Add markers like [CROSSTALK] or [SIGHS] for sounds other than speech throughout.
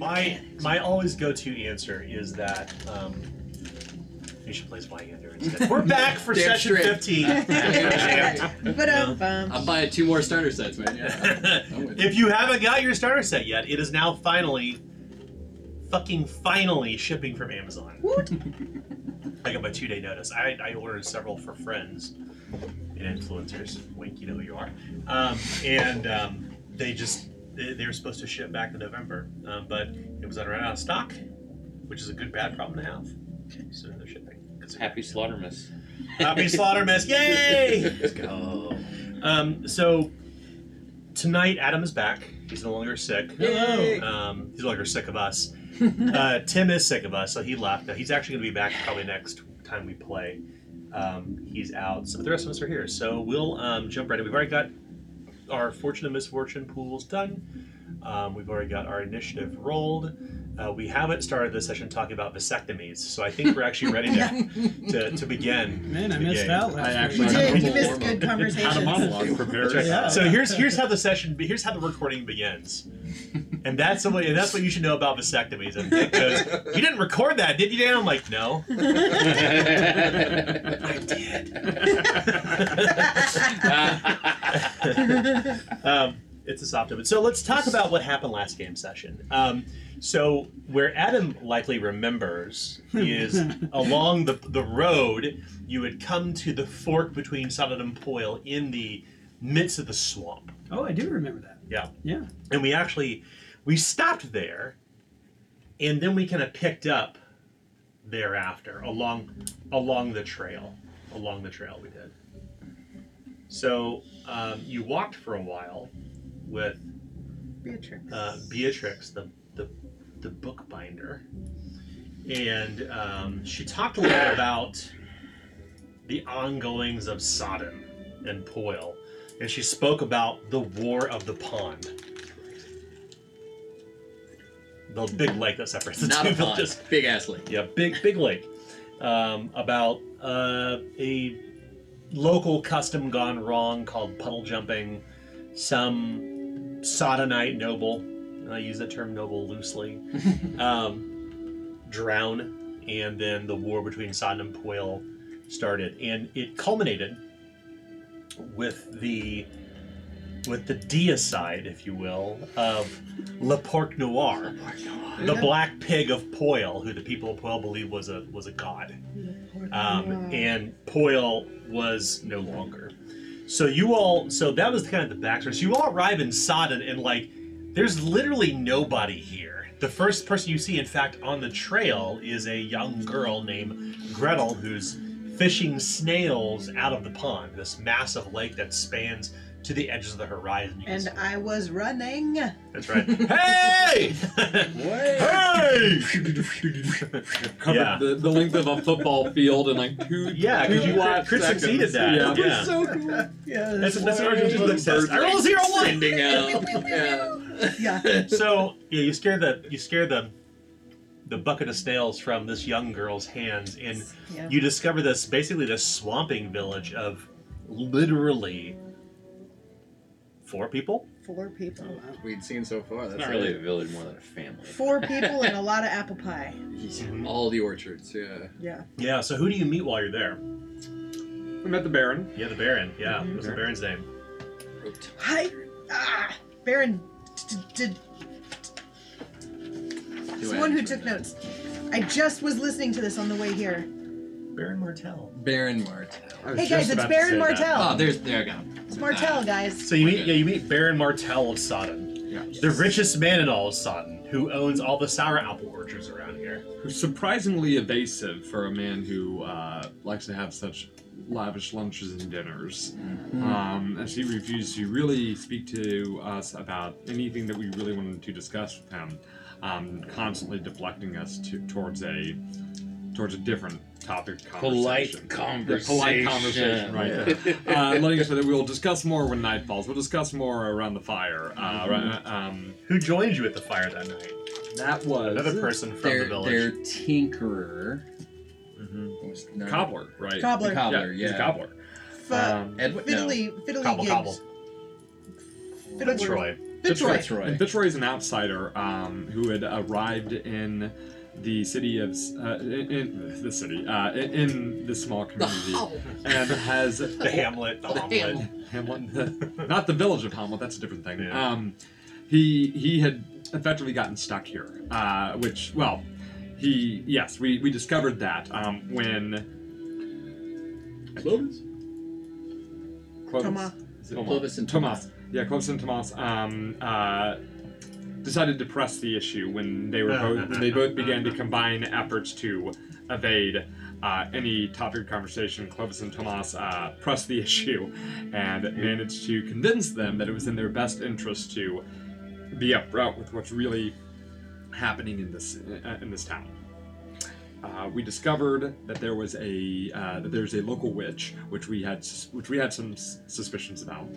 My my always go-to answer is that um, you should play Zweihander instead. We're [LAUGHS] back for Damn session straight. 15. [LAUGHS] But um, I'm buying two more starter sets, man. Yeah. I'm [LAUGHS] with you. if you haven't got your starter set yet, it is now finally, fucking finally shipping from Amazon. I got my two day notice. I, I ordered several for friends and influencers. Wink, you know who you are. Um, and um, they just they, they were supposed to ship back in November, um, but it was run out of stock, which is a good bad problem to have. So they're shipping. 'Cause they're- Happy Slaughtermas. Happy [LAUGHS] Slaughtermas! Yay! Let's go. [LAUGHS] Um, so tonight, Adam is back. He's no longer sick. Yay. Um, he's no longer sick of us. [LAUGHS] Uh, Tim is sick of us, so he left. Uh, He's actually going to be back probably next time we play. Um, he's out, so but the rest of us are here. So we'll um, jump right in. We've already got our fortune and misfortune pools done. Um, we've already got our initiative rolled. Uh, we haven't started this session talking about vasectomies, so I think we're actually ready to, [LAUGHS] to, to begin. Man, I the missed game. out last I week. you did. You missed good conversations. Had a monologue prepared. That's right. Yeah. So here's here's how the session here's how the recording begins, and that's the way, and that's what you should know about vasectomies. And Dick goes, "You didn't record that, did you, Dan?" I'm like, "No, [LAUGHS] I did." [LAUGHS] um, it's a soft open. So let's talk about what happened last game session. Um, so where Adam likely remembers is [LAUGHS] along the the road, you had come to the fork between Sodden and Poil in the midst of the swamp. Oh, I do remember that. Yeah. Yeah. And we actually we stopped there, and then we kind of picked up thereafter along along the trail. Along the trail, we did. So um, you walked for a while with Beatrix. uh, Beatrix, the, the the bookbinder, and um, she talked a little bit about the ongoings of Sodden and Poil, and she spoke about the War of the Pond, the big lake that separates the Not two a pond. villages. Big ass lake. Yeah, big big lake. Um, about uh, a local custom gone wrong called puddle jumping. Some sodomite noble. I use that term noble loosely, [LAUGHS] um, drown, and then the war between Sodden and Poil started, and it culminated with the with the deicide, if you will, of Le Porc Noir the black pig of Poil, who the people of Poil believed was a was a god, um, and Poil was no longer. So you all, so that was kind of the backstory. So you all arrive in Sodden, and like, there's literally nobody here. The first person you see, in fact, on the trail is a young girl named Gretel, who's fishing snails out of the pond, this massive lake that spans to the edges of the horizon. You can and see- I was running. that's right. [LAUGHS] hey! hey! Covered Yeah. the, the length of a football field in like two. [LAUGHS] Yeah, two because you flat Chris seconds. succeeded that. Yeah. Yeah. So cool. Yeah. That's that's an Whoa. original success. I roll zero one. Sending out. Yeah. Yeah. [LAUGHS] So yeah, you scare the you scare the the bucket of snails from this young girl's hands, and Yeah. you discover this basically this swamping village of literally four people. Four people. We'd seen so far. It's That's not really a village, more than a family. Four [LAUGHS] people and a lot of apple pie. All the orchards. Yeah. Yeah. Yeah. So who do you meet while you're there? We met the Baron. Yeah, the Baron. Yeah. Mhm. What's the Baron's name? Hi. Ah, Baron. d- d- d- Someone who took notes. I just was listening to this on the way here. Baron Martell. Baron Martell. I was Hey just guys, it's about to Baron say that. Martell. Oh, there's there I go. It's Martell, guys. So you meet yeah you meet Baron Martell of Sodden, Yeah. the richest man in all of Sodden, who owns all the sour apple orchards around here. Who's surprisingly evasive for a man who uh, likes to have such lavish lunches and dinners. Um, as he refused to really speak to us about anything that we really wanted to discuss with him, um, constantly deflecting us to, towards a towards a different topic of conversation. Polite conversation. Polite conversation, right? uh, letting us know that we will discuss more when night falls. We'll discuss more around the fire. Uh, right, um, Who joined you at the fire that night? that was Another person from the village. their tinkerer Mhm. cobbler, right? Cobbler. The cobbler, yeah, he's a yeah. cobbler. F- Um, Ed, no. fiddly, fiddly Cobble, gigs. cobble. Fiddle Troy. Fitzroy. Fitzroy. And Fitzroy is an outsider um, who had arrived in the city of uh, in, in the city uh, in, in this small community Howl. and has [LAUGHS] The Hamlet, the, The Hamlet. Hamlet, [LAUGHS] not the village of Hamlet. That's a different thing. Yeah. Um, he he had effectively gotten stuck here, uh, which well, he yes we we discovered that um, when Clovis? Clovis, Tomas. Clovis and Tomas. Yeah, Clovis and Tomas um, uh, decided to press the issue when they were both when [LAUGHS] they both began to combine efforts to evade uh, any topic of conversation. Clovis and Tomas uh, pressed the [LAUGHS] issue and managed to convince them that it was in their best interest to be upfront with what's really happening in this uh, in this town. Uh, we discovered that there was a uh, that there's a local witch, which we had which we had some s- suspicions about,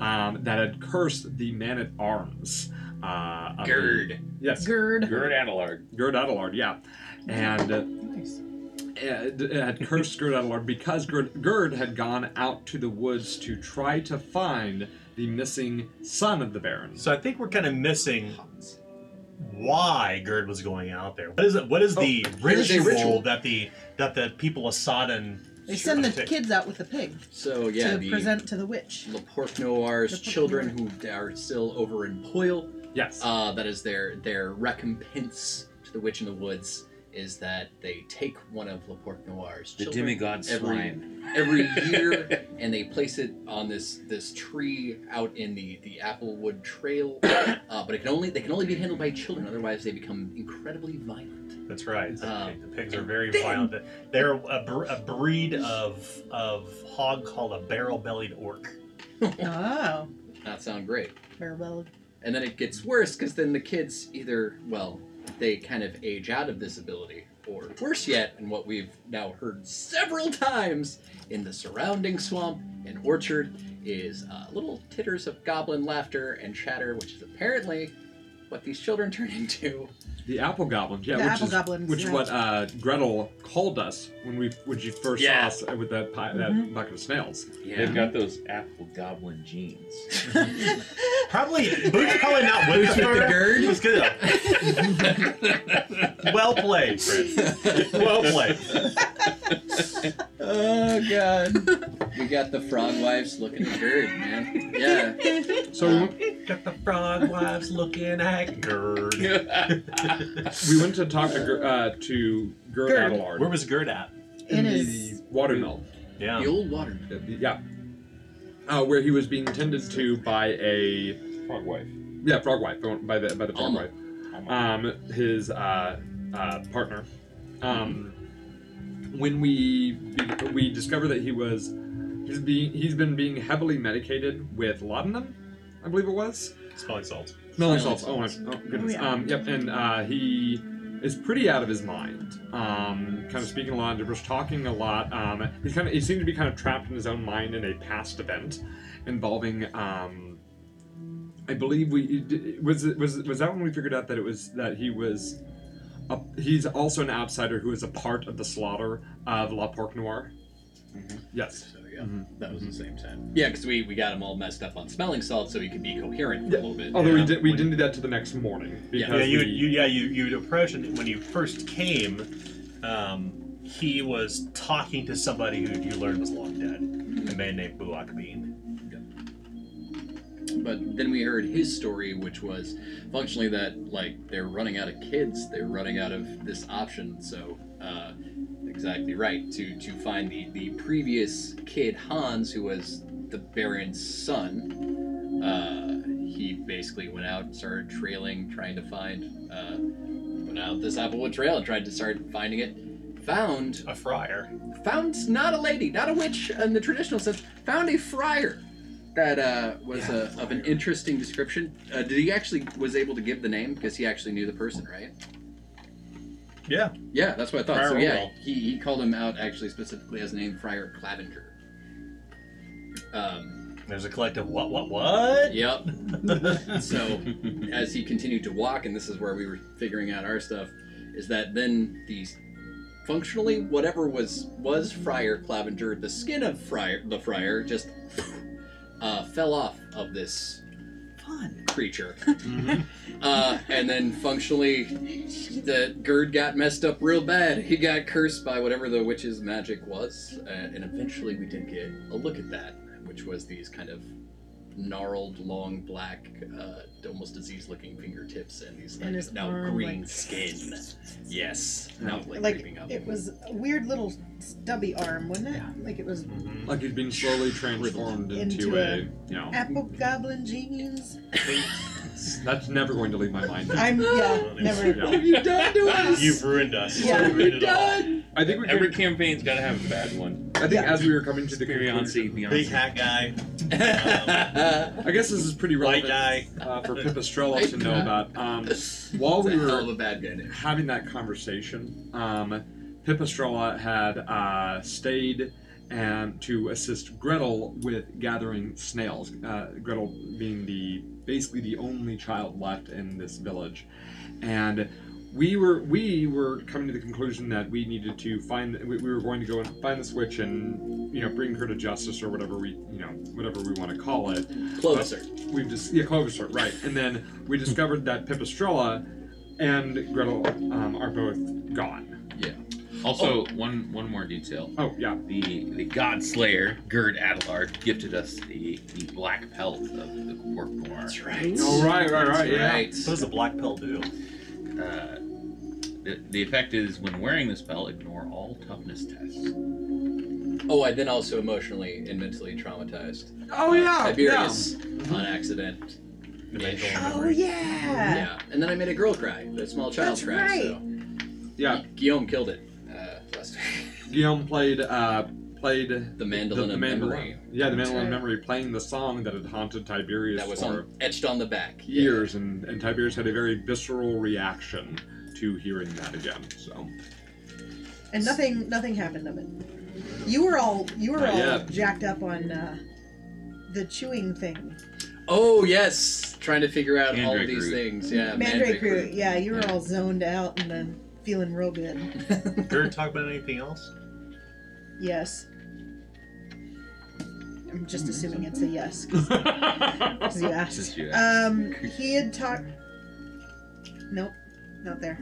um, that had cursed the man at arms. Uh, of the- yes, Gerd. Gerd Adelard. Gerd Adelard, yeah, and uh, Nice. it it had cursed Gerd Adelard because Gerd, Gerd had gone out to the woods to try to find the missing son of the Baron. So I think we're kind of missing why Gerd was going out there. What is it? What is the ritual, ritual. that the that the people of Sodden They send the Okay. kids out with the pig So yeah, to present to the witch. Le Porc Noir's Laporte children who are still over in Poil. Yes. Uh, that is their their recompense to the witch in the woods is that they take one of Le Porc Noir's The children demigod every- slime. every year [LAUGHS] and they place it on this this tree out in the the applewood trail [COUGHS] uh, but it can only they can only be handled by children otherwise they become incredibly violent That's right. Um, the pigs are very then- violent. They're a, br- a breed of of hog called a barrel-bellied orc. [LAUGHS] Oh, not sound great Maribel. And then it gets worse because then the kids either well they kind of age out of this ability or worse yet and what we've now heard several times in the surrounding swamp and orchard is uh, little titters of goblin laughter and chatter which is apparently what these children turn [LAUGHS] into The apple goblins, yeah, The which apple is goblins, which right. what uh, Gretel called us when we when she first Yeah. saw us with that pie, that Mhm. bucket of snails. They've got those apple goblin genes. [LAUGHS] Probably Boots probably not with Boots the, with the Gerd. Gerd? It's good. well played, Chris. Well played. oh god we got the frog wives looking at Gerd, man yeah [LAUGHS] So we Got the frog wives looking at Gerd. [LAUGHS] we went to talk to Ger- uh, to Gerd, Gerd. Adelard Where was Gerd at? In the his watermill. Yeah. the old water Uh, Yeah, uh, where he was being tended to by a Frog wife. yeah frog wife by the by the frog Alma. wife. um, his uh, uh, partner. Um, when we be- we discover that he was he's being he's been being heavily medicated with laudanum, I believe it was Smelling salts. smelling Smelling salts. Oh, my, oh goodness. Oh, yeah. Um, yep, and uh, he is pretty out of his mind. Um, kind of speaking a lot, gibberish, talking a lot. Um, he's kind of he seemed to be kind of trapped in his own mind in a past event involving. Um, I believe we was was was that when we figured out that it was that he was. A, he's also an outsider who is a part of the slaughter of Le Porc Noir. Mhm. Yes. So yeah, that was the same time. Yeah, because we, we got him all messed up on smelling salts, so he could be coherent for Yeah. a little bit. Although we did we didn't do that to the next morning because Yeah, you, we, you yeah you you'd approach and when you first came, um, he was talking to somebody who you learned was long dead, a man named Buak Bean. But then we heard his story, which was functionally that like they're running out of kids, they're running out of this option. So uh, exactly right to to find the the previous kid Hans, who was the Baron's son. Uh, he basically went out and started trailing, trying to find. Uh, went out this Applewood Trail and tried to start finding it. Found A friar. found not a lady, not a witch in the traditional sense. Found a friar that uh, was uh of an interesting description. Uh, did he actually was able to give the name because he actually knew the person, right? Yeah. Yeah, that's what I thought. Friar so yeah, he, he called him out actually specifically as name Friar Clavenger. Um, There's a collective what what what? yep. [LAUGHS] so as he continued to walk, and this is where we were figuring out our stuff, is that then these functionally whatever was was Friar Clavenger, the skin of Friar the Friar just uh, fell off of this fun. creature. [LAUGHS] Uh, and then functionally, the Gerd got messed up real bad. He got cursed by whatever the witch's magic was, uh, and eventually we did get a look at that, which was these kind of gnarled, long, black, uh, almost disease-looking fingertips and these And like, his now arm, green like- skin. Yes, now like, Like creeping up. it was a weird little stubby arm, wasn't it? Like it was Mhm. Like he'd been slowly transformed into, Into a, a- you know, apple goblin genes. [LAUGHS] that's never going to leave my mind. I'm yeah, [LAUGHS] never. Yeah. have you done to us? You've ruined us. Yeah. You've ruined it all. I think we Every could, campaign's got to have a bad one. I think Yeah. as we were coming to the Beyonce, conclusion, Beyonce. Big hat guy, [LAUGHS] I guess this is pretty white relevant guy. uh, for [LAUGHS] Pipistrella to know about. Um, while we He's hell were of a bad guy name. having that conversation, um, Pipistrella had uh, stayed and to assist Gretel with gathering snails. Uh, Gretel being the basically the only child left in this village, and we were we were coming to the conclusion that we needed to find we, we were going to go and find this witch and you know bring her to justice or whatever we you know whatever we want to call it Closer. we've just yeah Clovisart, right and then we discovered that Pipistrella and Gretel um, are both gone Also, one one more detail. oh yeah The the God Slayer Gerd Adelard gifted us the, the black pelt of the Gorgmar. That's right. oh right right right yeah Right. What does the black pelt do? Uh, the, the effect is when wearing this pelt, ignore all toughness tests. Oh, I then also emotionally and mentally traumatized. oh uh, yeah Tiberius on accident. Oh yeah. Yeah, and then I made a girl cry, a small child That's cry. right. So yeah Guillaume killed it last week. Guillaume played uh played The the, mandolin the of mandolin memory yeah the mandolin right. memory playing the song that had haunted Tiberius that was for on, etched on the back. Yeah. years and and Tiberius had a very visceral reaction to hearing that again so And nothing nothing happened of it. You were all you were Not all yet. jacked up on uh, the chewing thing. Oh yes, trying to figure out all of these root. things. Yeah, Mandrake root. root. Yeah, you were Yeah. all zoned out and then feeling real good. [LAUGHS] Gerd, talk about anything else? Yes. I'm just assuming it's a yes because [LAUGHS] you asked. Since you asked. Um, [LAUGHS] he had talked. Nope, not there.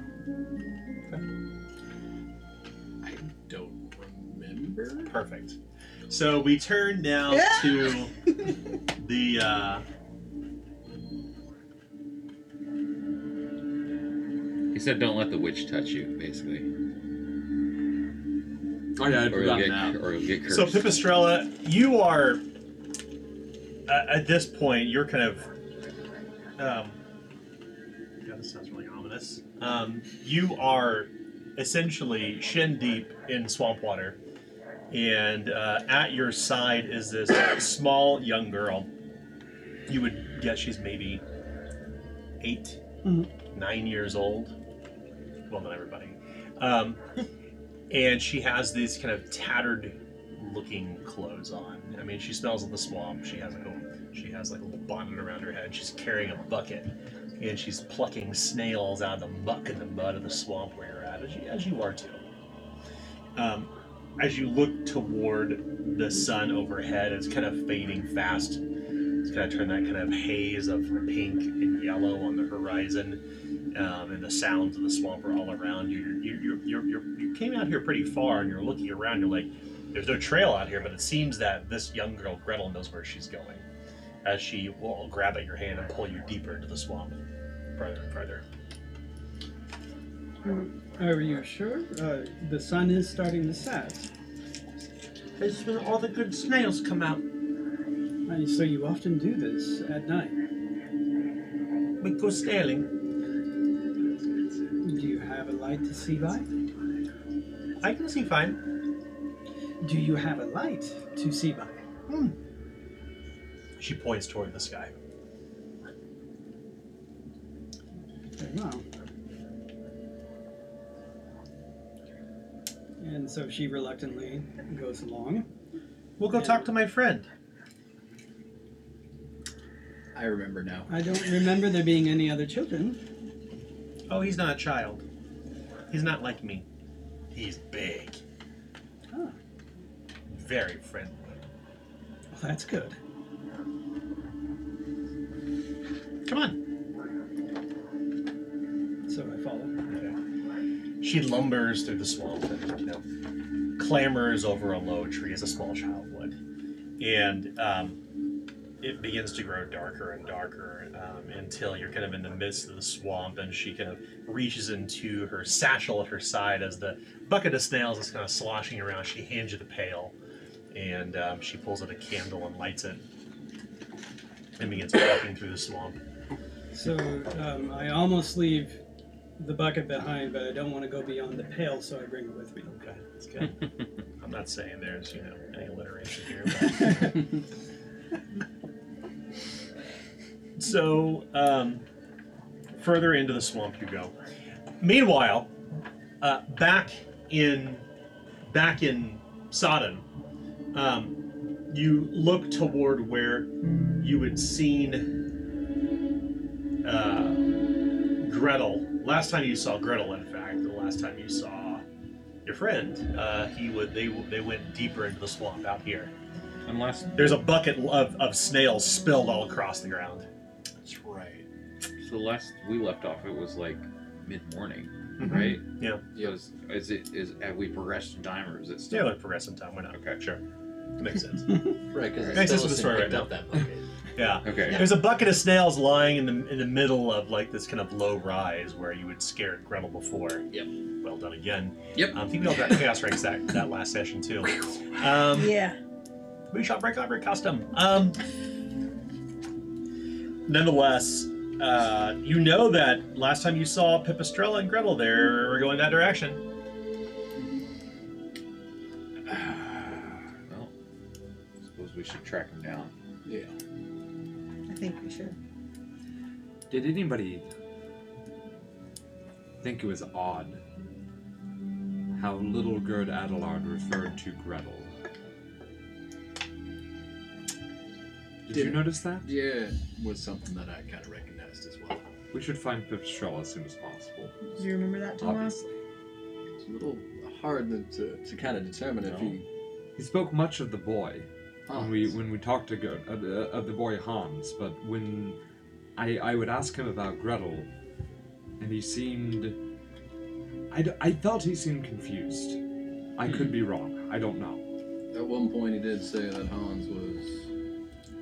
I don't remember. Perfect. So we turn now Yeah. to the uh, He said, "Don't let the witch touch you." Basically, oh yeah I'd or you'll get that or you'll get cursed. So Pipistrella, you are at, at this point. You're kind of. Um, God, this sounds really ominous. Um, you are essentially shin deep in swamp water, and uh, at your side is this [COUGHS] small young girl. You would guess she's maybe 8 Mhm. nine years old. Well, not everybody. Um, and she has these kind of tattered looking clothes on. I mean, she smells of the swamp. She has like a she has like a little bonnet around her head. She's carrying a bucket, and she's plucking snails out of the muck and the mud of the swamp where you're at, as you, as you are too. Um, as you look toward the sun overhead, it's kind of fading fast. It's kind of turned that kind of haze of pink and yellow on the horizon, um, and the sounds of the swamp are all around you. You you you you you came out here pretty far, and you're looking around. You're like, there's no trail out here, but it seems that this young girl Gretel knows where she's going, as she will grab at your hand and pull you deeper into the swamp, further and further. Are you sure? Uh, the sun is starting to set. This is when all the good snails come out. And so you often do this at night. We go sailing. Light to see by? I can see fine. Do you have a light to see by? Hmm. She points toward the sky. Very well. And so she reluctantly goes along. We'll go talk to my friend. I remember now. I don't remember there being any other children. Oh, he's not a child. He's not like me. He's big. Ah. Very friendly. Well, that's good. Come on. So I follow. She lumbers through the swamp and you know, clambers over a low tree as a small child would. And um, it begins to grow darker and darker um, until you're kind of in the midst of the swamp and she kind of reaches into her satchel at her side as the bucket of snails is kind of sloshing around. She hands you the pail and um, she pulls out a candle and lights it and begins walking through the swamp. So um, I almost leave the bucket behind, but I don't want to go beyond the pail, so I bring it with me. Okay, that's good. [LAUGHS] I'm not saying there's, you know, any alliteration here. But... [LAUGHS] so, um, further into the swamp you go. Meanwhile, uh, back in back in Sodden, um, you look toward where you had seen uh, Gretel. Last time you saw Gretel, in fact, the last time you saw your friend, uh, he would they they went deeper into the swamp out here. Unless There's a bucket of, of snails spilled all across the ground. That's right. so last we left off, it was like mid morning, Mhm. right? Yeah. So is, is it is have we progressed in time or is it Yeah, still? like progress in time. Why not? Okay. sure. Makes sense. [LAUGHS] Right, because Makes sense with the story right now. up that bucket. [LAUGHS] Yeah. Okay. There's a bucket of snails lying in the in the middle of like this kind of low rise where you had scared Gretel before. Yep. Well done again. Yep. Um, I think we all got chaos ranks that, that last session too. [LAUGHS] Um, Yeah. We shot break library custom. Um, nonetheless, uh, you know that last time you saw Pipistrella and Gretel, they were going that direction. [SIGHS] Well, suppose we should track him down. Yeah. I think we should. Did anybody think it was odd how little Gerd Adelard referred to Gretel? Did you Did- notice that? Yeah, was something that I kind of recognized as well. We should find Pipistrella as soon as possible. Do you remember that, Tomas? Obviously. It's a little hard to, to kind of determine if No. he. He spoke much of the boy Oh, when we when we talked to Gerd, of, the, of the boy Hans, but when I I would ask him about Gretel, and he seemed I, d- I felt he seemed confused. I could hmm. be wrong. I don't know. At one point, he did say that Hans was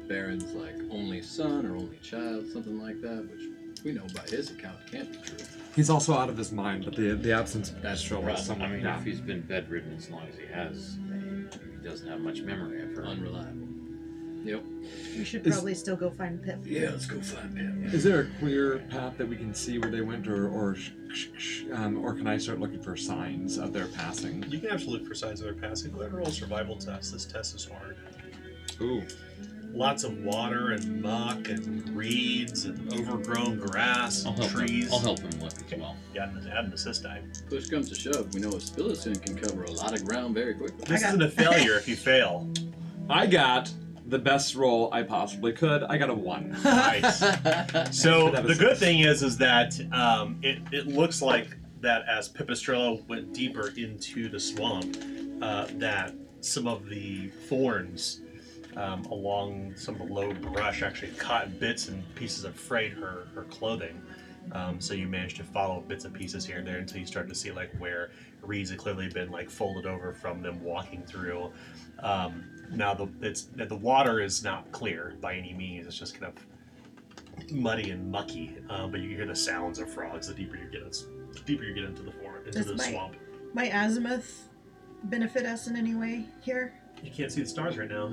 Baron's like only son or only child, something like that, which we know by his account can't be true. He's also out of his mind, but the the absence of That's Pipistrella right. is I mean, yeah. if he's been bedridden as long as he has, he doesn't have much memory of her. Unreliable. Yep. We should Is- probably still go find Pip. Yeah, let's go find Pip. Is there a clear path that we can see where they went, or or sh- sh- sh- um, or can I start looking for signs of their passing? You can actually look for signs of their passing. Go ahead and roll survival test. This test is hard. Ooh, Lots of water and muck and reeds and overgrown grass I'll and help trees. him. I'll help him look as well. Yeah, add an, add an assist die. Push comes to shove, we know a Spillicin can cover a lot of ground very quickly. This got- isn't a failure if you fail. I got the best roll I possibly could. I got a one. Nice. [LAUGHS] So Should have a the good six. thing is, is that um, it, it looks like that as Pipistrella went deeper into the swamp, uh, that some of the thorns um, along some of the low brush actually caught bits and pieces of frayed her her clothing. Um, so you manage to follow bits and pieces here and there until you start to see like where reeds have clearly been like folded over from them walking through. Um, now the it's the water is not clear by any means. It's just kind of muddy and mucky, uh, but you can hear the sounds of frogs the deeper you get, it's, the deeper you get into the forest, into the might- swamp. My azimuth benefit us in any way here? You can't see the stars right now.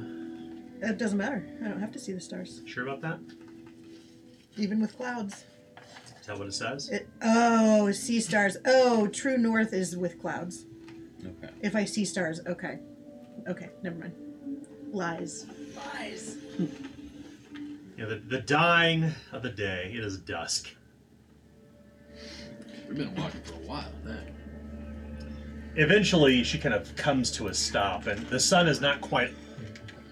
It doesn't matter. I don't have to see the stars, Sure about that? even with clouds. Tell what it says. It, oh, sea stars. Oh, true north is with clouds. Okay. If I see stars, okay. Okay, never mind. Lies. Lies. You know, the, the dying of the day. It is dusk. We've been walking for a while then. Eventually, she kind of comes to a stop, and the sun is not quite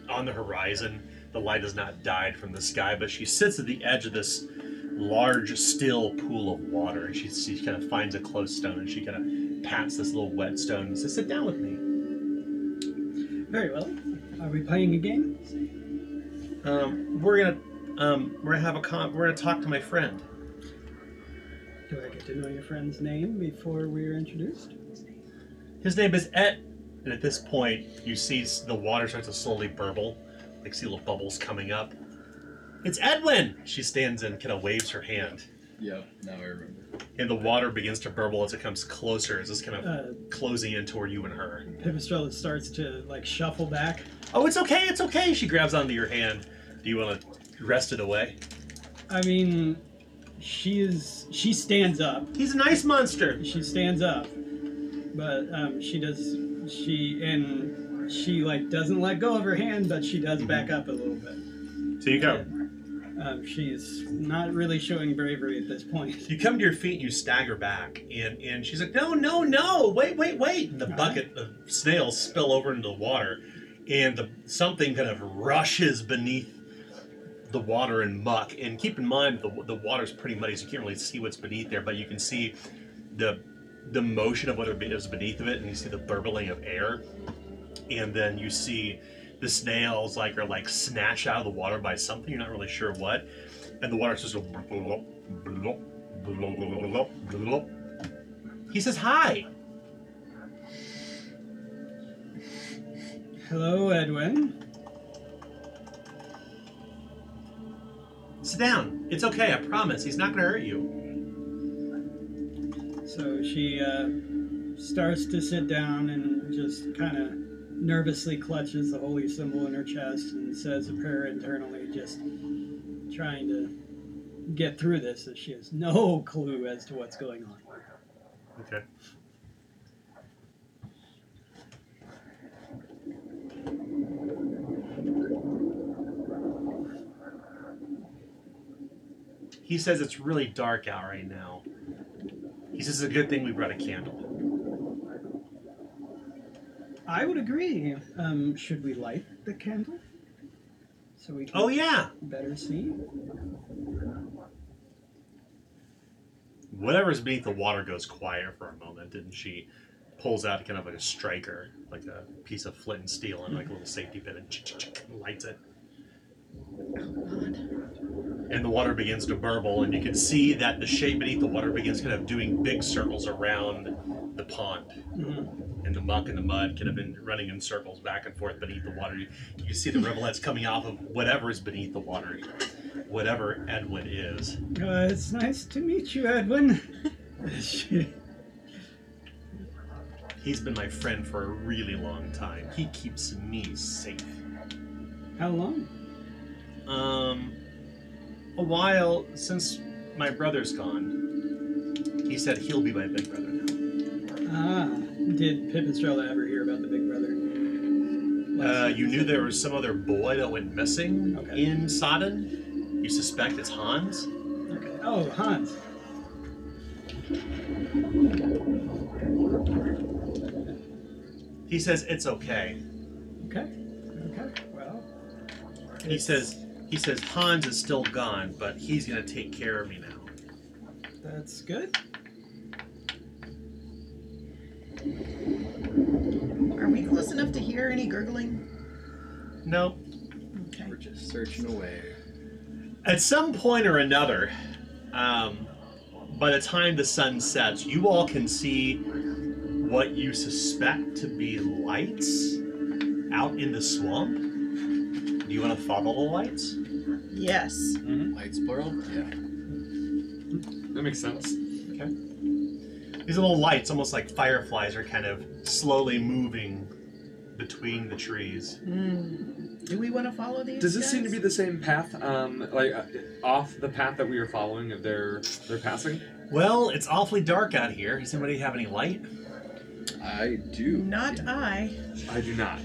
on the horizon. The light has not died from the sky, but she sits at the edge of this large, still pool of water, and she, she kind of finds a close stone, and she kind of pats this little wet stone and says, "Sit down with me." Very well. Are we playing a game? Um, we're gonna. Um, we're gonna have a con. We're gonna talk to my friend. Do I get to know your friend's name before we're introduced? His name is Ed. And at this point, you see s- the water starts to slowly burble, like see little bubbles coming up. It's Edwin. She stands and kind of waves her hand, Yeah, now I remember. and the water begins to burble as it comes closer. As it's kind of Uh, closing in toward you and her. Pipistrella starts to like shuffle back. Oh, it's okay. It's okay. She grabs onto your hand. Do you want to wrest it away? I mean, she is. She stands up. He's an ice monster. She stands up, but um, she does. She and she like doesn't let go of her hand, but she does back up a little bit. So you go. Um, she's not really showing bravery at this point. You come to your feet and you stagger back, and, and she's like, No, no, no, wait, wait, wait. And the bucket of snails spill over into the water, and the, something kind of rushes beneath the water and muck. And keep in mind, the, the water's pretty muddy, so you can't really see what's beneath there, but you can see the the motion of what is beneath of it, and you see the burbling of air. And then you see the snails like are like snatched out of the water by something, you're not really sure what. And the water just goes blop, blop, blop, blop. He says hi. Hello, Edwin. Sit down. It's okay, I promise. He's not gonna hurt you. So she uh, starts to sit down and just kind of nervously clutches the holy symbol in her chest and says a prayer internally, just trying to get through this as she has no clue as to what's going on. Okay. He says it's really dark out right now. He says it's a good thing we brought a candle. I would agree. Um, should we light the candle so we can Oh yeah. better see? Whatever's beneath the water goes quiet for a moment, and she pulls out kind of like a striker, like a piece of flint and steel, and like a little safety pin, and lights it. And the water begins to burble, and you can see that the shape beneath the water begins kind of doing big circles around the pond. Mhm. And the muck and the mud kind of been running in circles back and forth beneath the water. You, you see the rivulets coming off of whatever is beneath the water, whatever Edwin is. Uh, it's nice to meet you, Edwin. [LAUGHS] He's been my friend for a really long time. He keeps me safe. How long? Um, a while since my brother's gone. He said he'll be my big brother now. Ah, did Pip Pipistrella ever hear about the Big Brother? Uh, you knew there was some other boy that went missing Okay. in Sodden. You suspect it's Hans. Okay. Oh, Hans. He says it's okay. Okay. Okay. Well. He says he says Hans is still gone, but he's gonna take care of me now. that's good. Are we close enough to hear any gurgling? Nope. Okay. We're just searching away. At some point or another, um, by the time the sun sets, you all can see what you suspect to be lights out in the swamp. Do you want to follow the lights? Yes. Lights plural? Yeah. That makes sense. Okay. These little lights, almost like fireflies, are kind of slowly moving between the trees. Hmm. Do we want to follow these? Does this seem to be the same path, um, like uh, off the path that we are following of their their passing? Well, it's awfully dark out here. Does anybody have any light? I do. Not I. I do not.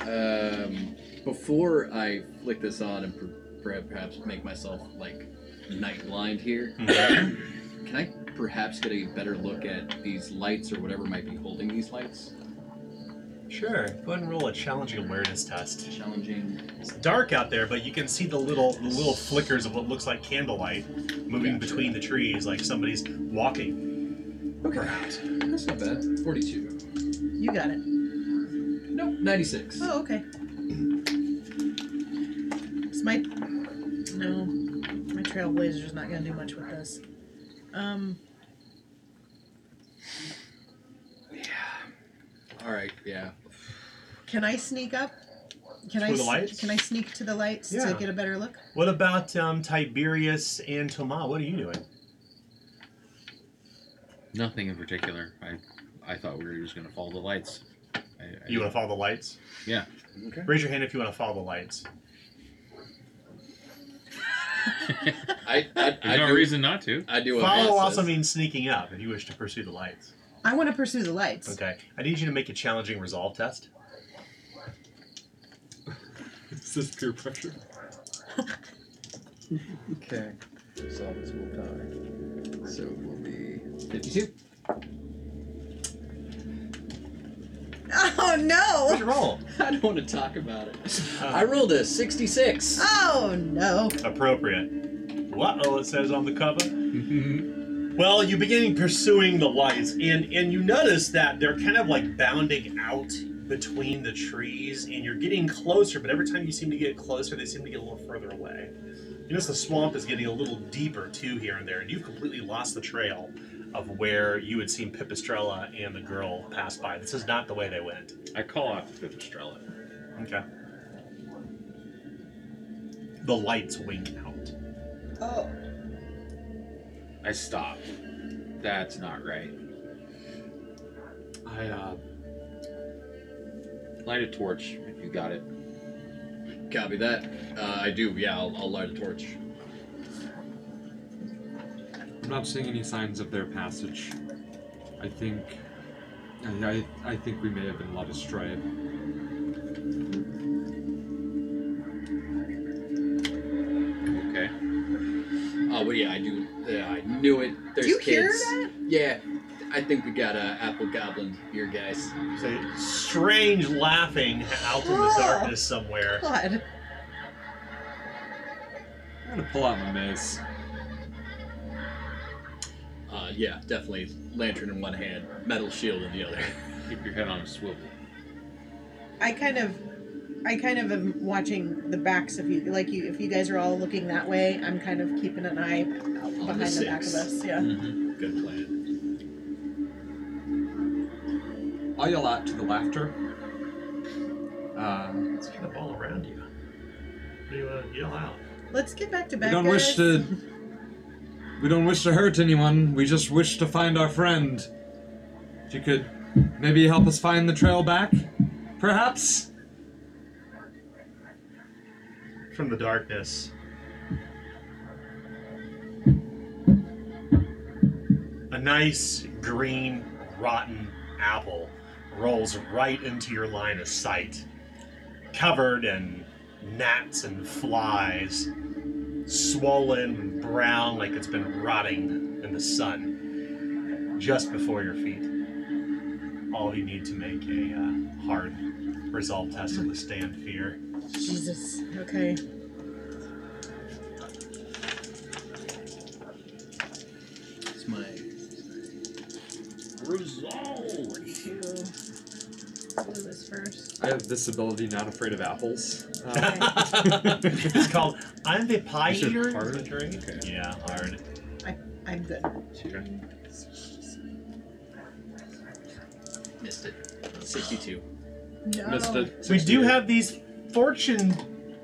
Um, before I flick this on and per- perhaps make myself like night blind here, mm-hmm. can I perhaps get a better look at these lights or whatever might be holding these lights? Sure. Go ahead and roll a challenging awareness test. Challenging. It's dark out there, but you can see the little the little flickers of what looks like candlelight moving Gotcha. between the trees, like somebody's walking. Perhaps. That's not bad. 42. You got it. Nope, 96. Oh, okay. This might No, my trailblazer's not gonna do much with this. Um, Yeah. All right. Yeah. can I sneak up? Can I To the lights? can I sneak to the lights Yeah. to get a better look? What about um, Tiberius and Toma? What are you doing? Nothing in particular. I I thought we were just gonna follow the lights. I, I You want to follow the lights? Yeah. Okay. Raise your hand if you want to follow the lights. I I, I There's no do, reason not to. I do what Follow Boss also says. means sneaking up if you wish to pursue the lights. I want to pursue the lights. Okay. I need you to make a challenging resolve test. This is this peer pressure? Okay. Solve this will die. So it will be 52. Oh no! What'd no! you roll? [LAUGHS] I don't want to talk about it. Uh, I rolled a 66. Oh no! appropriate. What? Oh, it says on the cover. Well, you begin pursuing the lights, and and you notice that they're kind of like bounding out between the trees, and you're getting closer. But every time you seem to get closer, they seem to get a little further away. You notice the swamp is getting a little deeper too here and there, and you've completely lost the trail of where you had seen Pipistrella and the girl pass by. This is not the way they went. I call out to Pipistrella. Okay. The lights wink out. Oh. I stop. That's not right. I uh, Light a torch if you got it. Copy that. Uh, I do. Yeah, I'll, I'll light a torch. I'm not seeing any signs of their passage. I think. I, I, I think we may have been led astray. Okay. Oh, but yeah, I do. Yeah, I knew it. There's Do you kids. hear that? Yeah, I think we got a apple goblin here, guys. So strange laughing out in the Oh. darkness somewhere. God. I'm gonna pull out my mace. Uh, yeah, definitely. Lantern in one hand, metal shield in the other. [LAUGHS] Keep your head on a swivel. I kind of, I kind of am watching the backs of you. Like you, if you guys are all looking that way, I'm kind of keeping an eye out behind the, back of us. Yeah. Mm-hmm. Good plan. I'll yell out to the laughter. Um, It's kind of all around you. What do you want to yell out? Let's get back to we back. don't wish to. [LAUGHS] We don't wish to hurt anyone. We just wish to find our friend. If you could maybe help us find the trail back, perhaps. From the darkness. A nice, green, rotten apple rolls right into your line of sight, covered in gnats and flies, swollen and brown like it's been rotting in the sun, just before your feet. All you need to make a uh, hard resolve test to withstand fear. Jesus. Okay. It's my Resolve. Two. Do this first. I have this ability, not afraid of apples. Uh, [LAUGHS] it's called I'm the Pie You said Eater. hard? Is that right? Okay. Yeah, hard. I, I'm good. missed it. 62. No. missed it. We do have these fortune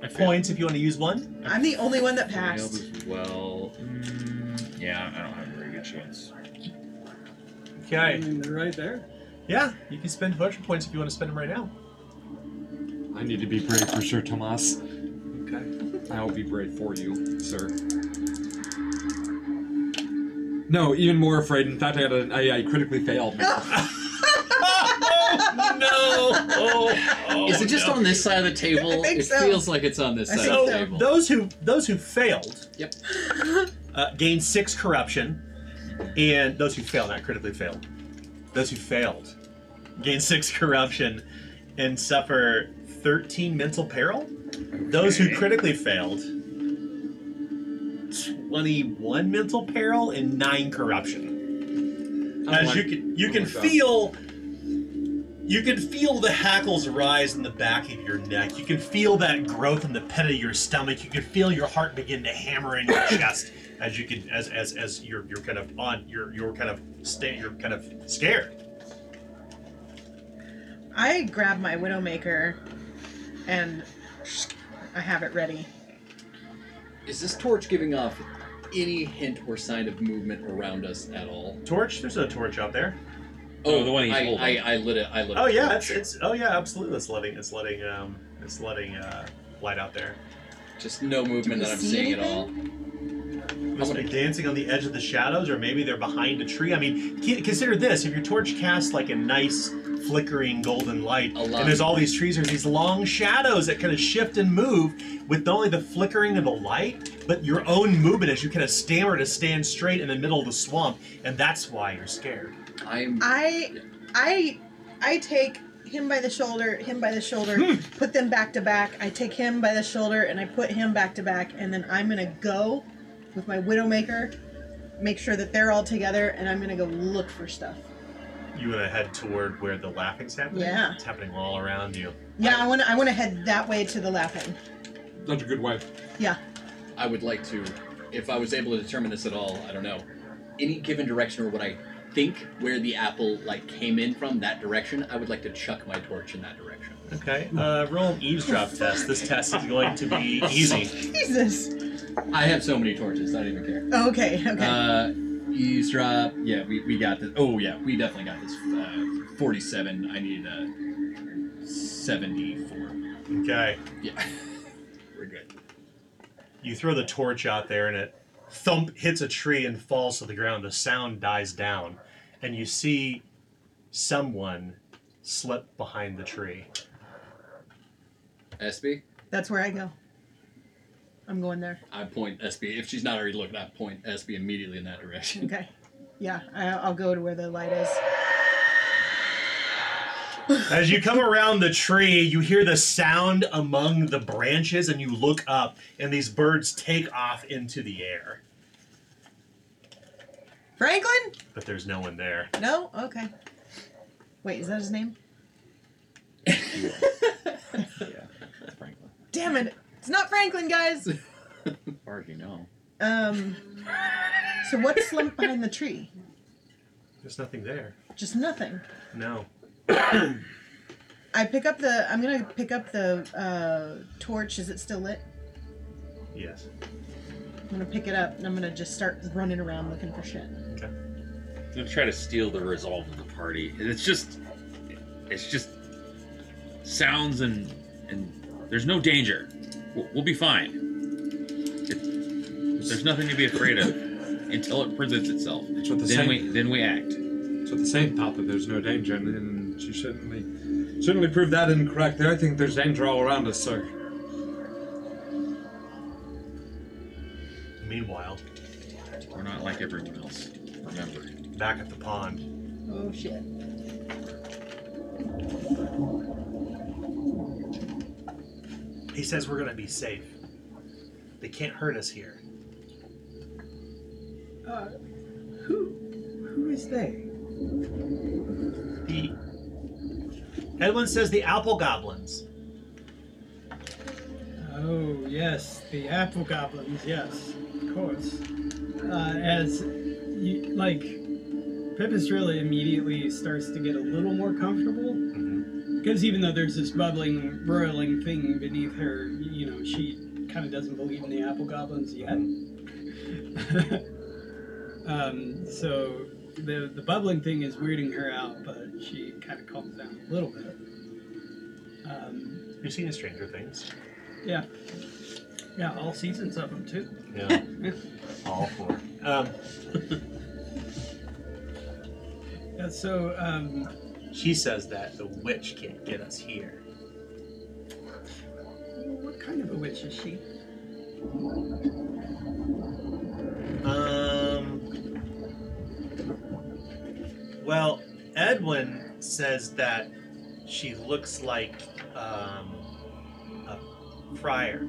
I failed. points if you want to use one. I'm the only one that Failed passed. as well. Mm, yeah, I don't have a very good chance. I Okay. mean, they're right there. Yeah, you can spend fortune points if you want to spend them right now. I need to be brave for sure, Tomas. Okay. I will be brave for you, sir. No, even more afraid. In fact, I got a, I, I critically failed. oh [LAUGHS] no! Oh, oh, Is it just no. on this side of the table? [LAUGHS] I think it so. feels like it's on this I side think of the So table. those who those who failed, Yep. uh, gain six corruption, and those who failed, not critically failed, those who failed, gain six [LAUGHS] corruption, and suffer thirteen mental peril. Those who critically failed, twenty-one mental peril and nine corruption. I As like- you can you I can feel You can feel the hackles rise in the back of your neck. You can feel that growth in the pit of your stomach. You can feel your heart begin to hammer in your [COUGHS] chest as you can as as as you're you're kind of on you're you're kind of sta- you're kind of scared. I grab my Widowmaker and I have it ready. Is this torch giving off any hint or sign of movement around us at all? Torch, there's a torch out there. Oh, the one he's I, holding. I, I lit it. I lit. Oh a yeah, torch. it's it's oh yeah, absolutely. It's letting it's letting um it's letting uh light out there. just no movement that I'm see seeing at all. Must be dancing on the edge of the shadows, or maybe they're behind a tree. I mean, consider this: if your torch casts like a nice flickering golden light, A and there's all these trees, there's these long shadows that kind of shift and move with not only the flickering of the light, but your own movement as you kind of stammer to stand straight in the middle of the swamp, and that's why you're scared. I'm. I I I take him by the shoulder, him by the shoulder, hmm. put them back to back. I take him by the shoulder and I put him back to back, and then I'm gonna go with my Widowmaker, make sure that they're all together, and I'm gonna go look for stuff. You want to head toward where the laughing's happening. Yeah. it's happening all around you. Yeah, I wanna I wanna head that way to the laughing. That's a good way. Yeah. I would like to, if I was able to determine this at all, I don't know, any given direction or what I think where the apple like came in from, that direction, I would like to chuck my torch in that direction. Okay, uh, roll an eavesdrop test. This test is going to be easy. [LAUGHS] Jesus. I have so many torches, I don't even care. Oh, okay. [LAUGHS] Okay. Uh, eavesdrop. Yeah, we, we got this. Oh yeah, we definitely got this. Uh, Forty-seven. I need a seventy-four. Okay. Yeah, [LAUGHS] we're good. You throw the torch out there and it thump hits a tree and falls to the ground. The sound dies down, and you see someone slip behind the tree. SB. That's where I go. I'm going there. I point SB. If she's not already looking, I point SB immediately in that direction. Okay. Yeah, I, I'll go to where the light is. As you come around the tree, you hear the sound among the branches, and you look up, and these birds take off into the air. Franklin? But there's no one there. No? Okay. Wait, is that his name? yeah, [LAUGHS] Franklin. Damn it. It's not Franklin, guys. [LAUGHS] As far you know. Um So what's slumped behind the tree? There's nothing there. Just nothing. No. I pick up the I'm gonna pick up the uh, torch. Is it still lit? Yes. I'm gonna pick it up and I'm gonna just start running around looking for shit. Okay. I'm gonna try to steal the resolve of the party. And It's just, it's just sounds and and there's no danger. We'll, we'll be fine. It, there's nothing to be afraid of until it presents itself. So the Then same. we then we act. So the same thought that there's no danger, and, and she certainly certainly proved that incorrect. There, I think there's danger all around us, sir. Meanwhile, We're not like everyone else. Remember. back at the pond, Oh shit. He says we're gonna be safe. They can't hurt us here. Uh, who, who is they? The Edwin says the apple goblins. Oh yes, the apple goblins. Yes, of course. Uh, as you like, Pipistrella immediately starts to get a little more comfortable because even though there's this bubbling, roiling thing beneath her, you know, she kind of doesn't believe in the apple goblins yet. [LAUGHS] um, so the the bubbling thing is weirding her out, but she kind of calms down a little bit. Um, You've seen Stranger Things. yeah. Yeah, all seasons of them too. Yeah. [LAUGHS] All four. Um, [LAUGHS] Yeah, so, um, she says that the witch can't get us here. what kind of a witch is she? Um. Well, Edwin says that she looks like um, a friar.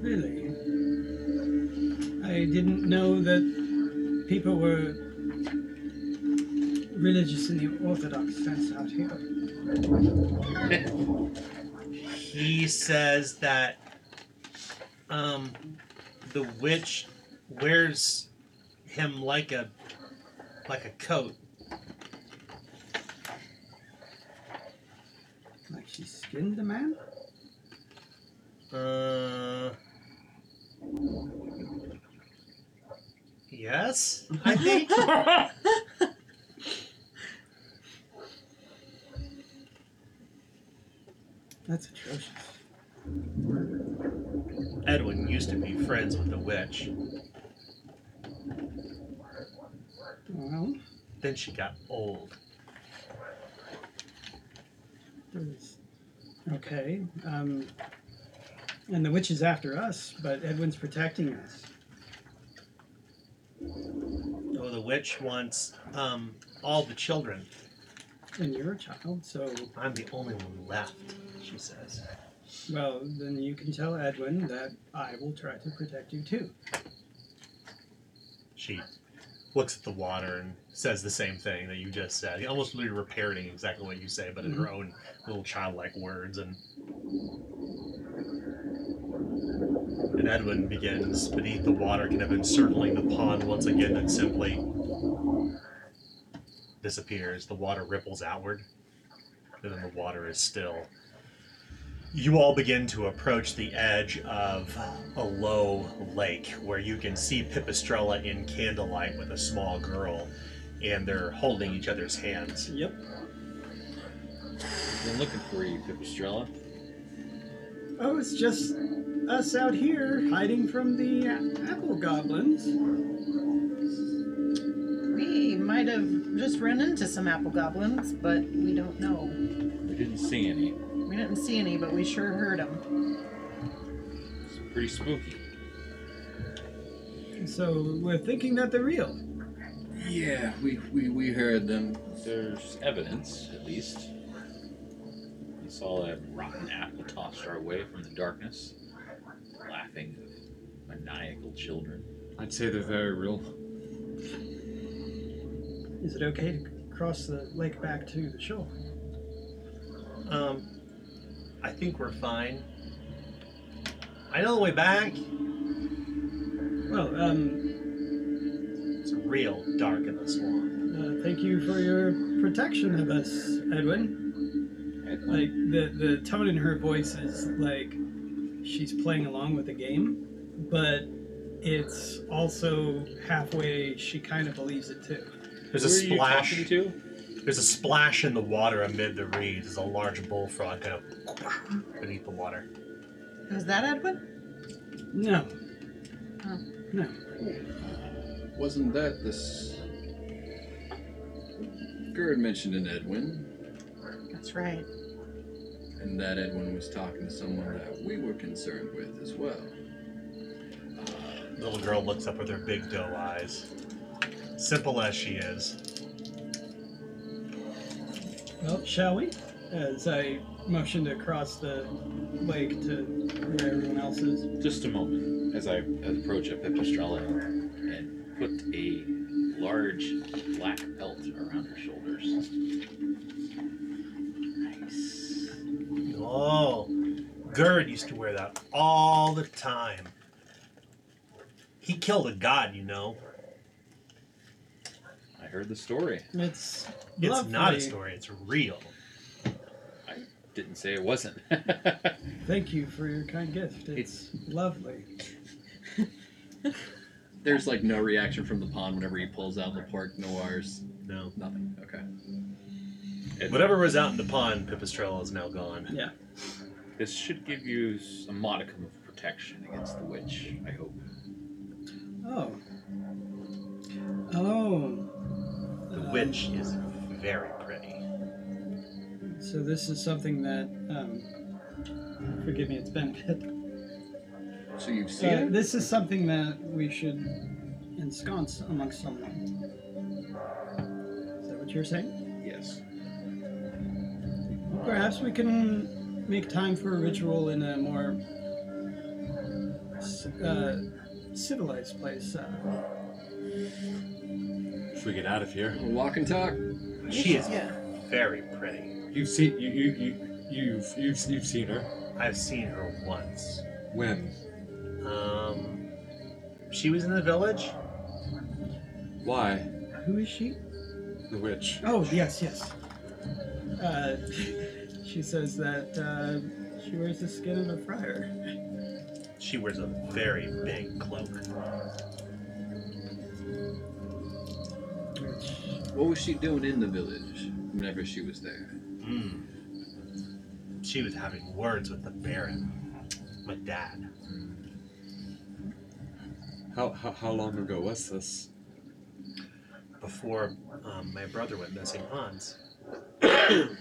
Really? I didn't know that people were religious in the Orthodox sense out here? [LAUGHS] He says that um, the witch wears him like a like a coat. Like she skinned the man? Uh, yes, I [LAUGHS] think. [LAUGHS] That's atrocious. Edwin used to be friends with the witch. Well, Then she got old. there's. Okay. Um, and the witch is after us, but Edwin's protecting us. Oh, the witch wants um, all the children. And you're a child, so I'm the only one left, she says. well, then you can tell Edwin that I will try to protect you too. She looks at the water and says the same thing that you just said. Almost literally parroting exactly what you say, but in her mm-hmm. own little childlike words. And and Edwin begins beneath the water, kind of encircling the pond once again, and simply disappears. The water ripples outward, and then the water is still. You all begin to approach the edge of a low lake where you can see Pipistrella in candlelight with a small girl, and they're holding each other's hands. Yep. Been looking for you, Pipistrella. Oh, it's just us out here hiding from the apple goblins. We might have just run into some apple goblins, but we don't know. We didn't see any. We didn't see any, but we sure heard them. It's pretty spooky. So we're thinking that they're real. Yeah, we, we, we heard them. There's evidence, at least. We saw a rotten apple tossed our way from the darkness, laughing of maniacal children. I'd say they're very real. Is it okay to cross the lake back to the shore? Um, I think we're fine. I know the way back. Well, um, It's real dark in the swamp. uh, thank you for your protection of us, Edwin. Like the the tone in her voice is like she's playing along with the game, but it's also halfway she kind of believes it too. There's Who a are you splash. talking to? There's a splash in the water amid the reeds as a large bullfrog kind of beneath the water. Was that Edwin? No. Oh. No. Wasn't that this. Gerd mentioned an Edwin, That's right. and that Edwin was talking to someone that we were concerned with as well. The little girl looks up with her big doe eyes. Simple as she is. Well, shall we? As I motioned across the lake to where everyone else is. Just a moment, as I approach a Pipistrella and put a large black belt around her shoulders. Nice. Oh, Gerd used to wear that all the time. He killed a god, you know. I heard the story. It's It's lovely. not a story, it's real. I didn't say it wasn't. [LAUGHS] Thank you for your kind gift. It's lovely. [LAUGHS] There's like no reaction from the pond whenever he pulls out the pork noirs. No. Nothing. Okay. Whatever was out in the pond, Pipistrella is now gone. Yeah. this should give you a modicum of protection against the witch, I hope. Oh. Oh. The witch is very pretty. So this is something that, um, forgive me, it's been a bit. So you've seen Uh, it? this is something that we should ensconce amongst someone. Is that what you're saying? Yes. Perhaps we can make time for a ritual in a more uh, civilized place. Uh, Should we get out of here? Walk and talk. She is Yeah. very pretty. You've seen you you you you've you've you've seen her. I've seen her once. When? Um, she was in the village. Why? Who is she? The witch. Oh, yes, yes. Uh, [LAUGHS] she says that uh, she wears the skin of a friar. [LAUGHS] She wears a very big cloak. Which, What was she doing in the village whenever she was there? Mm. She was having words with the Baron, my dad. How how, how long ago was this? Before um, my brother went missing, Hans. Do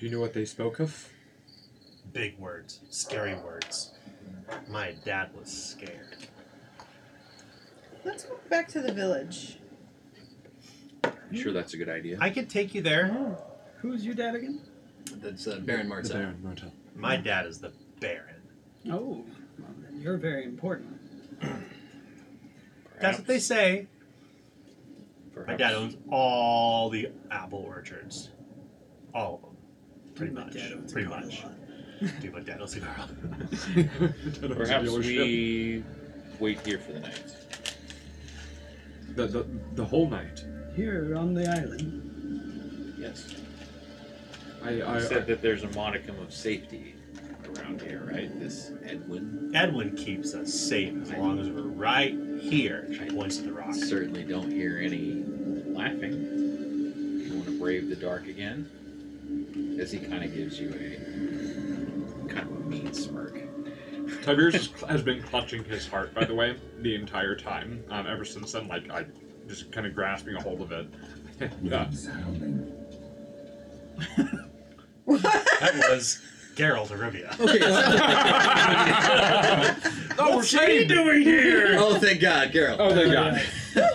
you know what they spoke of? Big words, scary words. My dad was scared. Let's go back to the village. I'm sure that's a good idea. I could take you there. who's your dad again? That's uh, Baron The Martel. Baron Martel. My dad is the Baron. Oh, well, then you're very important. That's what they say. My dad owns all the apple orchards. All of them. Pretty My much. dad owns a Pretty car much. lot. Dude, my dad owns a car. Perhaps we wait here for the night. the, the the whole night. Here on the island. Yes. I I, You said that there's a modicum of safety around here, right? This Edwin. Edwin keeps us safe as long as we're right here. She points to the rock. Certainly don't hear any. laughing. You want to brave the dark again? As he kind of gives you a kind of a mean smirk. Tiberius has- has been clutching his heart, by the way, the entire time. Um, ever since then, like I just kind of grasping a hold of it. yeah. That was Geralt of Rivia. Okay. [LAUGHS] oh, we're saved. doing here? oh, thank God, Carol. Oh, thank God.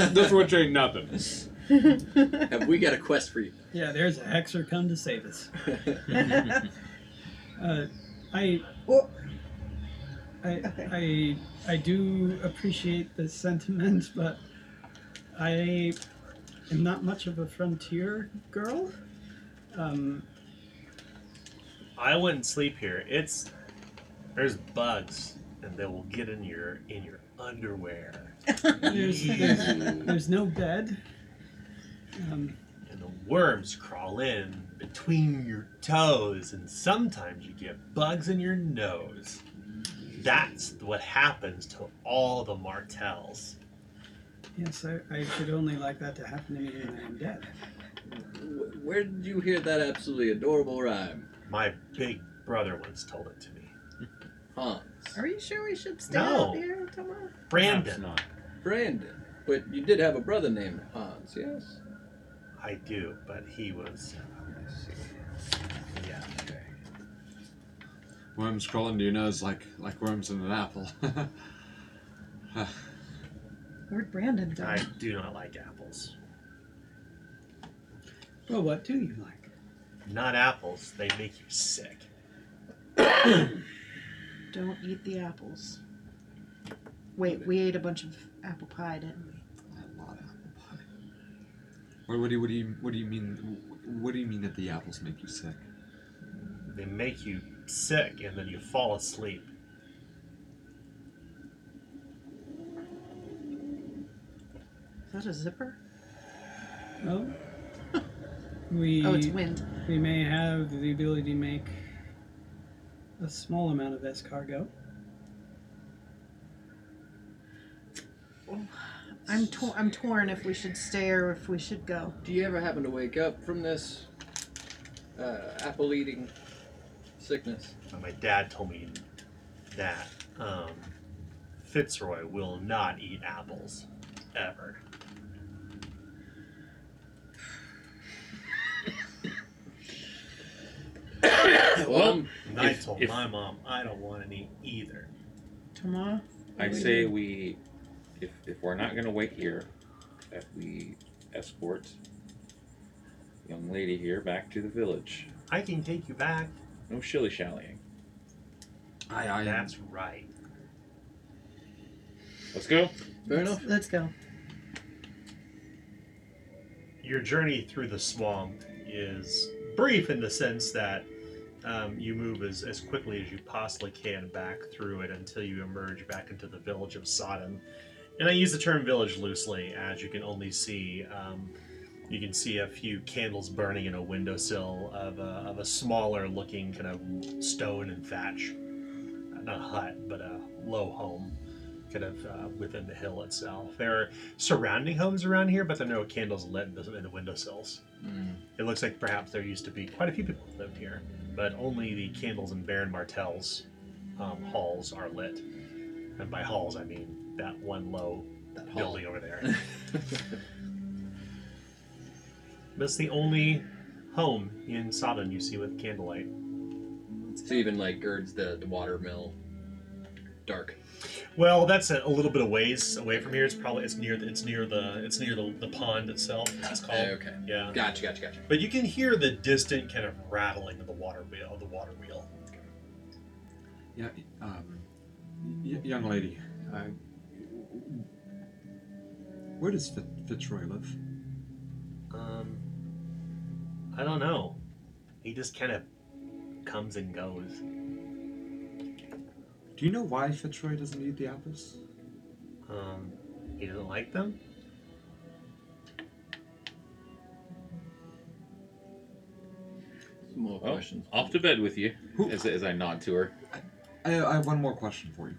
[LAUGHS] this witch ain't nothing. Have we got a quest for you? Yeah, there's a hexer come to save us. [LAUGHS] Uh, I, Well, I, Okay. I, I do appreciate the sentiment, but I am not much of a frontier girl. Um, I wouldn't sleep here. It's there's bugs, and they will get in your in your underwear, [LAUGHS] there's, there's, there's no bed. Um, and the worms crawl in between your toes, and sometimes you get bugs in your nose. That's what happens to all the Martells. Yes, I, I should only like that to happen to me when I am dead. Wh- Where did you hear that absolutely adorable rhyme? My big brother once told it to me. Hans. are you sure we should stay No. out here tomorrow? Perhaps Brandon, not. Brandon. But you did have a brother named Hans, yes? I do, but he was. Uh, yeah. Worms crawl into your nose like like worms in an apple. [LAUGHS] [LAUGHS] Where'd Brandon go? I do not like apples. Well, what do you like? Not apples. They make you sick. [COUGHS] Don't eat the apples. Wait, we ate a bunch of apple pie, didn't we? A lot of apple pie. What, what do you what do you what do you mean? What do you mean that the apples make you sick? They make you sick, and then you fall asleep. Is that a zipper? Well, [LAUGHS] we Oh, it's wind. we may have the ability to make a small amount of escargot. I'm tor- I'm torn if we should stay or if we should go. Do you ever happen to wake up from this uh, apple eating sickness? My dad told me that um, Fitzroy will not eat apples ever. [COUGHS] Well, And I If- told if- my mom I don't want any either. Tomorrow? I'd say we, if, if we're not going to wait here, that we escort young lady here back to the village. I can take you back. No shilly shallying. I I That's right. Let's go. fair enough. Let's go. your journey through the swamp is brief in the sense that um, you move as, as quickly as you possibly can back through it until you emerge back into the village of Sodden. And I use the term village loosely, as you can only see. Um, you can see a few candles burning in a windowsill of a, of a smaller looking kind of stone and thatch. Not a hut, but a low home kind of uh, within the hill itself. There are surrounding homes around here, but there are no candles lit in the, in the windowsills. Mm. It looks like perhaps there used to be quite a few people who lived here, but only the candles in Baron Martell's um, halls are lit. And by halls, I mean that one low That hall. building over there. [LAUGHS] [LAUGHS] That's the only home in Sodden you see with candlelight. So even like Gerd's the the water mill dark. Well, that's a, a little bit of ways away from here. It's probably it's near the, it's near the it's near the, the pond itself. It's called. Uh, okay. Yeah. Gotcha, gotcha, gotcha. But you can hear the distant kind of rattling of the water wheel of the water wheel. Yeah, um, y- young lady, uh, where does Fit- Fitzroy live? Um, I don't know. He just kind of comes and goes. Do you know why Fitzroy doesn't eat the apples? Um, he doesn't like them. Some more Well, questions. off to bed with you. Who- As, as I nod to her. I, I have one more question for you.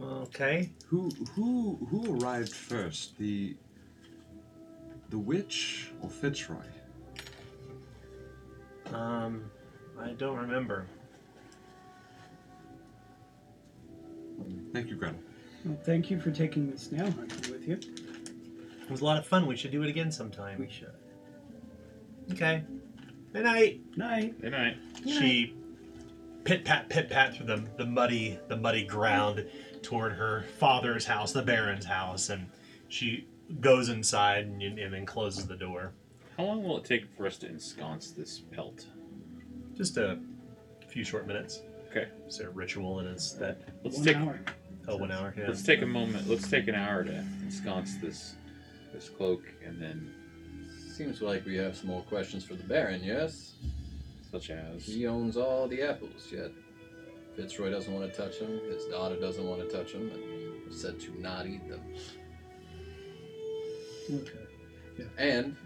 Okay. Who who who arrived first, the the witch or Fitzroy? Um, I don't remember. Thank you, Gretel. Well, thank you for taking the snail hunting with you. It was a lot of fun. We should do it again sometime. We should. Okay. Good night. Night. Good night. She pit pat pit pat through the, the muddy the muddy ground toward her father's house, the Baron's house, and she goes inside and, and then closes the door. How long will it take for us to ensconce this pelt? Just a few short minutes. Okay. Is there a ritual, in it's that Let's One take hour. oh one hour. Yeah. let's take a moment. Let's take an hour to ensconce this this cloak, and then Seems like we have some more questions for the Baron, yes? such as He owns all the apples, yet Fitzroy doesn't want to touch them, his daughter doesn't want to touch them, and said to not eat them. Okay. And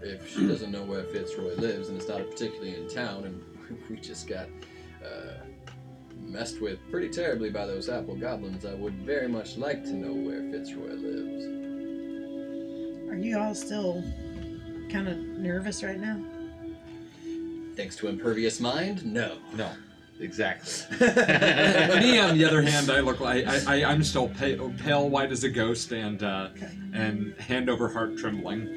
if she doesn't know where Fitzroy lives and it's not particularly in town, and [LAUGHS] we just got uh, messed with pretty terribly by those apple goblins, I would very much like to know where Fitzroy lives. Are you all still kind of nervous right now? Thanks to impervious mind, no. no, exactly. [LAUGHS] Me, on the other hand, I look like I, I I'm still pale, pale white as a ghost, and uh, Okay. and hand over heart trembling.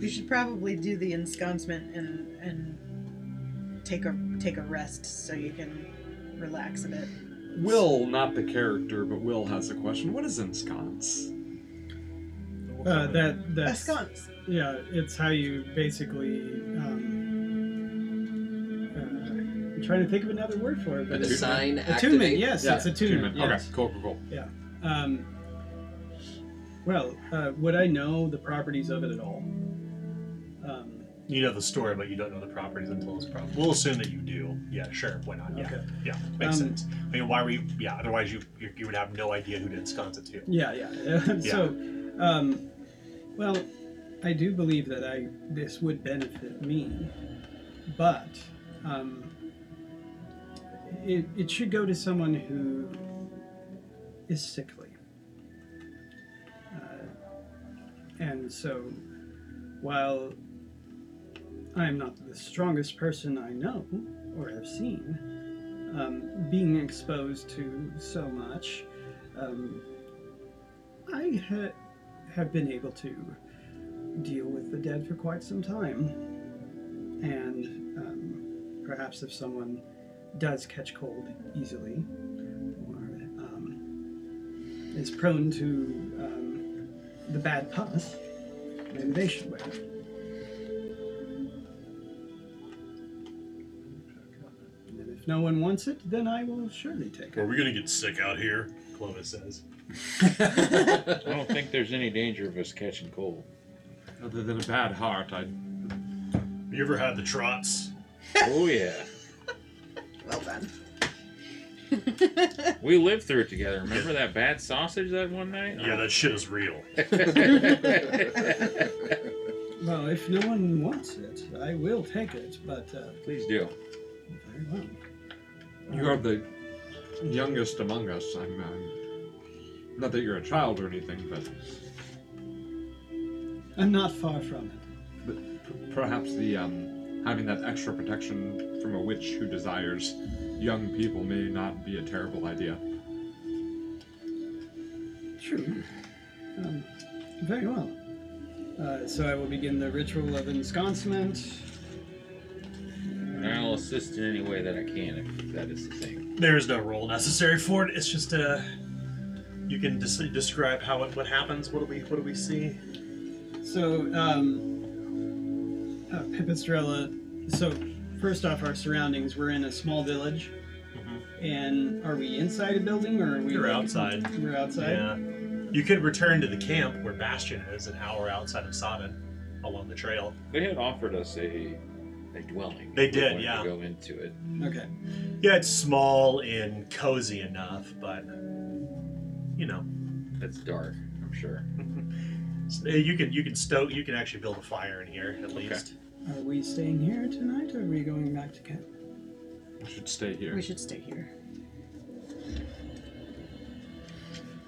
You should probably do the ensconcement and and take a take a rest so you can relax a bit. Will, not the character, but Will has a question. What is ensconce? Uh, that that's Ensconce. yeah. It's how you basically. Um, uh, I'm trying to think of another word for it. But And it's- sign attunement. activate. Yes, Yeah, it's attunement. attunement. Yes. Okay, cool, cool, cool. Um, well, uh, would I know the properties of it at all? Um, You know the story, but you don't know the properties until it's problem. We'll assume that you do. Yeah, sure. Why not? Yeah, Okay. yeah, makes Um, sense. I mean, why were you? Yeah, otherwise you you, you would have no idea who to ensconce it to. yeah, [LAUGHS] yeah. so, um, well, I do believe that I this would benefit me, but um, it, it should go to someone who is sickly. Uh, and so, while I am not the strongest person I know or have seen, um, being exposed to so much, um, I ha- have been able to deal with the dead for quite some time. And um, perhaps if someone does catch cold easily or um, is prone to um, the bad pus, maybe they should wear it. If no one wants it, then I will surely take Are it. we gonna get sick out here? Clovis says. I don't think there's any danger of us catching cold. Other than a bad heart, I You ever had the trots? Oh yeah, Well done. [LAUGHS] we lived through it together. Remember that bad sausage that one night? Yeah, that shit is real. [LAUGHS] Well, if no one wants it, I will take it, but uh, Please do. very well. You are the youngest among us. I'm um, not that you're a child or anything, but, I'm not far from it. but p- perhaps the um, having that extra protection from a witch who desires young people may not be a terrible idea. True. Um, very well. Uh, so I will begin the ritual of ensconcement. And I'll assist in any way that I can if that is the thing. There is no role necessary for it. It's just uh, you can des- describe how it what happens. What do we what do we see? So, um, uh, Pipistrella. So, first off, our surroundings. We're in a small village, and are we inside a building or are we? You're like- outside. We're outside. Yeah. You could return to the camp where Bastion is, an hour outside of Sodden, along the trail. They had offered us a a dwelling. They did, wanted yeah. To go into it. Okay. Yeah, it's small and cozy enough, but you know, It's dark. I'm sure. [LAUGHS] you can you can stoke you can actually build a fire in here at Okay. least. Are we staying here tonight, or are we going back to camp? We should stay here. We should stay here.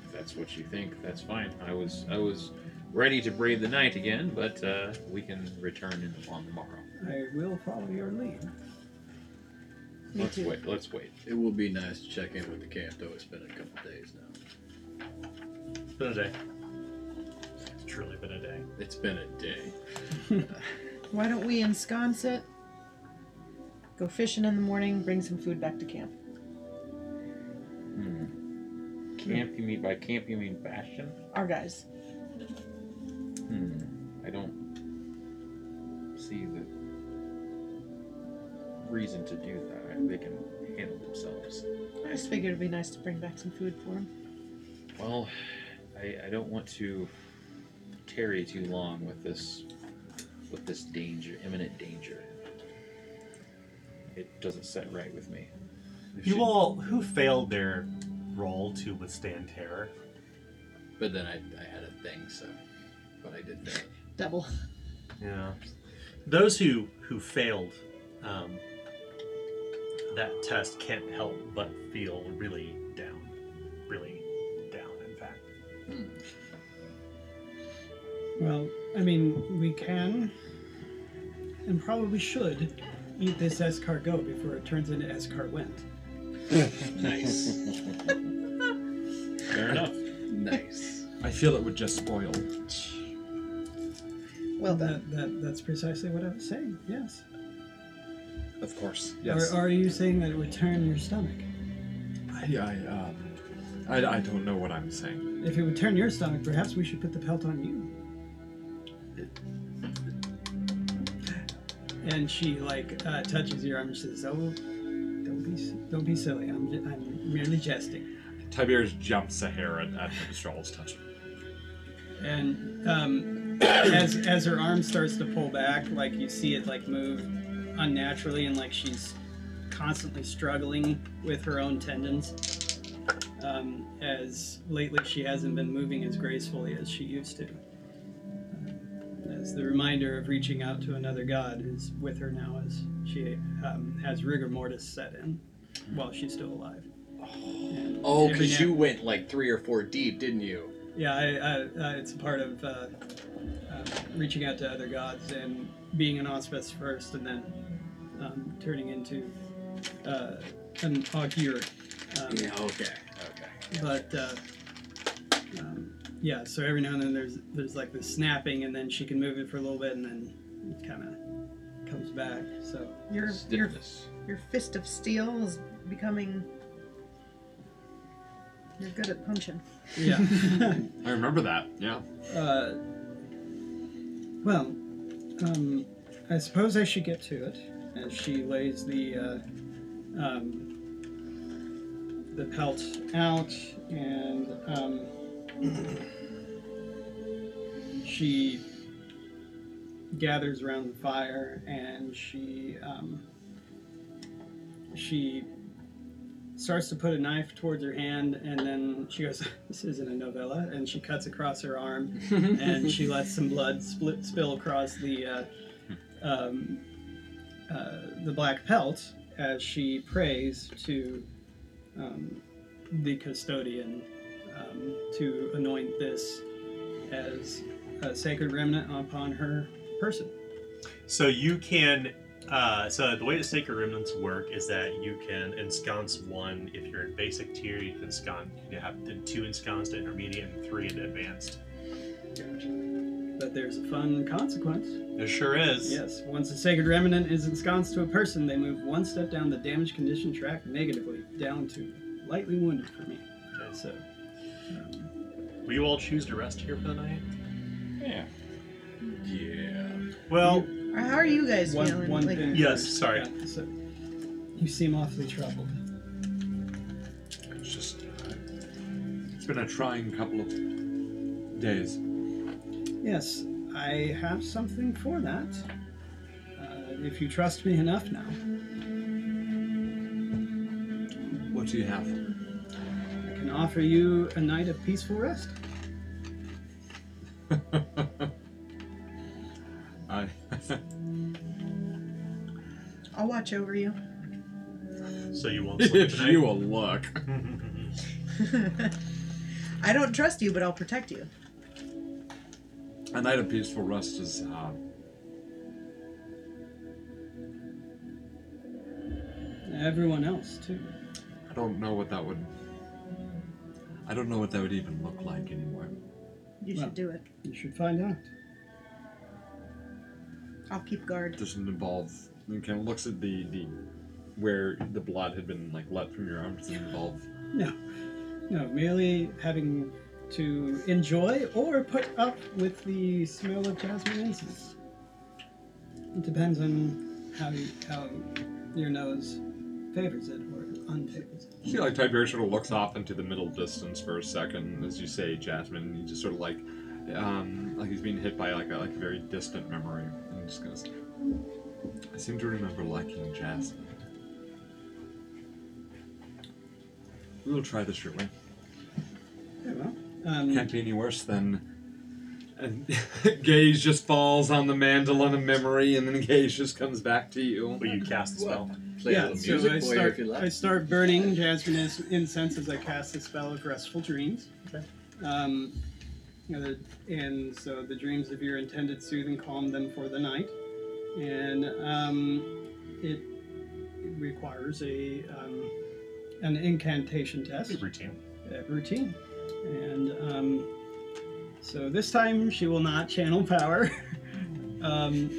If that's what you think. That's fine. I was I was ready to brave the night again, but uh, we can return in, on the morrow. I will follow your lead. Me let's too. wait. Let's wait. It will be nice to check in with the camp, though. It's been a couple days now. It's been a day. It's truly been a day. It's been a day. [LAUGHS] Why don't we ensconce it? Go fishing in the morning, bring some food back to camp. Hmm. Camp? You mean by camp? You mean bastion? Our guys. Hmm. I don't see the reason to do that. They can handle themselves. I just figured it'd be nice to bring back some food for them. Well, I, I don't want to tarry too long with this with this danger, imminent danger. It doesn't set right with me. You all who failed their role to withstand terror. But then I, I had a thing, so. But I did that. Double. Yeah. Those who who failed um, that test can't help but feel really down, really down. In fact, Well, I mean, we can and probably should eat this escargot before it turns into escarwent. Nice. [LAUGHS] Fair enough. nice. I feel it would just spoil. Well done. That, that that's precisely what I was saying. Yes. Of course. Yes. Or are you saying that it would turn your stomach? I, I, um, I, I don't know what I'm saying. If it would turn your stomach, perhaps we should put the pelt on you. And she like uh, touches your arm and says, "Oh, don't be don't be silly. I'm I'm merely jesting." Tiberius jumps a hair at, at Pipistrel's touch. And um, [COUGHS] as as her arm starts to pull back, like you see it like move unnaturally, and like she's constantly struggling with her own tendons. Um, as lately she hasn't been moving as gracefully as she used to. Uh, As the reminder of reaching out to another god is with her now, as she um, has rigor mortis set in while she's still alive. And Oh, because you went like three or four deep, didn't you? yeah, I, I, uh, it's a part of uh, uh, reaching out to other gods and being an auspice first, and then um, turning into uh, an augur. Um, Yeah. Okay. Okay. But uh, um, yeah, so every now and then there's there's like this snapping, and then she can move it for a little bit, and then it kind of comes back. So Your your Stiffness. your fist of steel is becoming. You're good at punching. yeah. [LAUGHS] I remember that. Yeah. Uh, well, um, I suppose I should get to it. As she lays the uh, um, the pelt out, and um, she gathers around the fire and she um, she starts to put a knife towards her hand and then she goes [LAUGHS] this isn't a novella and she cuts across her arm [LAUGHS] and she lets some blood split, spill across the uh, um, uh, the black pelt as she prays to um, the custodian um, to anoint this as a sacred remnant upon her person. So you can. Uh, so the way the sacred remnants work is that you can ensconce one if you're in basic tier. You can ensconce. You have two ensconced at intermediate and three at advanced. But there's a fun consequence. There sure is. Yes, once a sacred remnant is ensconced to a person, they move one step down the damage condition track negatively, down to lightly wounded for me. Okay. So, um, Will you all choose to rest here for the night? Yeah. yeah. Well, How are you guys one, feeling? one Like, thing. Yes, sorry. Yeah, so you seem awfully troubled. It's just. Uh, it's been a trying couple of days. Yes, I have something for that. Uh, if you trust me enough now, What do you have? I can offer you a night of peaceful rest. [LAUGHS] I. I'll watch over you. [LAUGHS] so you won't sleep [LAUGHS] if tonight. you will look. [LAUGHS] I don't trust you, but I'll protect you. A night of peaceful rest is. Uh, Everyone else too. I don't know what that would. I don't know what that would even look like anymore. You Well. should do it. You should find out. I'll keep guard. Does it involve? He kind of looks at the the where the blood had been like let from your arm. Does it involve? No, no, merely having to enjoy or put up with the smell of jasmine incense. It depends on how you, how your nose favors it or unfavors it. You see, like Tiberius sort of looks off into the middle distance for a second as you say Jasmine. He just sort of like, um, like he's being hit by like a like a very distant memory, and just goes. I seem to remember liking Jasmine. We'll try this your way. Yeah, well, um, Can't be any worse than. And [LAUGHS] Gage just falls on the mandolin of memory, and then Gage just comes back to you. Will you cast the spell? Play yeah, a little so music I for you start, if you I start burning jasmine ins- incense as I cast the spell of restful dreams. Okay. Um, you know, the, and so the dreams of your intended soothe and calm them for the night, and um, it requires a um, an incantation test Routine. uh, routine, and um, so this time she will not channel power. [LAUGHS] um,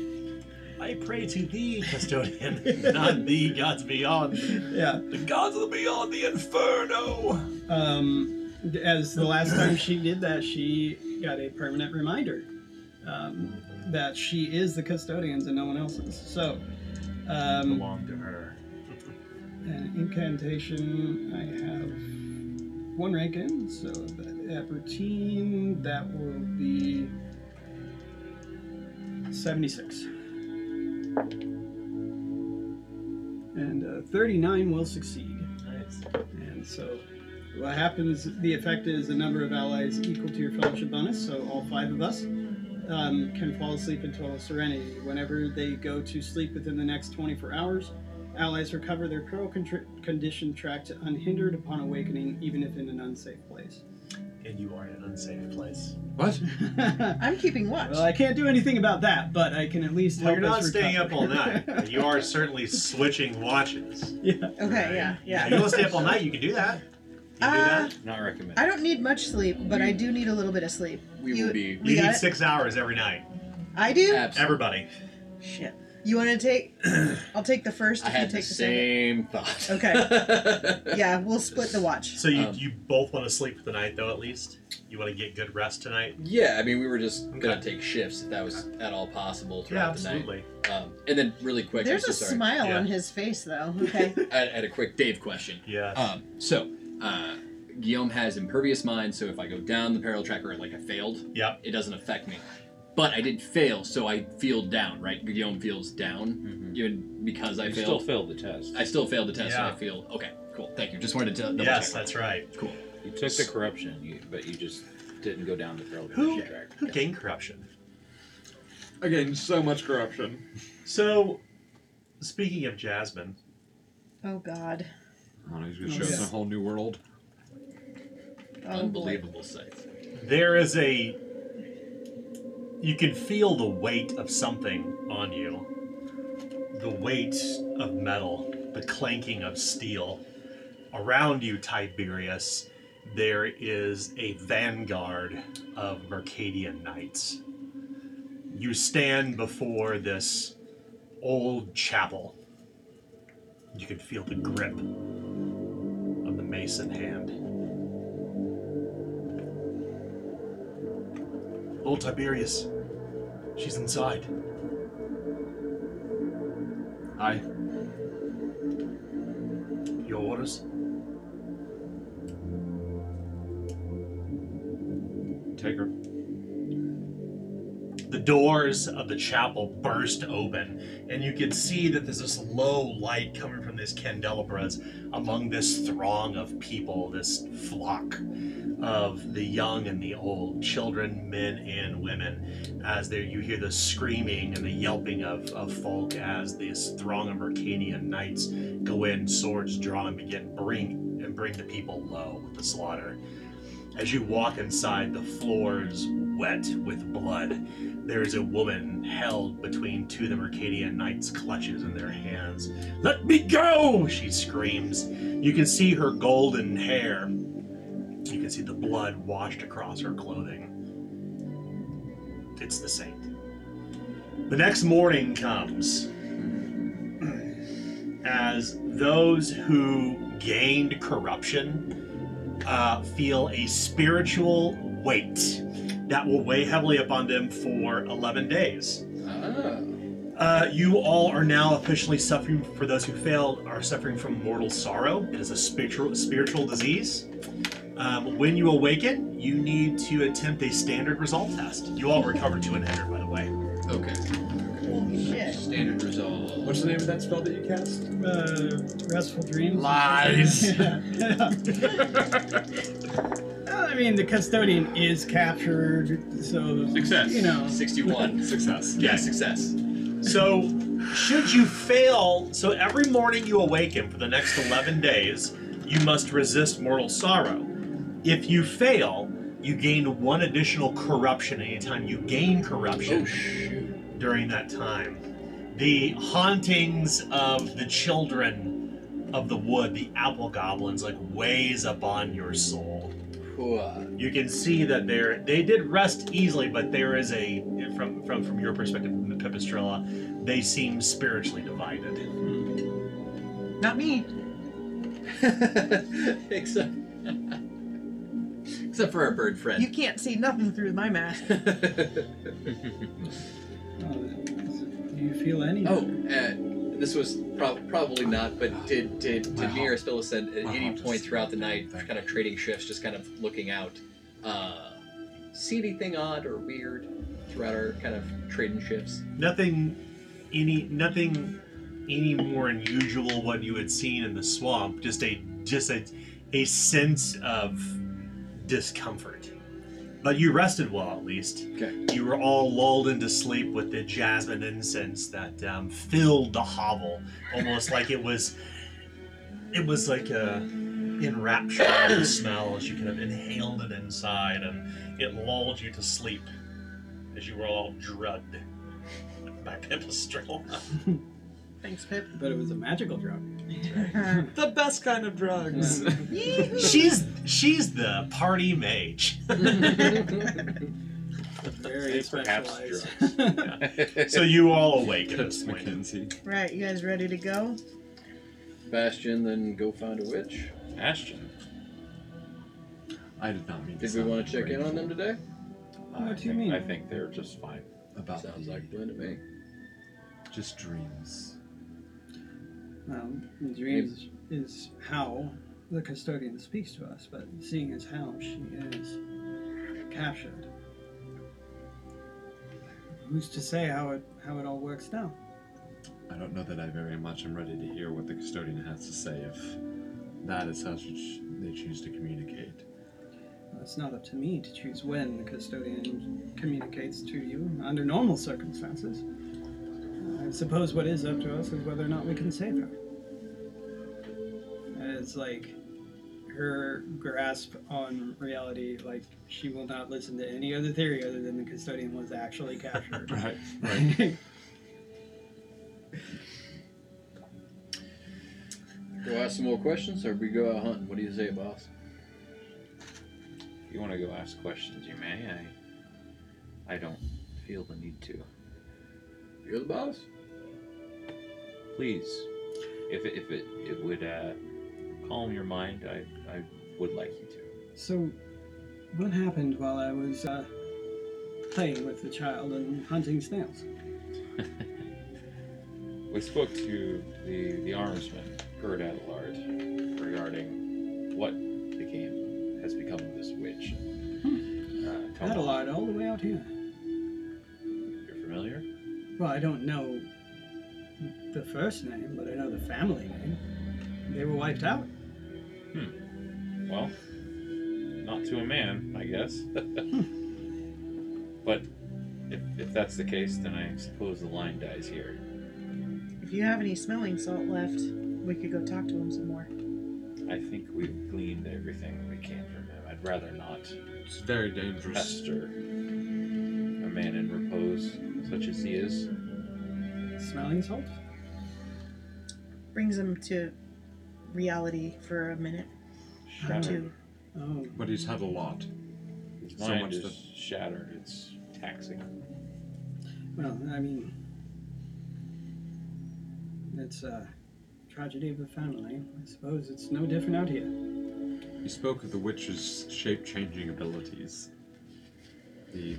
I pray to thee, custodian, [LAUGHS] not thee, gods beyond. yeah. The gods of the beyond, the inferno. Um, as the last time she did that, she got a permanent reminder um, that she is the custodian's and no one else's. So, um, Belong to her. an incantation, I have one rank in, so that, at routine, that will be 76. And uh, 39 will succeed. Nice. And so what happens, the effect is the number of allies equal to your fellowship bonus, so all five of us um, can fall asleep in total serenity. Whenever they go to sleep within the next 24 hours, allies recover their peril contri- condition tracked unhindered upon awakening, even if in an unsafe place. And you are in an unsafe place. What? [LAUGHS] I'm keeping watch. well, I can't do anything about that, but I can at least Well, help you're not us staying recover. up all night. but [LAUGHS] You are certainly switching watches. yeah. okay, yeah, yeah. If you want to stay up all night, you can do that. You do Uh, that. Not recommended. I don't need much sleep, but I do need a little bit of sleep. We you, will be- We You got need it? six hours every night. I do. Absolutely. Everybody. Shit. You want to take? I'll take the first. I If you had the take the second. same thought. Okay. [LAUGHS] Yeah, we'll split the watch. So you, Um, you both want to sleep for the night, though, at least? You want to get good rest tonight? Yeah, I mean, we were just gonna Okay. take shifts if that was at all possible Yeah, throughout the absolutely. night. Um, and then, really quick, There's I'm a so sorry. smile Yeah. on his face, though. Okay. [LAUGHS] I, I had a quick Dave question. Yeah. Um, so, uh, Guillaume has impervious mind, so if I go down the peril tracker like I failed, Yep. it doesn't affect me. but I did fail, so I feel down. Right, Guillaume feels down Mhm. even because I You failed. still failed the test. I still failed the test, Yeah. so I feel okay. Cool, thank you. Just wanted to double yes, check. that's right. cool. You took the corruption, you, but you just didn't go down the Who corruption track. who gained corruption? Again, so much corruption. So, speaking of Jasmine, Oh God. Oh, he's gonna Oh, show us a whole new world. Unbelievable sight. there is a. You can feel the weight of something on you. The weight of metal, the clanking of steel. Around you, Tiberius, there is a vanguard of Mercadian knights. You stand before this old chapel. You can feel the grip of the mason hand. Old Tiberius. She's inside. Aye. Your orders? Take her. The doors of the chapel burst open, and you can see that there's this low light coming from these candelabras among this throng of people, this flock of the young and the old, children, men, and women. As there, you hear the screaming and the yelping of, of folk as this throng of Arcadian knights go in, swords drawn, and begin bring and bring the people low with the slaughter. As you walk inside, the floors wet with blood. There is a woman held between two of the Mercadian knights' clutches in their hands. Let me go! She screams. You can see her golden hair. You can see the blood washed across her clothing. It's the saint. The next morning comes as those who gained corruption uh, feel a spiritual weight that will weigh heavily upon them for 11 days. Ah. Uh, you all are now officially suffering, for those who failed, are suffering from mortal sorrow. It is a spiritual, spiritual disease. Um, when you awaken, you need to attempt a standard resolve test. You all recover to an ender, by the way. Okay. Holy shit. Standard resolve. What's the name of that spell that you cast? Uh, restful dreams. Lies. [LAUGHS] [LAUGHS] [LAUGHS] Well, I mean, the custodian is captured, so Success. You know, 61. [LAUGHS] Success. Yeah, success. So, should you fail, so every morning you awaken for the next 11 days, you must resist mortal sorrow. If you fail, you gain one additional corruption anytime you gain corruption Oh, during that time. The hauntings of the children of the wood, the apple goblins, like weighs upon your soul. Whoa. You can see that they're they did rest easily, but there is a from from from your perspective, from the Pipistrella, they seem spiritually divided. Not me. [LAUGHS] except, except for our bird friend. You can't see nothing through my mask. oh, [LAUGHS] do you feel any? oh, uh, this was prob- probably not, but did did did me or heart- Spilla said at any point throughout the night, Thank kind of trading shifts, just kind of looking out, uh, see anything odd or weird throughout our kind of trading shifts? Nothing any nothing any more unusual what you had seen in the swamp, just a just a a sense of discomfort. But you rested well at least. Okay. You were all lulled into sleep with the jasmine incense that um, filled the hovel, almost like it was. It was like a enrapturing smell as you kind of inhaled it inside, and it lulled you to sleep as you were all drugged by [LAUGHS] Pipistrel. [LAUGHS] Thanks, Pip. But it was a magical drug. [LAUGHS] The best kind of drugs. [LAUGHS] She's she's the party mage. Very Say perhaps specialized. [LAUGHS] so you all awake at this point. McKenzie. right, you guys ready to go? Bastion, then go find a witch. Ashton. I did not mean to Did we sound want to check in on them today? What I do you think, mean? I think they're just fine. About Sounds the- like a plan to me. just dreams. Well, dreams is how the custodian speaks to us, but seeing as how she is captured. who's to say how it how it all works now? I don't know that I very much am ready to hear what the custodian has to say if that is how they choose to communicate. Well, it's not up to me to choose when the custodian communicates to you under normal circumstances. I suppose what is up to us is whether or not we can save her. It's like her grasp on reality, like she will not listen to any other theory other than the custodian was actually captured. [LAUGHS] Right. right. [LAUGHS] Go ask some more questions, or we go out hunting. What do you say, boss? If you want to go ask questions, you may. I, I don't feel the need to. You're the boss. Please, if it, if it, it would uh, calm your mind, I, I would like you to. So, what happened while I was uh, playing with the child and hunting snails? [LAUGHS] We spoke to the the armsman, Gerd Adelard, regarding what became has become of this witch. Uh, Adelard, all the way out here. You're familiar? Well, I don't know the first name, but I know the family name. They were wiped out. Hmm. Well, not to a man, I guess. [LAUGHS] but if, if that's the case, then I suppose the line dies here. If you have any smelling salt left, we could go talk to him some more. I think we've gleaned everything we can from him. I'd rather not It's very dangerous. pester a man in repose such as he is. Smelling salt? Brings him to reality for a minute or Shattered. two. Oh, But he's had a lot. His So mind much is that- shattered. It's taxing. well, I mean, it's a tragedy of a family. I suppose it's no different out here. You spoke of the witch's shape changing abilities. The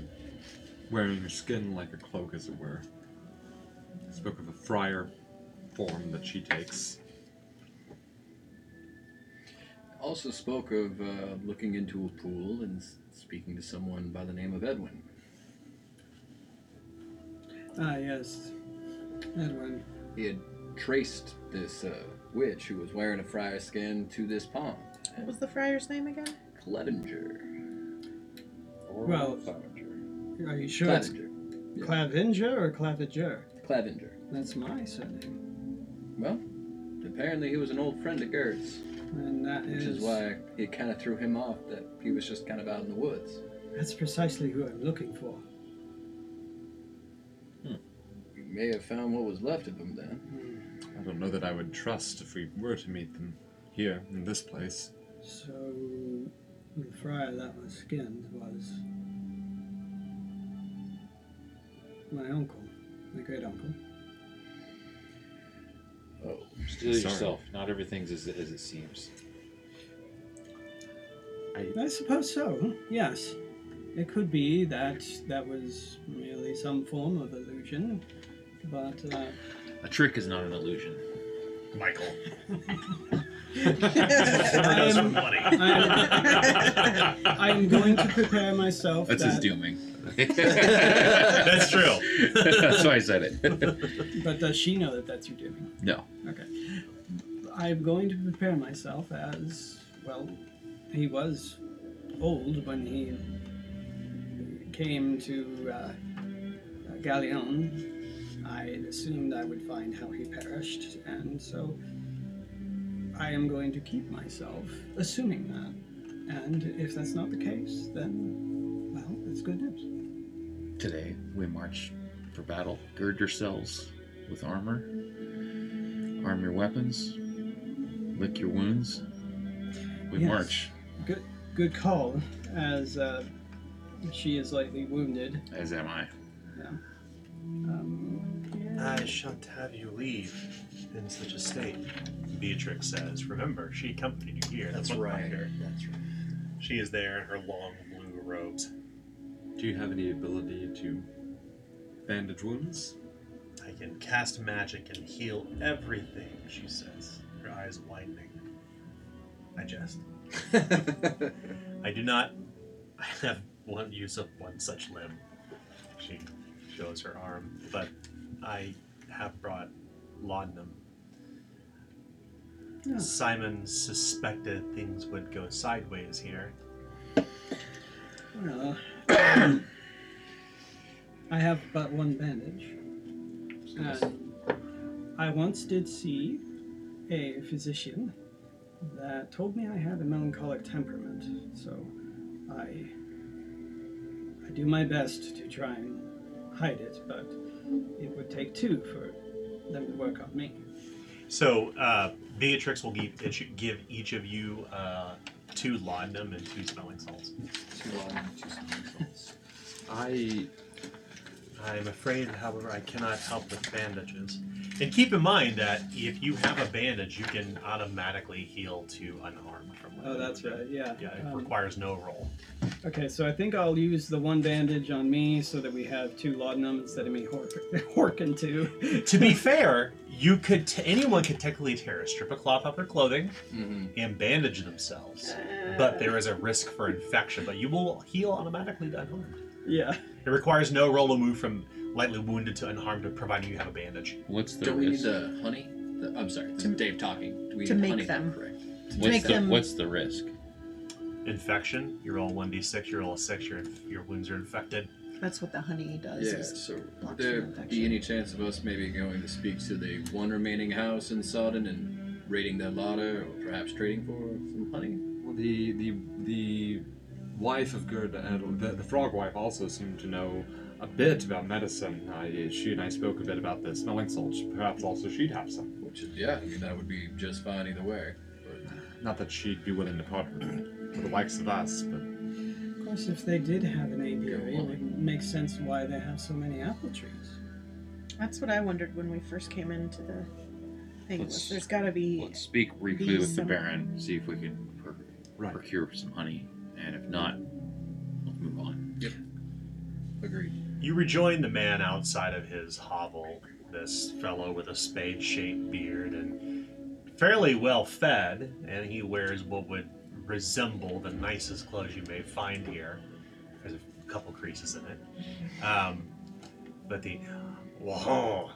wearing her skin like a cloak, as it were. He spoke of a friar form that she takes. Also spoke of uh, looking into a pool and s- speaking to someone by the name of Edwin. Ah, yes. Edwin. He had traced this uh, witch who was wearing a friar skin to this pond. What was the friar's name again? Clevenger. Or Well- Clevenger. Are you sure it's Clevenger. Clavinger or Claviger? Clevenger. That's my surname. Well, apparently he was an old friend of Gerd's, And that which is, is why it kind of threw him off that he was just kind of out in the woods. That's precisely who I'm looking for. We may have found what was left of him then. Hmm. I don't know that I would trust if we were to meet them here, in this place. So, the friar that was skinned was my uncle, my great uncle. Oh, Still Sorry. yourself. Not everything's as, as it seems. I suppose so. Yes, it could be that that was merely some form of illusion, but uh, A trick is not an illusion. Michael. [LAUGHS] I am. I'm, I'm going to prepare myself. That's his that, dooming. That's true. That's why I said it. But does she know that that's your doing? no. Okay. I'm going to prepare myself as well. He was old when he came to uh, Galleon. I assumed I would find how he perished, and so I am going to keep myself assuming that. And if that's not the case, then well, it's good news. Today we march for battle. Gird yourselves with armor. Arm your weapons. Lick your wounds. We Yes. march, Good, good call. As uh, she is lightly wounded. as am I. Um, I shan't have you leave in such a state, Beatrix says. Remember, she accompanied you here. that's the right. bookbinder. That's right. She is there in her long blue robes. Do you have any ability to bandage wounds? I can cast magic and heal everything, she says, her eyes widening. I jest. [LAUGHS] I do not I have one use of one such limb. She shows her arm. But I have brought laudanum. Simon suspected things would go sideways here. Well, [COUGHS] I have but one bandage. And I once did see a physician that told me I had a melancholic temperament, so I I do my best to try and hide it, but it would take two for them to work on me. So uh, Beatrix will give, it give each of you uh, two laudanum and two smelling salts. Two laudanum, two smelling salts. I I'm afraid, however, I cannot help with bandages. And keep in mind that if you have a bandage, you can automatically heal to unharmed from Oh, that's right. Yeah. Yeah, it Um, requires no roll. Okay, so I think I'll use the one bandage on me so that we have two laudanum instead of me hork- [LAUGHS] horking two. to be [LAUGHS] fair, you could t- anyone could technically tear a strip of cloth off their clothing Mm-hmm. and bandage themselves, but there is a risk for infection. But you will heal automatically to unharmed. Yeah. It requires no roll to move from lightly wounded to unharmed, providing you have a bandage. What's the Don't we need risk? the honey? The, I'm sorry, To- Dave talking. Do we to need make honey? them. Correct. What's make the them- What's the risk? Infection, you roll one d6, you roll a six, your your wounds are infected. That's what the honey does. Yeah, is so blocks would there your infection. be any chance of us maybe going to speak to the one remaining house in Sodden and raiding their larder, or perhaps trading for some honey? well, the the the wife of Gerd, uh, the, the frog wife, also seemed to know a bit about medicine. I, she and I spoke a bit about the smelling salts. Perhaps also she'd have some. Which is, yeah, I mean, that would be just fine either way. But Not that she'd be willing to part with it for the likes of us, but Of course, if they did have an apiary, it would make sense why they have so many apple trees. That's what I wondered when we first came into the thing. Let's- there's got to be. Let's speak briefly with the some- Baron, see if we can pr- Right. procure some honey, and if not, let's move on. Yep. Agreed. You rejoin the man outside of his hovel, this fellow with a spade shaped beard and fairly well fed, and he wears what would resemble the nicest clothes you may find here. There's a couple creases in it. Um, but the, whoa,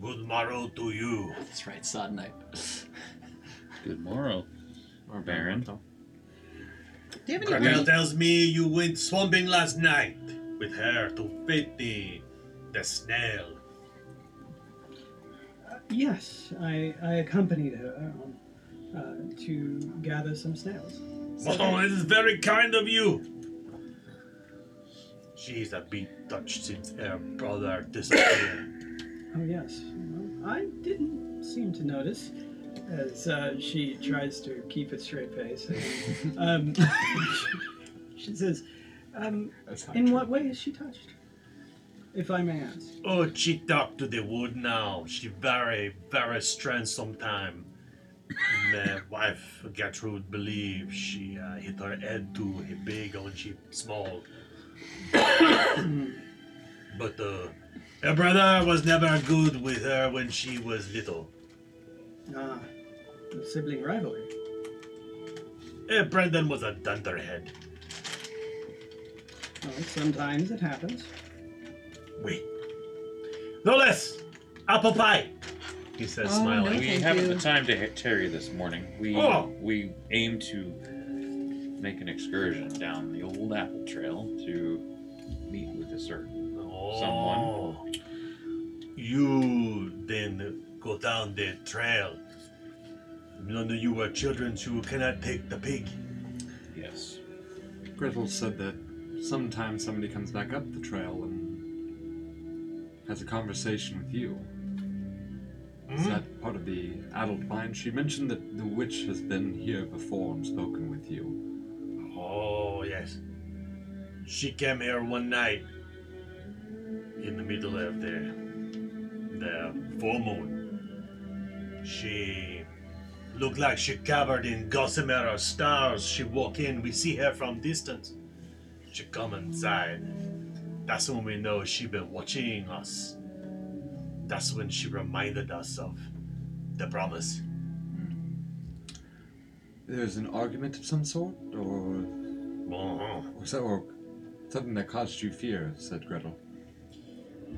good morrow to you. That's right, Sodden night. Good morrow. or Baron. Do you have any? Gretel tells me you went swamping last night with her to fit the, the snail. Yes, I, I accompanied her on, uh, to gather some snails. Oh, it is very kind of you. She's a bit touched since her brother disappeared. [COUGHS] Oh, yes. Well, I didn't seem to notice as uh, she tries to keep a straight face. [LAUGHS] Um, [LAUGHS] she says, um, In what way is she touched? If I may ask. oh, she talk to the wood now. She very, very strange sometime. My [LAUGHS] wife Gertrude believe she uh, hit her head too he big when she small. [COUGHS] but uh, her brother was never good with her when she was little. Ah, sibling rivalry. Eh, Brendan was a dunderhead. Well, sometimes it happens. Wait. No less! Apple pie! He says, Oh, smiling. no. we Thank haven't you. the time to hit Terry this morning. We Oh. we aim to make an excursion down the old apple trail to meet with a certain Oh. You then go down the trail. None of you are children who cannot take the pig. yes. Gretel said that sometimes somebody comes back up the trail and has a conversation with you. Is Hmm? that part of the adult mind? She mentioned that the witch has been here before and spoken with you. Oh, yes. She came here one night in the middle of the, the full moon. She looked like she covered in gossamer stars. She walk in, we see her from distance. She come inside. That's when we know she been watching us. That's when she reminded us of the promise. There's an argument of some sort, or, Uh-huh. or, so, or something that caused you fear, said Gretel.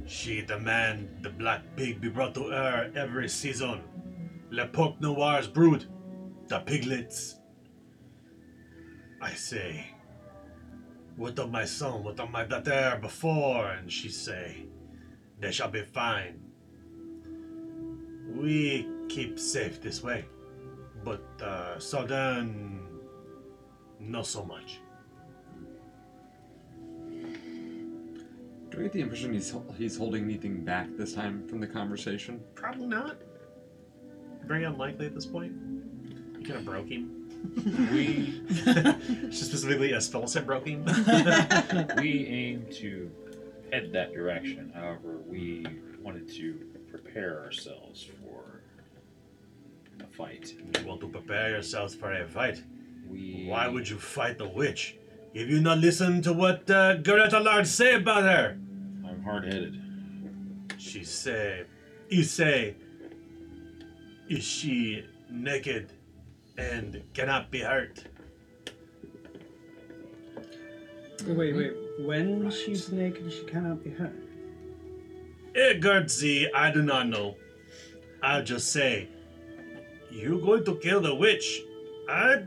She demand the black pig be brought to her every season. Le porc noir's brood, the piglets. I say, what of my son, what of my daughter before? And she say, they shall be fine. We keep safe this way, but uh, Sodden, not so much. Do we get the impression he's he's holding anything back this time from the conversation? Probably not. Very unlikely at this point. You kind of broke him. We [LAUGHS] Specifically, as Phyllis had broken. [LAUGHS] we aim to head that direction. However, we wanted to prepare ourselves for a fight. you want to prepare yourselves for a fight. We Why would you fight the witch? If you not listen to what uh, Greta Lard say about her, I'm hard-headed. she say, he say, is she naked and cannot be hurt? Wait, wait. When she's naked, she cannot be hurt. Eh, Gertzy, I do not know. I'll just say, you're going to kill the witch? I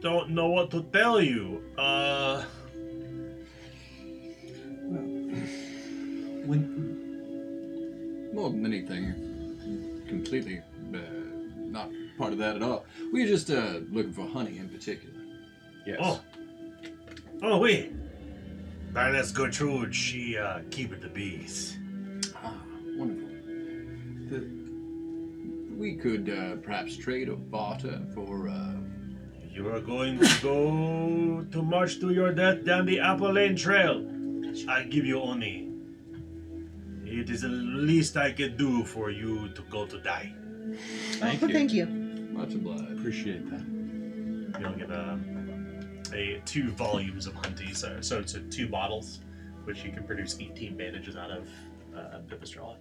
don't know what to tell you. Uh, Well, [SIGHS] When More than anything, completely not part of that at all. We were just uh, looking for honey in particular. Yes. oh, oh, wait. Baroness Gertrude, she uh, keep the bees. Ah, wonderful. The, we could uh, perhaps trade or barter for. Uh, You are going to go to march to your death down the Apple Lane Trail. I give you only. It is the least I can do for you to go to die. Thank oh, you. Thank you. Much obliged. appreciate that. You'll get a, a two volumes of Hunties, so, so it's a two bottles, which you can produce 18 bandages out of uh, Pipistrella.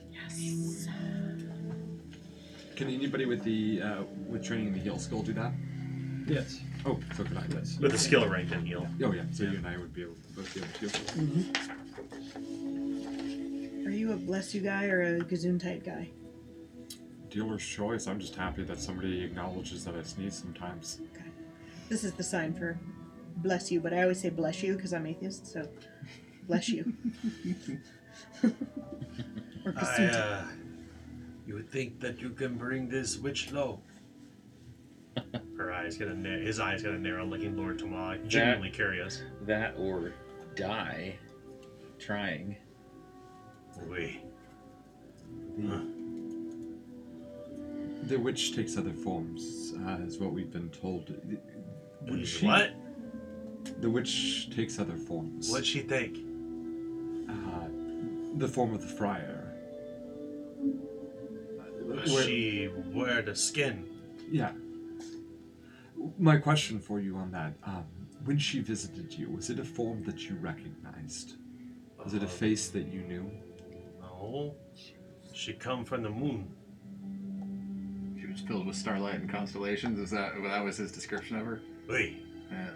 Can anybody with the uh, with training in the heal skill do that? yes. Oh, so could I. Yes. With a skill rank and heal. Oh yeah, so you and I would be able to both be able to. Are you a bless you guy or a gazoon type guy? Dealer's choice. I'm just happy that somebody acknowledges that I sneeze sometimes. Okay. This is the sign for bless you, but I always say bless you because I'm atheist, so bless you. [LAUGHS] or I, uh, you think that you can bring this witch low? [LAUGHS] Her eyes gonna na- his eyes gonna narrow, looking Lord Tomas, genuinely curious. That or die trying. We. The, the witch takes other forms, uh, is what we've been told. Would she- What? The witch takes other forms. What'd she take? Uh, the form of the friar. Does Where- she wear the skin? Yeah. My question for you on that: um, When she visited you, was it a form that you recognized? Was it a Uh, face that you knew? No. She come from the moon. She filled with starlight and constellations. Is that that was his description of her? We. Yeah.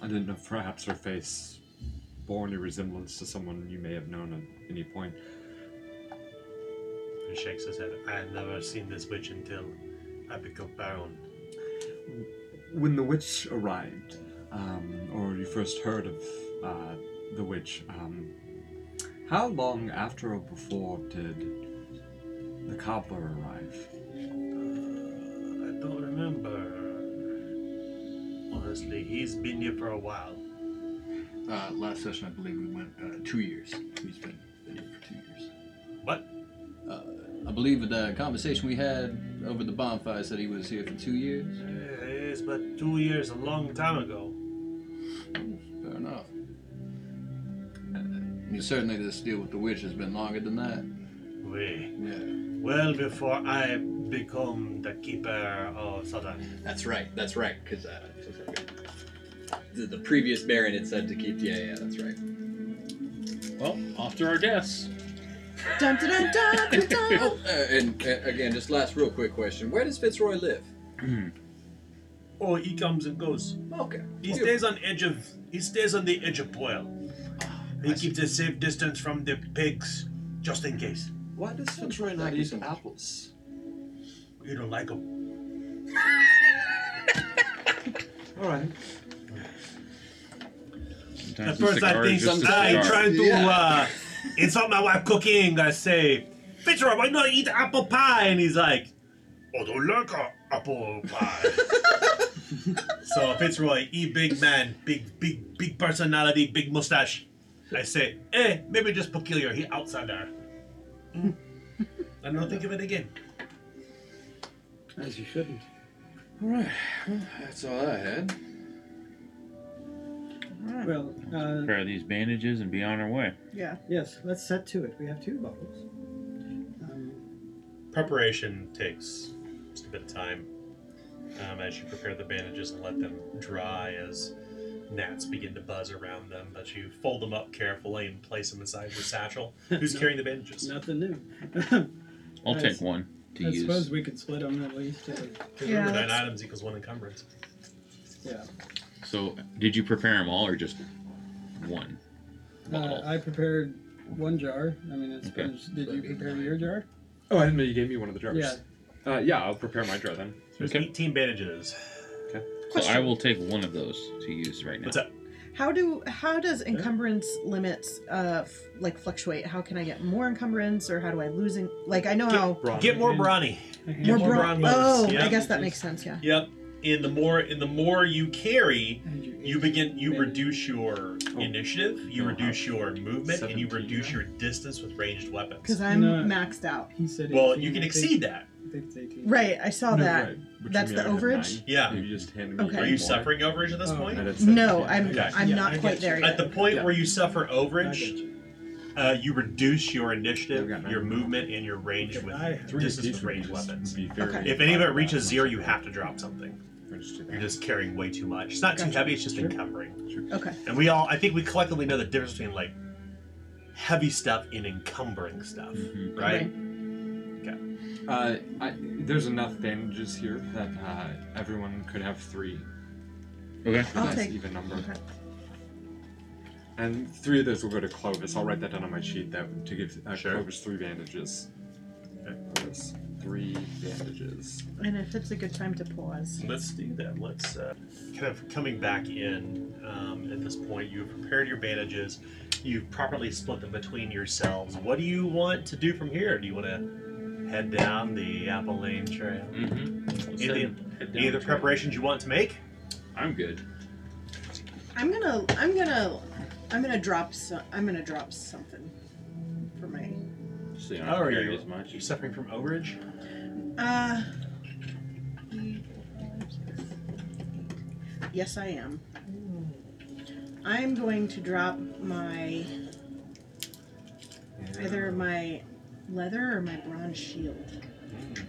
I didn't know if perhaps her face bore any resemblance to someone you may have known at any point. He shakes his head. I had never seen this witch until I became Baron. When the witch arrived, um, or you first heard of uh, the witch, um, how long after or before did the cobbler arrive? Don't remember. Honestly, he's been here for a while. Uh, last session, I believe we went uh, two years. He's been, been here for two years. What? Uh, I believe the conversation we had over the bonfire said he was here for two years. Is but two years, a long time ago. Fair enough. Uh, certainly, this deal with the witch has been longer than that. We. Yeah. Well before I become the keeper of Sodden. That's right. That's right. Because uh, the, the previous Baron had said to keep. Yeah, yeah, that's right. Well, off to our deaths. Dun, dun, dun, dun, dun, dun. [LAUGHS] Oh, uh, and uh, again, just last real quick question: Where does Fitzroy live? [CLEARS THROAT] Oh, he comes and goes. Okay. He stays on edge of. He stays on the edge of Poil. He keeps a safe distance from the pigs, just in case. Why does Fitzroy not eat so much. apples? You don't like them. [LAUGHS] All right. Sometimes At first, I think just a I cigar. trying to Yeah. uh, insult my wife cooking. I say, Fitzroy, why not eat apple pie? And he's like, I don't like a apple pie. [LAUGHS] so Fitzroy, e big man, big, big, big personality, big mustache. I say, eh, maybe just peculiar. He outsider. Mm. I don't think of it again. As you shouldn't. All right. Well, that's all I had. Well, uh, Prepare these bandages and be on our way. Yeah. yes, let's set to it. We have two bottles. Um, Preparation takes just a bit of time um, as you prepare the bandages and let them dry as gnats begin to buzz around them. But you fold them up carefully and place them inside your satchel. [LAUGHS] Who's carrying the bandages? nothing new. I'll Nice. take one to I use. suppose we could split them at least. Uh, Because Yeah, nine items equals one encumbrance. yeah. So, did you prepare them all or just one? Uh, bottle? I prepared one jar. I mean, I Okay. suppose. Did So you prepare nine. your jar? Oh, I didn't know you gave me one of the jars. Yeah. Uh, yeah, I'll prepare my jar then. There's Okay. 18 bandages. so I will take one of those to use right now. What's up? How do how does encumbrance limits uh f- like fluctuate? How can I get more encumbrance, or how do I lose? En- like I know Get- how Bronze. Get more and- brawny. And more more your- bron- bronze Oh, bonus, yeah. I guess that makes sense. Yeah. Yep. And the more and the more you carry, and your you begin you reduce your Oh. initiative, you Oh, reduce your movement, and you 17, reduce yeah. your distance with ranged weapons. Because I'm No. maxed out. He said. Well, 18, you can I think- exceed that. I think it's 18. Right. I saw No, that. right. Which That's the overage? Yeah. You just handed me Okay. Are you more. suffering overage at this Oh, point? And it's No, 17. I'm Okay. I'm Yeah, not I quite get there you. yet. At the point Yeah. where you suffer overage, you. uh, you reduce your initiative, Yeah, we got your movement, and your range with I- Three distance with of these ranged would just weapons. be very Okay. If any of it reaches zero, you have to drop something. Or just do that. You're just carrying way too much. It's not too Gotcha. heavy; it's just Sure. encumbering. Okay. And we all, I think, we collectively know the difference between like heavy stuff and encumbering stuff, Mhm. right? Uh, I, there's enough bandages here that uh, everyone could have three. Okay. I'll Nice take. even number. Okay. And three of those will go to Clovis. I'll write that down on my sheet that to give uh, Sure. Clovis three bandages. Clovis, three bandages. And if it's a good time to pause. Let's do that. Let's uh, kind of coming back in um, at this point. You've prepared your bandages. You've properly split them between yourselves. What do you want to do from here? Do you want to head down the Apple Lane Trail? Mm-hmm. Any, any other preparations you want to make? I'm good. I'm gonna I'm gonna I'm gonna drop some I'm gonna drop something for my So you don't How have are you? as much. You suffering from overage? uh Yes I am. I'm going to drop my either my leather or my bronze shield. Mm.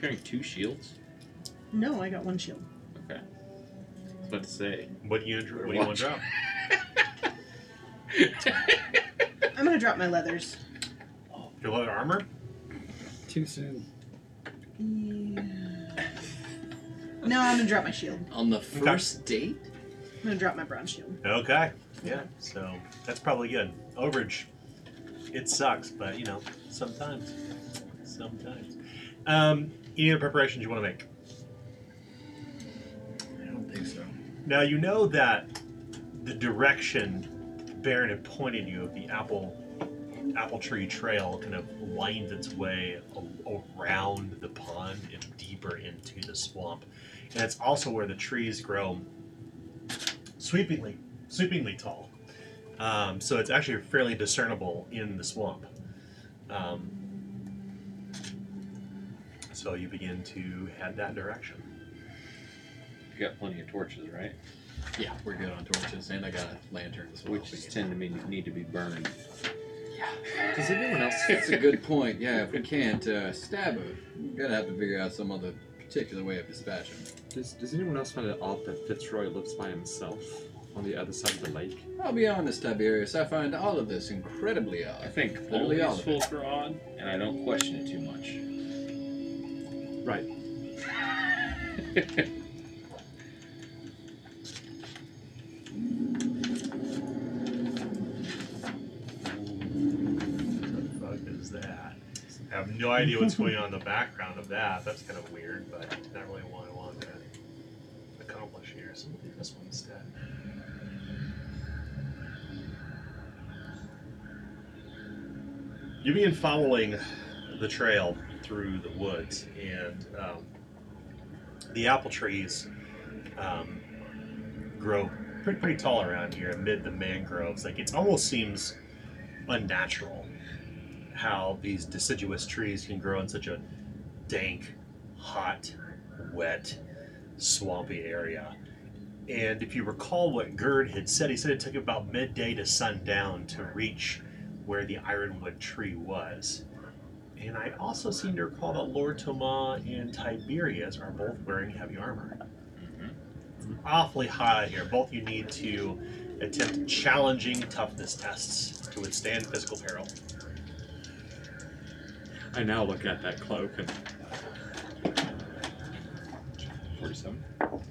Carrying two shields. No, I got one shield. Okay. I was about to say. What do you What do you want to drop? [LAUGHS] I'm gonna drop my leathers. Your leather armor? Too soon. Yeah. No, I'm gonna drop my shield. On the first date? I'm gonna drop my bronze shield. Okay. Yeah. So that's probably good. Overage. It sucks, but you know, sometimes. Sometimes. Um, any other preparations you want to make? I don't think so. Now you know that the direction Baron had pointed you of the apple apple tree trail kind of winds its way a- around the pond and deeper into the swamp, and it's also where the trees grow sweepingly sweepingly tall. Um, so it's actually fairly discernible in the swamp. Um, so you begin to head that direction. You got plenty of torches, right? Yeah, we're good on torches, and I got a lantern as well. Which We tend to be, need to be burned. Yeah. Does anyone else? [LAUGHS] That's a good point. Yeah, if we can't uh, stab her, we're gonna have to figure out some other particular way of dispatching. Does, does anyone else find it odd that Fitzroy lives by himself on the other side of the lake. I'll be honest, Tiberius, I find all of this incredibly odd. I think all Literally all these odd, and I don't question it too much. Right. What the fuck is that? I have no idea what's going on in the background of that. That's kind of weird, but not really what I want to accomplish here. So we'll do this one instead. You begin following the trail through the woods, and um, the apple trees um, grow pretty, pretty tall around here amid the mangroves. Like it almost seems unnatural how these deciduous trees can grow in such a dank, hot, wet, swampy area. And if you recall what Gerd had said, he said it took about midday to sundown to reach where the ironwood tree was. And I also seem to recall that Lord Tomas and Tiberius are both wearing heavy armor. It's awfully hot out here. Both you need to attempt challenging toughness tests to withstand physical peril. I now look at that cloak and 47.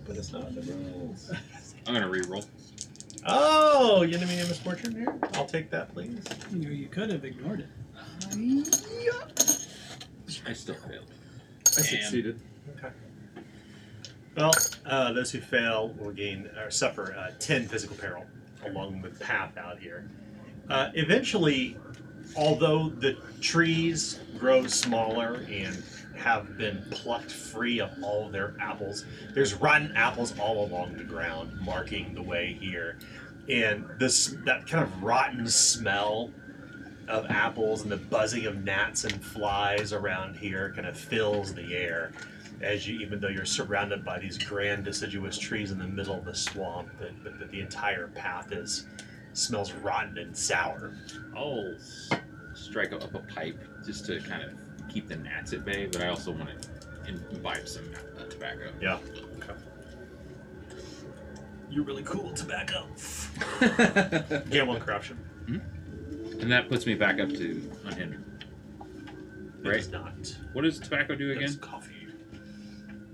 But it's not the rules. I'm gonna re-roll. Oh, you didn't mean a misfortune here? I'll take that, please. You know, you could have ignored it. I still failed. I succeeded. Okay. Well, uh, those who fail will gain or suffer uh, 10 physical peril along the path out here. Uh, eventually, although the trees grow smaller and have been plucked free of all their apples, there's rotten apples all along the ground, marking the way here. And this that kind of rotten smell of apples and the buzzing of gnats and flies around here kind of fills the air as you even though you're surrounded by these grand deciduous trees in the middle of the swamp that, that, that the entire path is smells rotten and sour I'll strike up a pipe just to kind of keep the gnats at bay, but I also want to imbibe some uh, tobacco. yeah okay you're really cool tobacco [LAUGHS] gamble and corruption And that puts me back up to unhindered. It Right. does not What does tobacco do That's again? coffee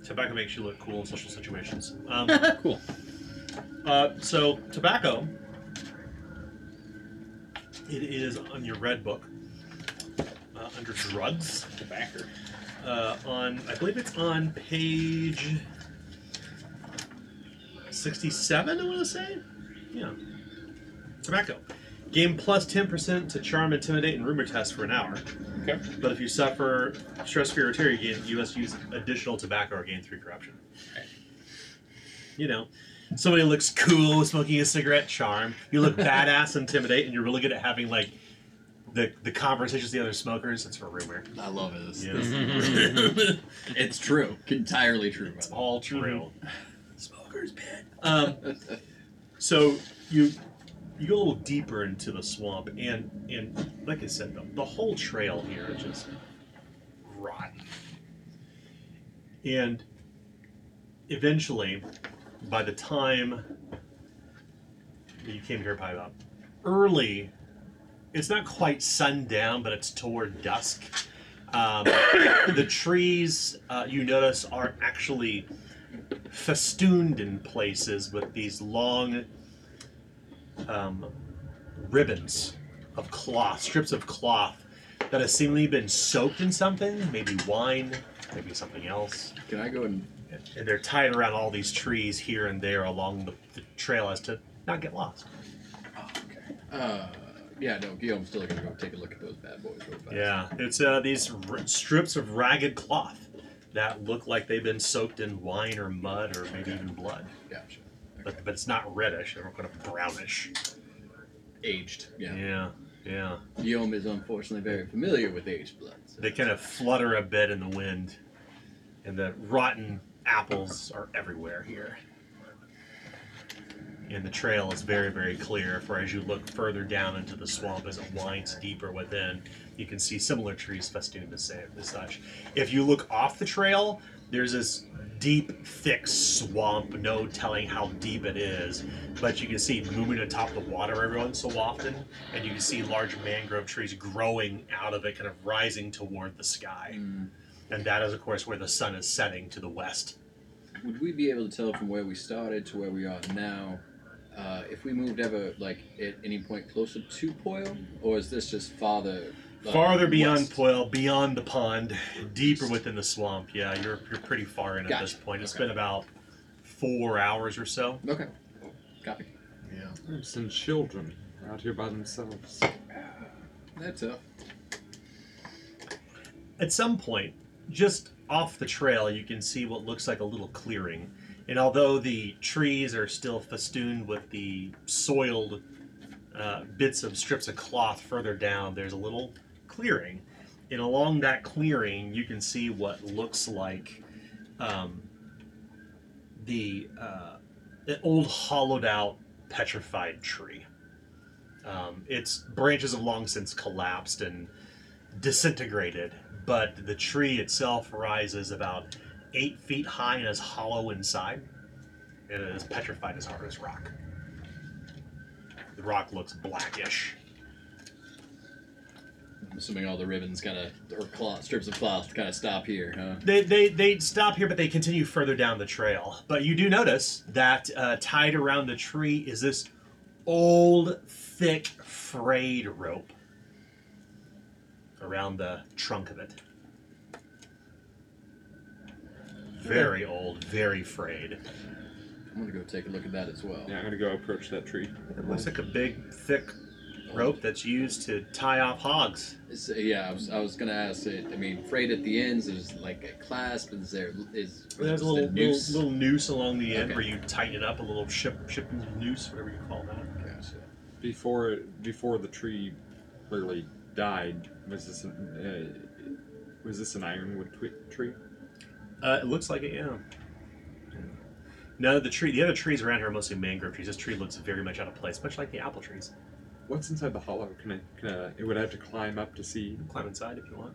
tobacco makes you look cool in social situations um, [LAUGHS] Cool. Uh, so tobacco. It is on your red book under drugs. Tobacco. Uh, on I believe it's on page sixty-seven. I want to say, yeah. Tobacco. Gain plus ten percent to charm, intimidate, and rumor test for an hour. Okay. But if you suffer stress, fear, or terror, you, gain, you must use additional tobacco or gain three corruption. Okay. You know, somebody looks cool smoking a cigarette, charm. You look [LAUGHS] badass, intimidate, and you're really good at having like the the conversations with the other smokers. It's for rumor. I love it. This- Yeah. this- [LAUGHS] [LAUGHS] it's true. Entirely true. By It's the way. all true. Smoker's pit. Um, so you you go a little deeper into the swamp, and and like I said, the, the whole trail here is just rotten. And eventually, by the time you came here, probably about early, it's not quite sundown, but it's toward dusk. Um, [COUGHS] the trees uh, you notice are actually festooned in places with these long um, ribbons of cloth, strips of cloth that have seemingly been soaked in something, maybe wine, maybe something else. Can I go and And they're tied around all these trees here and there along the, the trail as to not get lost. Oh, okay. Uh, yeah, no, Guillaume's still gonna go take a look at those bad boys real fast. Yeah, it's uh, these r- strips of ragged cloth that look like they've been soaked in wine or mud or maybe even blood. Gotcha. But, but it's not reddish, they're kind of brownish. Aged. Yeah. Yeah, yeah. Guillaume is unfortunately very familiar with aged blood. so- They kind of flutter a bit in the wind, and the rotten apples are everywhere here. And the trail is very, very clear. For as you look further down into the swamp, as it winds deeper within, you can see similar trees festooned as sa- as such. If you look off the trail, there's this deep, thick swamp. No telling how deep it is, but you can see moving atop the water every once so often, and you can see large mangrove trees growing out of it, kind of rising toward the sky. Mm. And that is, of course, where the sun is setting to the west. Would we be able to tell from where we started to where we are now, uh, if we moved ever like at any point closer to Poil, or is this just farther uh, Farther beyond west. Poil, beyond the pond, deeper within the swamp. Yeah, you're you're pretty far in at Gotcha. this point. It's Okay. been about four hours or so. Okay. Copy. Wives and children out here by themselves. That's tough. At some point, just off the trail, you can see what looks like a little clearing. And although the trees are still festooned with the soiled uh, bits of strips of cloth further down, there's a little clearing. And along that clearing, you can see what looks like um, the uh, an old hollowed out petrified tree. Um, its branches have long since collapsed and disintegrated, but the tree itself rises about eight feet high and is hollow inside. And it is petrified as hard as rock. The rock looks blackish. I'm assuming all the ribbons kind of or cloth strips of cloth kind of stop here, huh? They, they, they stop here, but they continue further down the trail. But you do notice that uh, tied around the tree is this old, thick, frayed rope around the trunk of it. Very [LAUGHS] old, very frayed. I'm gonna go take a look at that as well. Yeah, I'm gonna go approach that tree. It looks like a big, thick rope that's used to tie off hogs. It's, uh, yeah, I was, I was gonna ask it. I mean, frayed at the ends. There's like a clasp. Is there is There's is a little, noose? little little noose along the end Okay. where you tighten it up, a little ship ship noose, whatever you call that. Gotcha. Before before the tree clearly died, was this an, uh, was this an ironwood twi- tree? Uh, it looks like it, yeah. No, the tree, the other trees around here are mostly mangrove trees. This tree looks very much out of place, much like the apple trees. What's inside the hollow? Can I? Can I? It would have to climb up to see. You can climb inside if you want.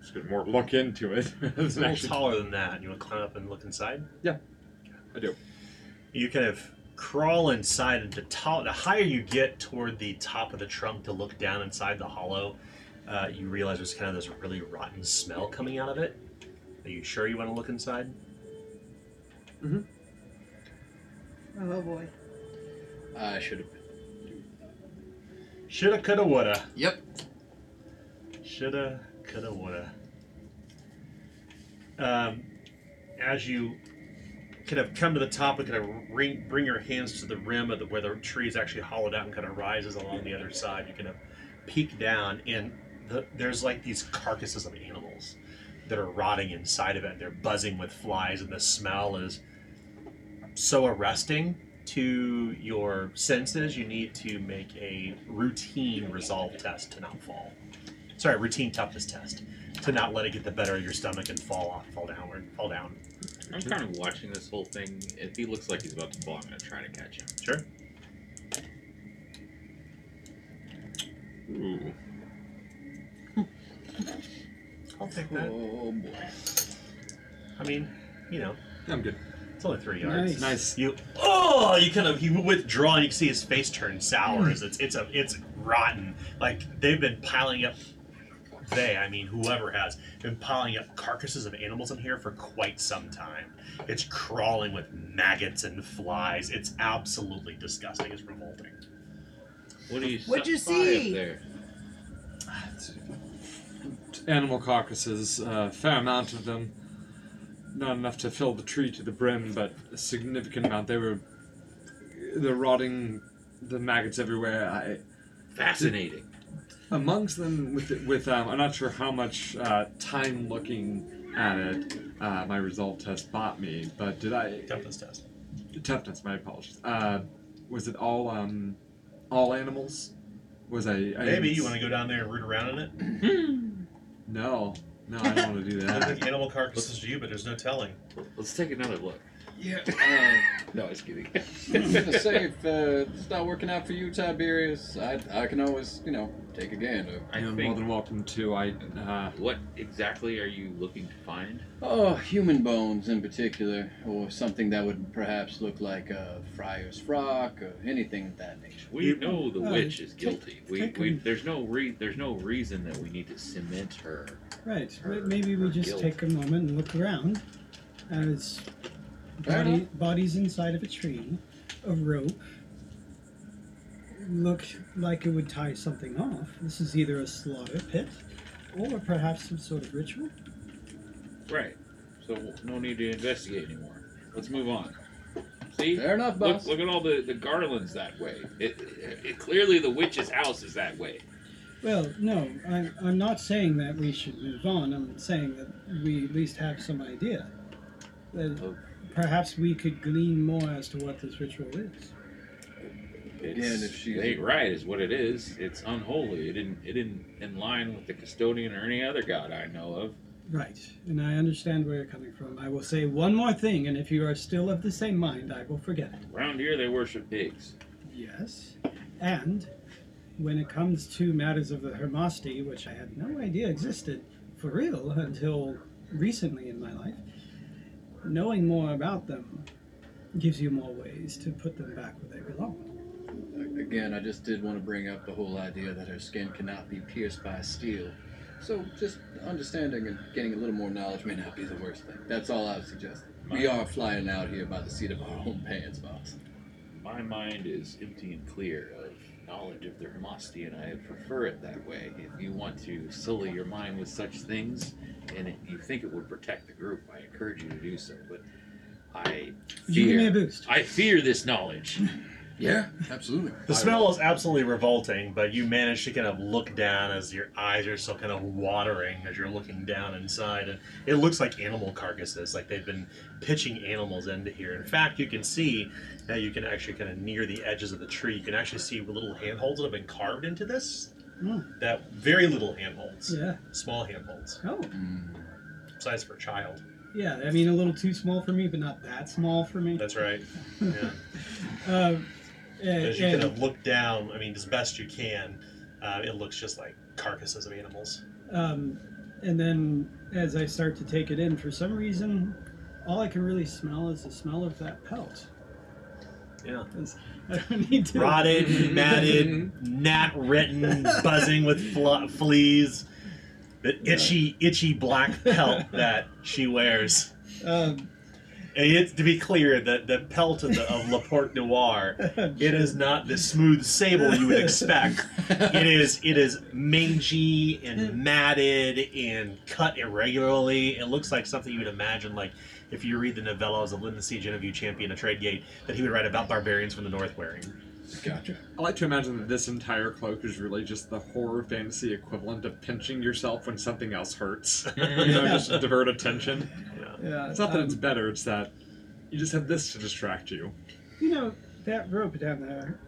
Just get more look into it. [LAUGHS] It's a little taller than that. You want to climb up and look inside? Yeah, I do. You kind of crawl inside, and the, tall, the higher you get toward the top of the trunk to look down inside the hollow, uh, you realize there's kind of this really rotten smell coming out of it. Are you sure you want to look inside? Mm-hmm. Oh boy. I should have. Shoulda, coulda, woulda. Yep. Shoulda, coulda, woulda. Um, as you kind of come to the top and kind of ring, bring your hands to the rim of the, where the tree is actually hollowed out and kind of rises along the other side, you kind of peek down, and the, there's like these carcasses of animals that are rotting inside of it. They're buzzing with flies, and the smell is so arresting to your senses. You need to make a routine resolve test to not fall sorry, routine toughness test to not let it get the better of your stomach and fall off, fall downward, fall down. I'm kind of watching this whole thing. If he looks like he's about to fall, I'm gonna try to catch him. Sure. Ooh. [LAUGHS] I'll take that. Oh boy. I mean, you know, I'm good. it's only three yards. Nice. Nice. You oh, you kind of you withdraw and you can see his face turn sour as it's it's a it's rotten. Like they've been piling up. They, I mean, whoever has been piling up carcasses of animals in here for quite some time. It's crawling with maggots and flies. It's absolutely disgusting. It's revolting. What do you? What'd you spy see? Up there? Ah, Animal carcasses, a fair amount of them. Not enough to fill the tree to the brim, but a significant amount. They were, they're rotting, the maggots everywhere. I, Fascinating. amongst them with with um, I'm not sure how much uh, time looking at it uh, my resolve test bought me, but did I Toughness test. toughness? My apologies. Uh, was it all um, all animals? Was I, I Maybe you want to go down there and root around in it. [CLEARS THROAT] No, no, I don't want to do I that. think [LAUGHS] animal carcasses to you, but there's no telling. Let's take another look. Yeah. Uh, [LAUGHS] no, I was kidding. I was gonna say if uh, it's not working out for you, Tiberius, I I can always you know take a gander. I You're more think. than welcome to. I uh, What exactly are you looking to find? Oh, human bones in particular, or something that would perhaps look like a friar's frock, or anything of that nature. We You- know the Uh, witch is take- guilty. We, take we him. there's no re- there's no reason that we need to cement her. Right. Her- m- Maybe we her just guilt. take a moment and look around. As Fair body, uh-huh. bodies inside of a tree, a rope. look like it would tie something off. This is either a slaughter pit or perhaps some sort of ritual. Right. So no need to investigate anymore. Let's move on. See? Fair enough, Look, boss. look at all the, the garlands that way. It, it, it clearly the witch's house is that way. Well, no, I'm, I'm not saying that we should move on. I'm saying that we at least have some idea. That Oh. Perhaps we could glean more as to what this ritual is. It's, Again, if she's- ain't right is what it is. It's unholy. It didn't it didn't in line with the custodian or any other god I know of. Right, and I understand where you're coming from. I will say one more thing, and if you are still of the same mind, I will forget it. Around here they worship pigs. Yes, and when it comes to matters of the Hermosty, which I had no idea existed for real until recently in my life, knowing more about them gives you more ways to put them back where they belong. Again, I just did want to bring up the whole idea that her skin cannot be pierced by steel. So just understanding and getting a little more knowledge may not be the worst thing. That's all I would suggest. We are flying out here by the seat of our own pants, boss. My mind is empty and clear of knowledge of the Hermosty, and I prefer it that way. If you want to sully your mind with such things, and it, you think it would protect the group, I encourage you to do so. But I Would you give me a fear, boost? I fear this knowledge. [LAUGHS] Yeah, [LAUGHS] absolutely. The smell is absolutely revolting, but you manage to kind of look down as your eyes are still kind of watering as you're looking down inside, and it looks like animal carcasses, like they've been pitching animals into here. In fact, you can see that you can actually kind of near the edges of the tree, you can actually see little handholds that have been carved into this. Oh, That very little handholds, yeah. small handholds, Oh, Mm. size for a child. yeah. I mean, a little too small for me, but not that small for me. That's right. [LAUGHS] Yeah. Um, and- As you kind and- of look down, I mean, as best you can, uh, it looks just like carcasses of animals. Um, and then as I start to take it in, for some reason, all I can really smell is the smell of that pelt. Yeah. I don't need to. rotted, matted, gnat written, [LAUGHS] buzzing with fl- fleas. The itchy, itchy black pelt [LAUGHS] that she wears. Um, And it's to be clear that the pelt of, the, of Le Porc Noir, [LAUGHS] it is not the smooth sable you would expect. It is it is mangy and matted and cut irregularly. It looks like something you would imagine like if you read the novellas of Lyndon C. Genevieve Champion of Tradegate that he would write about barbarians from the North wearing. Gotcha. I like to imagine that this entire cloak is really just the horror fantasy equivalent of pinching yourself when something else hurts. [LAUGHS] you know, just to divert attention. Yeah. yeah, It's not that um, it's better, it's that you just have this to distract you. You know that rope down there.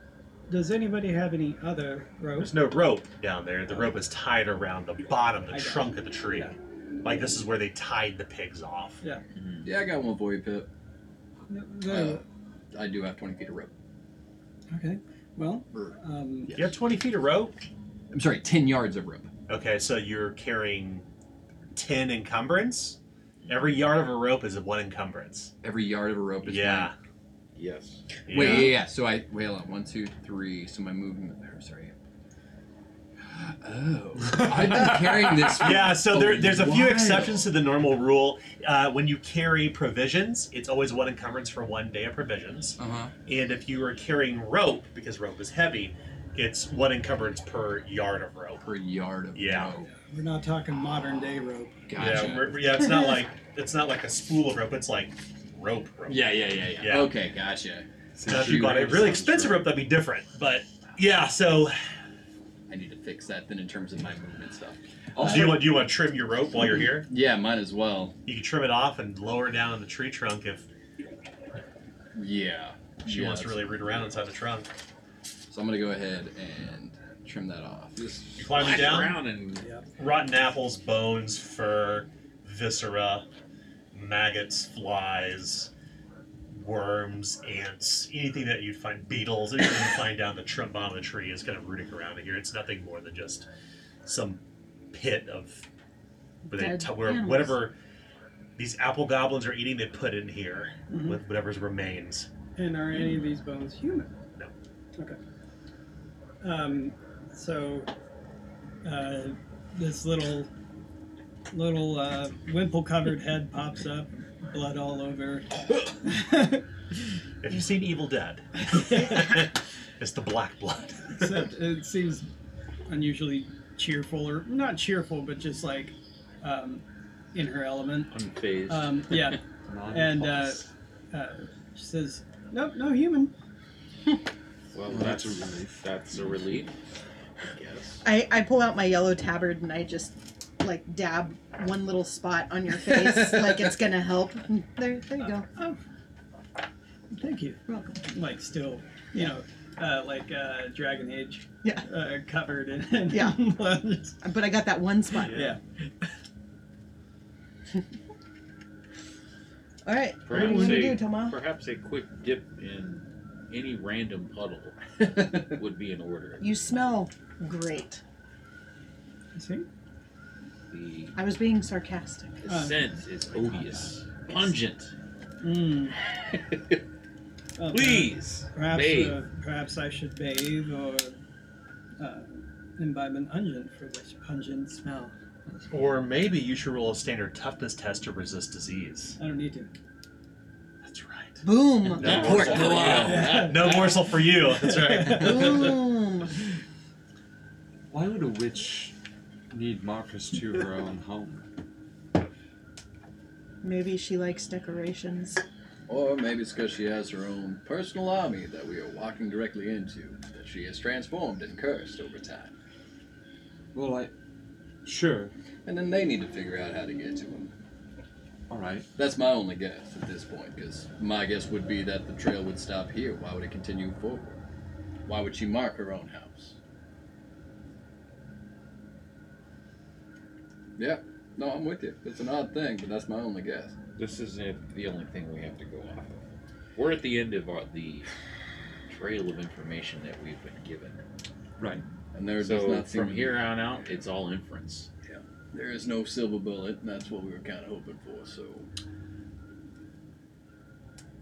Does anybody have any other rope? There's no rope down there. The rope is tied around the bottom, the I trunk of the tree. Yeah. Like this is where they tied the pigs off. Yeah. Yeah, I got one for you, Pip. No, Uh. I do have 20 feet of rope. okay. Well, Or- um, You have 20 feet of rope? I'm sorry, 10 yards of rope. Okay, so you're carrying 10 encumbrance? Every yard of a rope is one encumbrance. Every yard of a rope is Yeah. Yes. Wait, yeah, yeah. So I wait, hold on. One, two, three. So my movement. Or sorry. Oh, I've been carrying this. for Yeah, so there, there's a few while. exceptions to the normal rule. Uh, when you carry provisions, it's always one encumbrance for one day of provisions. Uh huh. And if you are carrying rope, because rope is heavy, it's one encumbrance per yard of rope. Per yard of Yeah. rope. we're not talking modern day rope. Gotcha. Yeah, we're- yeah, it's not like it's not like a spool of rope. It's like rope, rope. Yeah, yeah, yeah, yeah. Yeah. Okay, gotcha. So if you bought a really expensive rope, that'd be different. But yeah, so I need to fix that then in terms of my movement stuff. do you want do you want to trim your rope while you're here? Yeah, mine as well. You can trim it off and lower it down in the tree trunk if Yeah. she Yeah, wants to that's- really root around inside the trunk. So I'm gonna go ahead and trim that off. Just You climbing flash down? around and Rotten apples, bones, fur, viscera, maggots, flies, worms, ants, anything that you'd find, beetles, anything you find down the trunk bottom of the tree is kind of rooting around in here. It's nothing more than just some pit of where they Dead t- where animals. whatever these apple goblins are eating, they put in here Mhm. with whatever's remains. And are any of these bones human? No. Okay. Um, so, uh, this little, little uh, wimple-covered head pops up, blood all over. Have you seen Evil Dead? [LAUGHS] It's the black blood. Except it seems unusually cheerful, or not cheerful, but just like um, in her element. Unfazed. Um, yeah. And, uh, Uh, she says, "Nope, no human." well, that's that's a relief. That's a relief. I guess. I, I pull out my yellow tabard and I just like dab one little spot on your face [LAUGHS] like it's gonna help. There, there you go. Oh, thank you. You're welcome. Like still, you know, uh, like uh, Dragon Age, Yeah, uh, covered in, in Yeah. [LAUGHS] blood. but I got that one spot. yeah. [LAUGHS] All right, what do you Perhaps want to a, do, Toma? perhaps a quick dip in any random puddle would be in order. You smell great. See? The, I was being sarcastic. the Uh, scent is odious, pungent. Mm. [LAUGHS] Well, Please, Perhaps, bathe. uh, perhaps I should bathe or uh, imbibe an unguent for this pungent smell. Or maybe you should roll a standard toughness test to resist disease. I don't need to. That's right. Boom. No Port morsel for you. noir. No morsel for you. That's right. [LAUGHS] Boom. Why would a witch need Marcus to her own home? Maybe she likes decorations. Or maybe it's because she has her own personal army that we are walking directly into, that she has transformed and cursed over time. Well, I. Sure. And then they need to figure out how to get to him. Alright. That's my only guess at this point, because my guess would be that the trail would stop here. Why would it continue forward? Why would she mark her own house? Yeah, no, I'm with you. It's an odd thing, but that's my only guess. This isn't the only thing we have to go off of. We're at the end of our, the trail of information that we've been given. Right. And there does so not seem from to be- here on out, it's all inference. Yeah. There is no silver bullet, and that's what we were kind of hoping for. So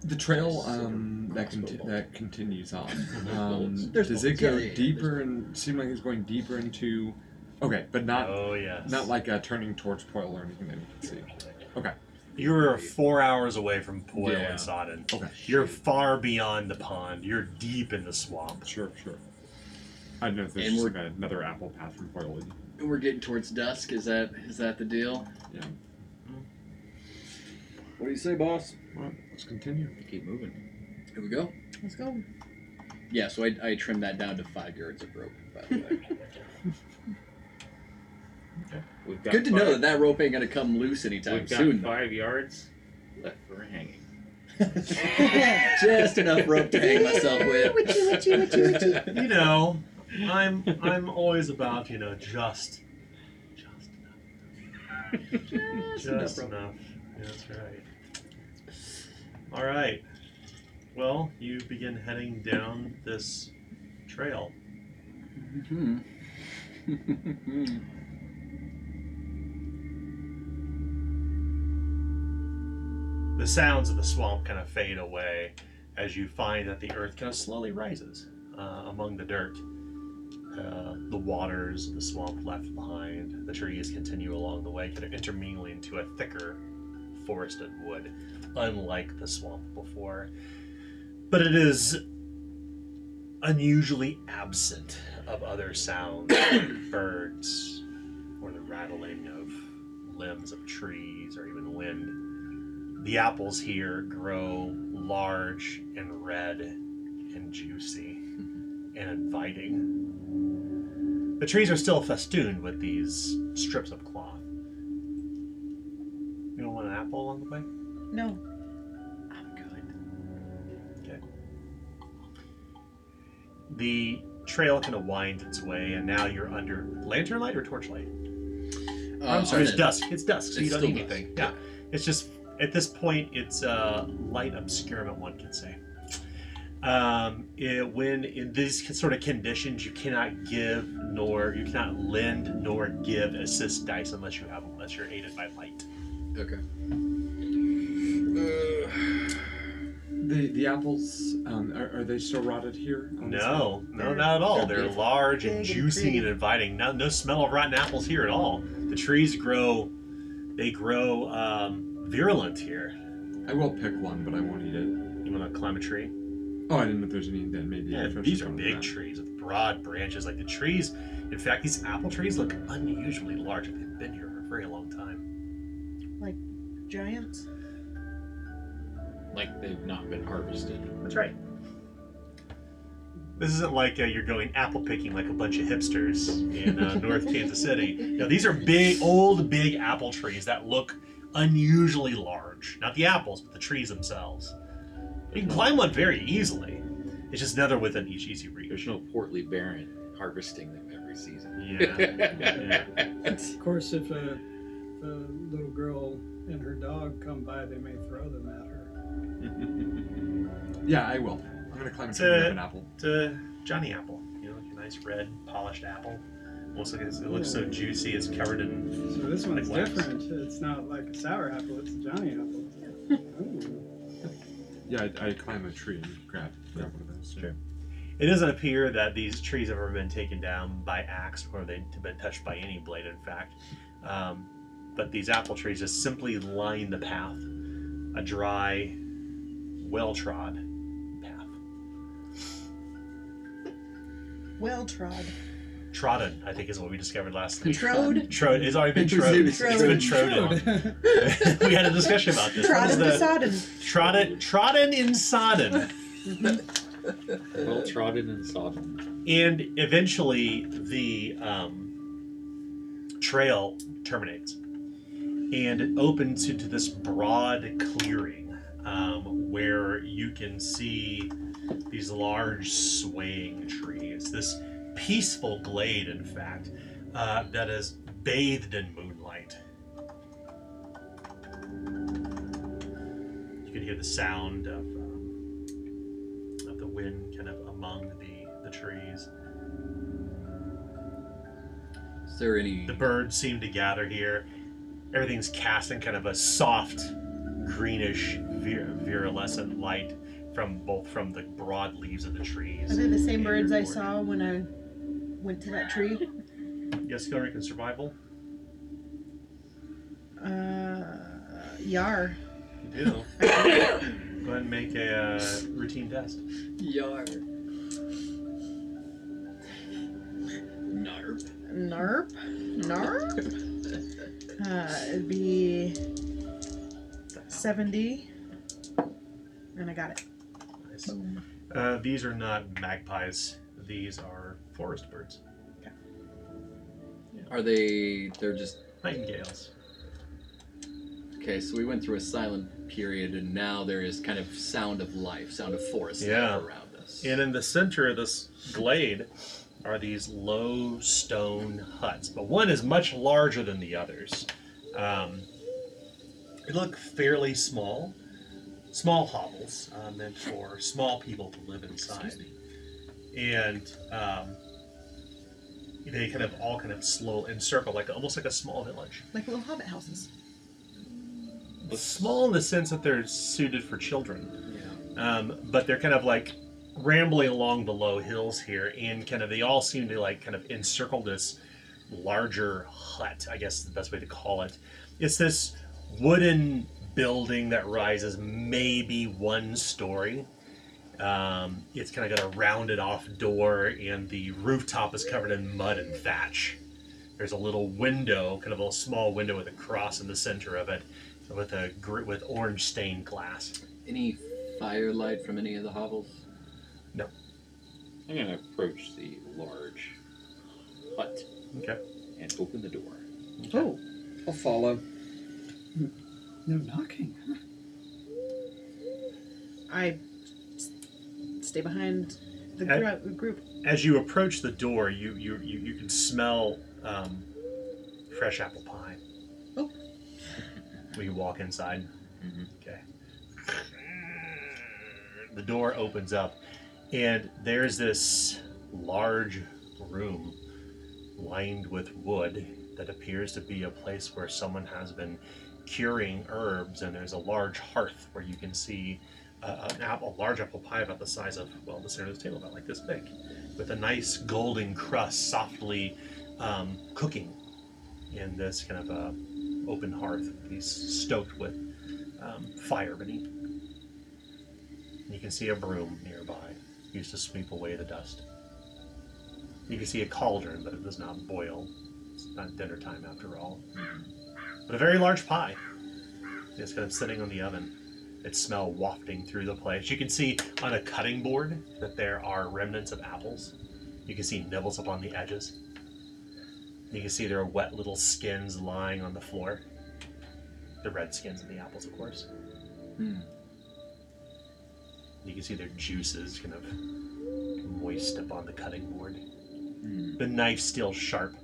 The trail um, that conti- that continues on. [LAUGHS] Um. There's does it go Yeah, yeah, yeah, deeper and seem like it's going deeper into? Okay, but not oh yes. not like uh, turning towards Poil or anything that we can see. Okay. You're four hours away from Poil Yeah. and Sodden. Okay. You're far beyond the pond. You're deep in the swamp. Sure. Sure. I don't know if there's And just like another apple path from Poil. and we're getting towards dusk. Is that is that the deal? Yeah. What do you say, boss? Well, let's continue. Keep moving. Here we go. Let's go. Yeah, so I, I trimmed that down to five yards of rope. By the way, [LAUGHS] We've got good to five, know that that rope ain't gonna come loose anytime We've got soon. though. five yards left for hanging. [LAUGHS] [LAUGHS] Just enough rope to hang myself with. Witchy, witchy, witchy, witchy. You know, I'm I'm always about you know just just enough. Just enough enough. Yeah, that's right. All right. Well, you begin heading down this trail. Hmm. [LAUGHS] The sounds of the swamp kind of fade away as you find that the earth kind of slowly rises uh, among the dirt. Uh, the waters of the swamp left behind. The trees continue along the way, kind of intermingling into a thicker forested wood, unlike the swamp before. But it is unusually absent of other sounds like [COUGHS] birds or the rattling of limbs of trees or even wind. The apples here grow large and red and juicy [LAUGHS] and inviting. The trees are still festooned with these strips of cloth. You don't want an apple along the way? No. I'm good. Okay. The trail kind of winds its way, and now you're under lantern light or torchlight. Uh, I'm sorry, it's dusk. It's dusk, so It's you don't still need dusk, anything. Yeah. It's just at this point, it's uh, light obscurement, one could say. Um, it, when in these sort of conditions, you cannot give nor you cannot lend nor give assist dice unless you have unless you're aided by light. Okay. The the apples um, are, are they still rotted here? on No, no, They're- not at all. they're They're large and juicy and inviting. No, no smell of rotten apples here at all. The trees grow, they grow um, virulent here. I will pick one, but I won't eat it. You want to climb a tree? Oh, I didn't know if there's any that maybe. Yeah, these are big that. trees with broad branches. Like the trees, in fact, these apple trees look unusually large. They've been here for a very long time. Like giants. Like they've not been harvested. That's right. This isn't like uh, you're going apple picking like a bunch of hipsters in uh, North [LAUGHS] Kansas City. No, these are big, old, big apple trees that look unusually large. Not the apples, but the trees themselves. You can climb one very easily. It's just another within each easy reach. There's no portly baron harvesting them every season. Yeah. [LAUGHS] yeah. Of course, if a, if a little girl and her dog come by, they may throw them at her. Yeah, I will. I'm gonna climb a It's tree and grab an apple. To Johnny apple. You know, like a nice red, polished apple. Almost like it's, it looks so juicy. It's covered in. So this one's Like wax. different. It's not like a sour apple, it's a Johnny apple. Ooh. [LAUGHS] Yeah, I, I climb a tree and grab, grab one of those. Sure. It doesn't appear that these trees have ever been taken down by axe or they've been touched by any blade, in fact. Um, but these apple trees just simply line the path, a dry, well trod path. Well trod. Trodden, I think, is what we discovered last week. Trode. Trode. It's already been trod. It's been trodden. [LAUGHS] we had a discussion about this. What is Trodden to sodden. trodden, trodden in sodden? [LAUGHS] Well trodden and sodden. and eventually the um, trail terminates and it opens into this broad clearing um, where you can see these large swaying trees this peaceful glade in fact uh, that is bathed in moonlight you can hear the sound of, um, of the wind kind of among the, the trees Is there any? The birds seem to gather here. Everything's casting kind of a soft, greenish, vir- virulescent light from both from the broad leaves of the trees. Are they the same birds I saw when I went to that tree? Yes, go in survival. Uh, Yar. You do. [LAUGHS] go ahead and make a uh, routine test. Yar. Narp. Narp. Narp. [LAUGHS] Uh, it'd be seventy, and I got it. Nice. Uh, these are not magpies. These are forest birds, Are they? They're just nightingales. okay. So we went through a silent period, and now there is kind of sound of life, sound of forest Yeah. life around us. And in the center of this glade are these low stone huts, but one is much larger than the others. Um, they look fairly small, small hovels uh, meant for small people to live inside, and um, they kind of all kind of slow encircle, like almost like a small village. Like little hobbit houses. Small in the sense that they're suited for children. Yeah. um, but they're kind of like rambling along the low hills here and kind of they all seem to like kind of encircle this larger hut i guess is the best way to call it it's this wooden building that rises maybe one story um, it's kind of got a rounded off door and the rooftop is covered in mud and thatch there's a little window kind of a small window with a cross in the center of it with a gr- with orange stained glass Any firelight from any of the hovels? No. I'm gonna approach the large hut okay and open the door. Oh. I'll follow. No knocking. I s- stay behind the I- gru- group. as you approach the door, you you you, you can smell um, fresh apple pie. Oh. [LAUGHS] When you walk inside. Mhm. Okay. The door opens up, and there's this large room lined with wood that appears to be a place where someone has been curing herbs, and there's a large hearth where you can see uh, an apple, a large apple pie about the size of well, the center of this table, about like this big with a nice golden crust softly um, cooking in this kind of uh, open hearth. He's stoked with um, fire beneath. You can see a broom nearby, used to sweep away the dust. You can see a cauldron, but it does not boil. It's not dinner time after all. But a very large pie. It's kind of sitting on the oven. Its smell wafting through the place. You can see on a cutting board that there are remnants of apples. You can see nibbles up on the edges. You can see there are wet little skins lying on the floor. The red skins of the apples, of course. Hmm. You can see their juices kind of moist upon the cutting board. Hmm. The knife still sharp.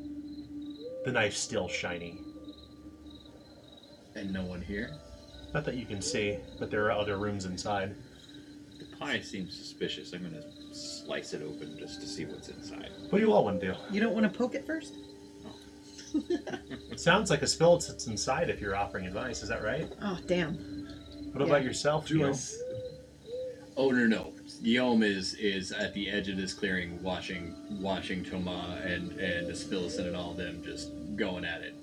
The knife still shiny. And no one here. Not that you can see, but there are other rooms inside. The pie seems suspicious. I'm gonna slice it open just to see what's inside. What do you all want to do? You don't want to poke it first? It oh. [LAUGHS] sounds like a spill sits inside if you're offering advice. Is that right? Oh, damn. What about Yeah. yourself, Do I Oh no no. Guillaume is is at the edge of this clearing watching watching Toma and and Aspilus and all of them just going at it.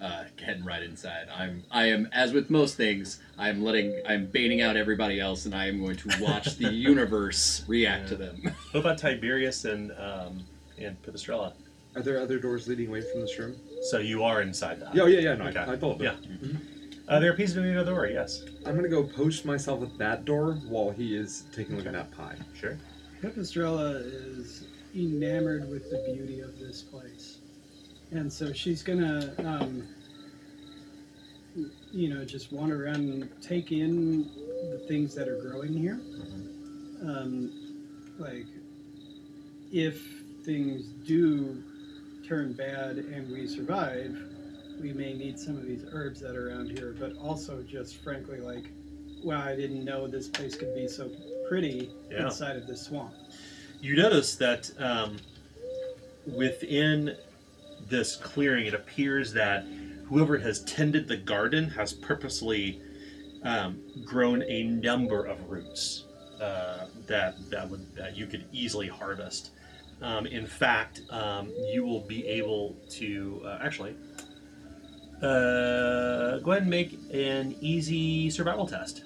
Uh, heading right inside. I'm I am as with most things, I'm letting I'm baiting out everybody else and I am going to watch the [LAUGHS] universe react to them. What about Tiberius and um, and Pipistrella? Are there other doors leading away from this room? So you are inside that. Yeah, oh, yeah, yeah. No, Okay. I, I told Yeah. them. Uh, there appears to be another door. Yes. I'm gonna go post myself at that door while he is taking a look at that pie. Sure. Pipistrella is enamored with the beauty of this place. And so she's gonna, um, you know, just wander around and take in the things that are growing here. Um, like, if things do turn bad and we survive, we may need some of these herbs that are around here, but also just frankly, like, wow, I didn't know this place could be so pretty Yeah. inside of this swamp. You notice that um, within this clearing, it appears that whoever has tended the garden has purposely um, grown a number of roots uh, that that would that you could easily harvest. Um, in fact, um, you will be able to uh, actually uh, go ahead and make an easy survival test.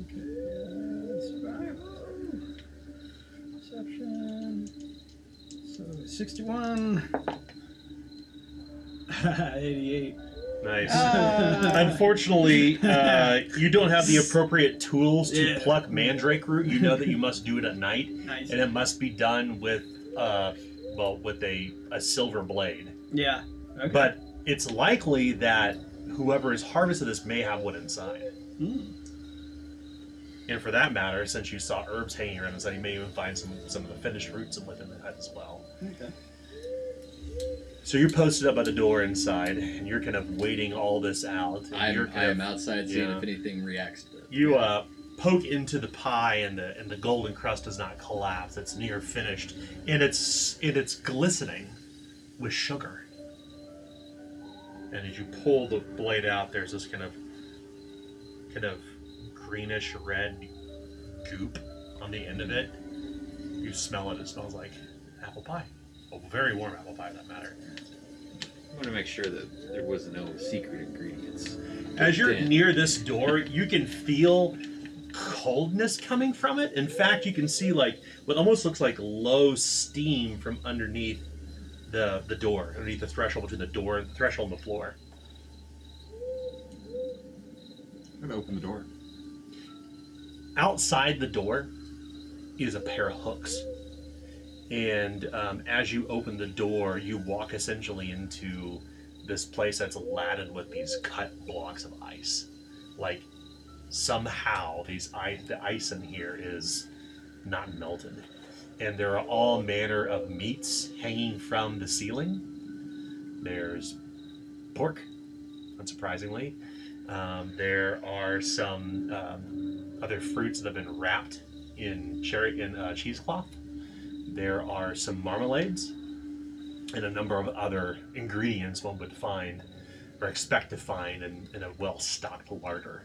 Okay, 61. [LAUGHS] 88. Nice. Uh, Unfortunately, uh, [LAUGHS] you don't have the appropriate tools to Yeah. pluck mandrake root. You know that you must do it at night, [LAUGHS] Nice. and it must be done with, uh, well, with a, a silver blade. Yeah. Okay. But it's likely that whoever has harvested this may have one inside. Hmm. And for that matter, since you saw herbs hanging around inside, you may even find some some of the finished roots within the hut as well. Okay. So you're posted up by the door inside, and you're kind of waiting all this out. and you're I'm of- outside seeing yeah. if anything reacts to it. You uh, poke into the pie, and the and the golden crust does not collapse. It's near finished, and it's and it's glistening with sugar. And as you pull the blade out, there's this kind of kind of greenish red goop on the end of it. You smell it; it smells like apple pie. A very warm apple pie, for that matter. I want to make sure that there was no secret ingredients. As you're in. near this door, you can feel coldness coming from it. In fact, you can see like what almost looks like low steam from underneath the the door, underneath the threshold between the door, the threshold and the floor. I'm gonna open the door. Outside the door is a pair of hooks. And um, as you open the door, you walk essentially into this place that's laden with these cut blocks of ice. Like somehow these the ice in here is not melted, and there are all manner of meats hanging from the ceiling. There's pork, unsurprisingly. Um, there are some um, other fruits that have been wrapped in cherry in uh, cheesecloth. There are some marmalades and a number of other ingredients one would find or expect to find in, in a well-stocked larder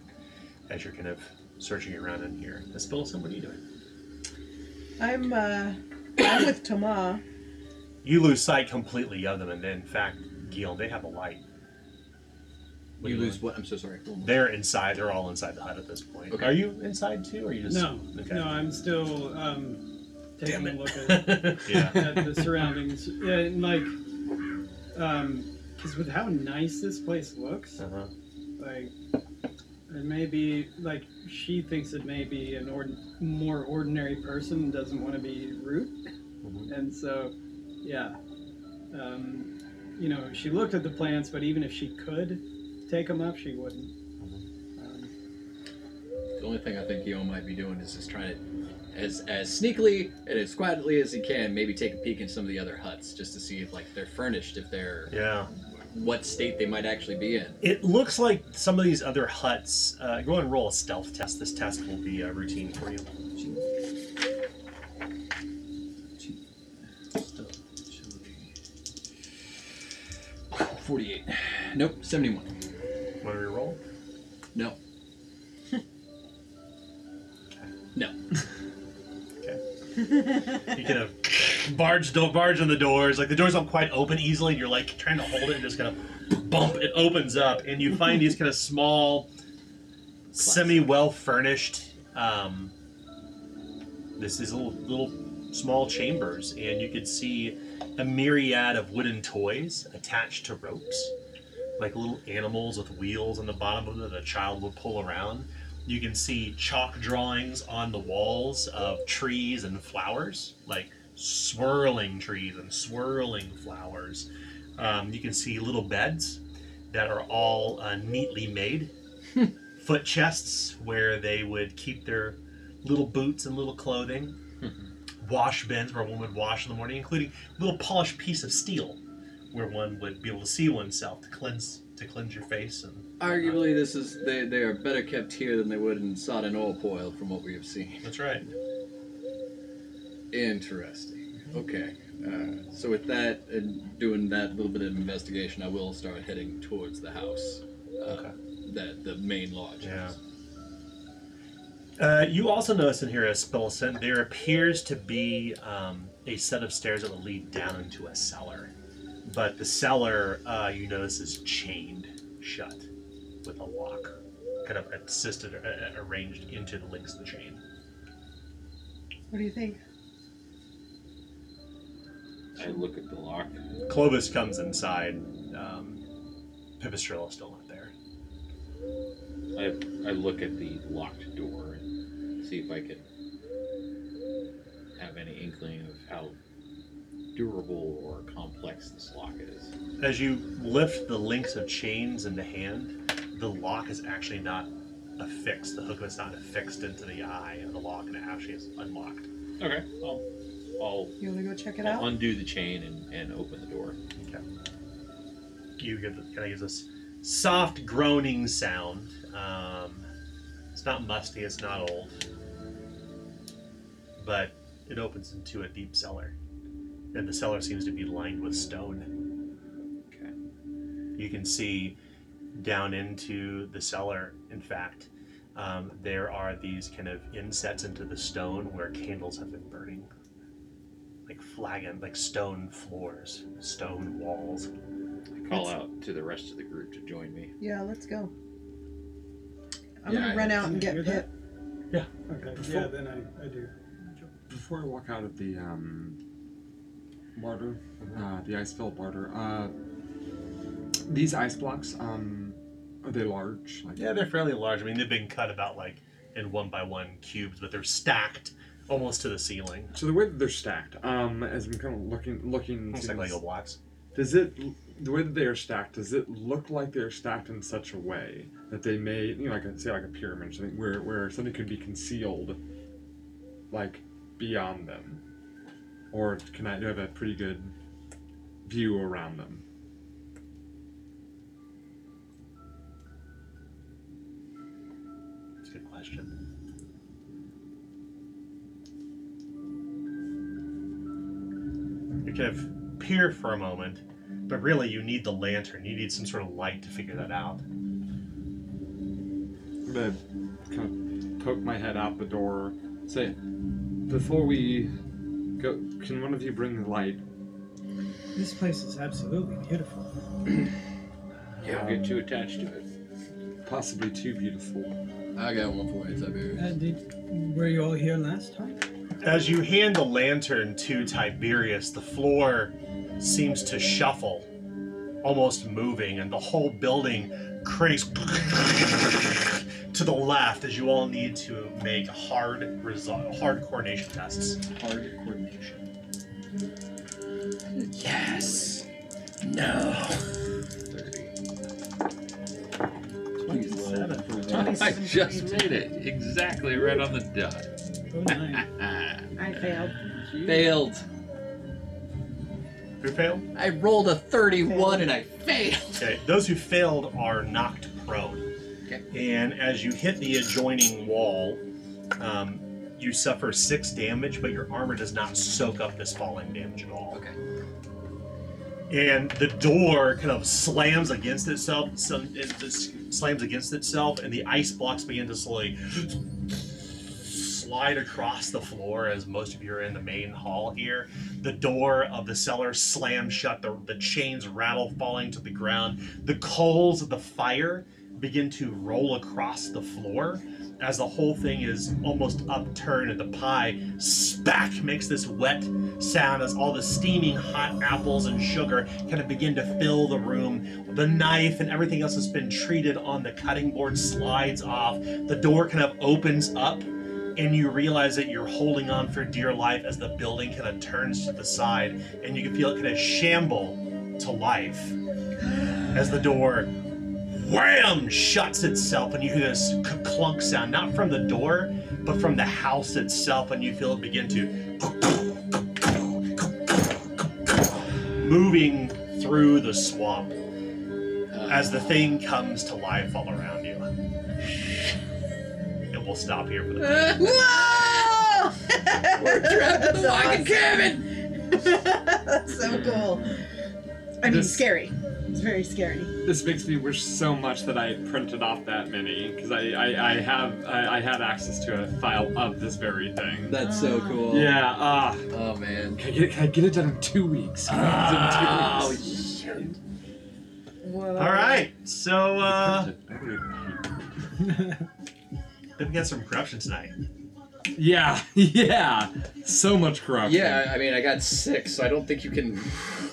as you're kind of searching around in here. Miss Bilson, what are you doing? I'm uh, I'm with Toma. You lose sight completely of them, and in fact, Guillaume, they have a light. What You do you lose what? I'm so sorry. They're inside. They're all inside the hut at this point. Okay. Are you inside too, or are you just No, Okay. no, I'm still um, taking Damn a look at, [LAUGHS] yeah. at the surroundings. Yeah, and like, because with how nice this place looks, Uh-huh. like, it may be like she thinks it may be an ord- more ordinary person doesn't want to be rude, Mhm. and so, yeah, um, you know, she looked at the plants, but even if she could take them up, she wouldn't. Um, The only thing I think Yo might be doing is just trying to, as as sneakily and as quietly as he can, maybe take a peek in some of the other huts just to see if like they're furnished, if they're Yeah. what state they might actually be in. It looks like some of these other huts. Uh, go and roll a stealth test. This test will be uh, routine for you. Forty-eight. Nope. Seventy-one. Want to reroll? No. [LAUGHS] no. [LAUGHS] You kind of barge do- barge on the doors. Like the doors don't quite open easily, and you're like trying to hold it and just kind of bump. It opens up, and you find these kind of small, semi well furnished. Um, this is little little small chambers, and you could see a myriad of wooden toys attached to ropes, like little animals with wheels on the bottom of them that a child would pull around. You can see chalk drawings on the walls of trees and flowers, like swirling trees and swirling flowers. Um, you can see little beds that are all uh, neatly made, [LAUGHS] foot chests where they would keep their little boots and little clothing, [LAUGHS] wash bins where one would wash in the morning, including a little polished piece of steel where one would be able to see oneself to cleanse to cleanse your face and Arguably, this is they they are better kept here than they would in sod and oil poil, from what we have seen. that's right. Interesting. Okay. Uh, so with that and doing that little bit of investigation, I will start heading towards the house. Uh, Okay. That the main lodge. Yeah. house. Uh, you also notice in here, Spillicent, there appears to be um, a set of stairs that will lead down into a cellar. But the cellar, uh, you notice, is chained shut with a lock, kind of assisted, uh, uh, arranged into the links of the chain. What do you think? I look at the lock. Clovis comes inside. Um, Pipistrel is still not there. I, I look at the locked door and see if I can have any inkling of how durable or complex this lock is. As you lift the links of chains in the hand, the lock is actually not affixed. The hook is not affixed into the eye of the lock, and it actually is unlocked. Okay, I'll, I'll, You want to go check it I'll out? undo the chain and, and open the door. Okay. You get kind of gives this soft groaning sound. Um, it's not musty. It's not old, but it opens into a deep cellar, and the cellar seems to be lined with stone. Okay. You can see down into the cellar. In fact, um, there are these kind of insets into the stone where candles have been burning, like flagon, like stone floors, stone walls. I call out to the rest of the group to join me. Yeah, let's go. I'm Yeah, gonna I- run out and get you hear that? Pip. Okay, Before- yeah, then I, I do. Before I walk out of the um, barter, uh, the ice filled barter, uh, these ice blocks, um, are they large? Like, Yeah, they're fairly large. I mean, they've been cut about like in one by one cubes, but they're stacked almost to the ceiling, So the way that they're stacked, um, as I'm kind of looking, looking, almost like Lego blocks. does it, the way that they are stacked, does it look like they're stacked in such a way that they may, you know, like a, say like a pyramid, or something where where something could be concealed, like beyond them, or can I do I have a pretty good view around them? Question. You kind of peer for a moment, but really you need the lantern. You need some sort of light to figure that out. I'm gonna kind of poke my head out the door. Say, before we go, can one of you bring the light? This place is absolutely beautiful. [CLEARS THROAT] Yeah, I'll get too attached to it. possibly too beautiful. I got one for you, Tiberius. Uh, did, were you all here last time? As you hand the lantern to Tiberius, the floor seems to shuffle, almost moving, and the whole building cranks to the left as you all need to make hard result, hard coordination tests. Hard coordination. Yes. No. I just made it exactly right on the dot. Oh, [LAUGHS] nine. I failed. Failed. Who failed? I rolled a 31 and I failed. Okay, those who failed are knocked prone. Okay. And as you hit the adjoining wall, um, you suffer six damage, but your armor does not soak up this falling damage at all. Okay. and the door kind of slams against itself. Some it just slams against itself, and the ice blocks begin to slowly slide across the floor as most of you are in the main hall here. The door of the cellar slams shut. The, the chains rattle, falling to the ground. The coals of the fire begin to roll across the floor as the whole thing is almost upturned and the pie spack makes this wet sound as all the steaming hot apples and sugar kind of begin to fill the room. The knife and everything else that's been treated on the cutting board slides off. The door kind of opens up and you realize that you're holding on for dear life as the building kind of turns to the side and you can feel it kind of shamble to life as the door wham shuts itself and you hear this clunk sound not from the door but from the house itself and you feel it begin to moving through the swamp Uh, as the thing comes to life all around you and we'll stop here for the Whoa! [LAUGHS] We're trapped in the That's [LAUGHS] awesome. cabin. That's so cool. I mean, This- scary. It's very scary. This makes me wish so much that I printed off that many because I, I, I have I, I had access to a file of this very thing. That's so cool. Yeah. Ah. Oh man. can I get it? Can I get it done in two weeks? Can I get it done in two Oh weeks? shoot. Whoa. all right so uh Printed. then we got some corruption tonight Yeah. [LAUGHS] Yeah. So much corruption. Yeah, I mean, I got six, so I don't think you can.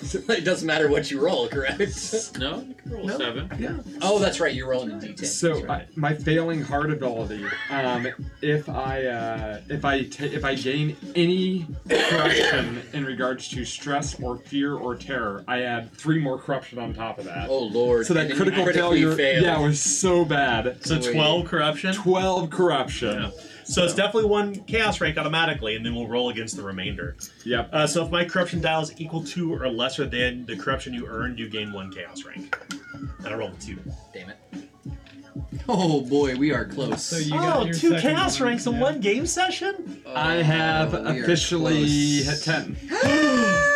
[LAUGHS] it doesn't matter what you roll, correct? [LAUGHS] No, you can roll No. seven. yeah oh, that's right. You're rolling a d10. So That's right. I, my failing heart ability, um, if I uh, if I ta- if I gain any corruption in regards to stress or fear or terror, I add three more corruption on top of that. oh lord. so that and then you critical critically failure, failed. yeah, was so bad. so Wait. 12 corruption Twelve corruption. Yeah. So it's definitely one chaos rank automatically, and then we'll roll against the remainder. Yep. Uh, so if my corruption dial is equal to or lesser than the corruption you earned, you gain one chaos rank. And I rolled a two. Damn it. Oh boy, we are close. So you got oh, your two second chaos one, ranks in yeah. one game session? I have Oh, we are officially close. hit ten. [GASPS]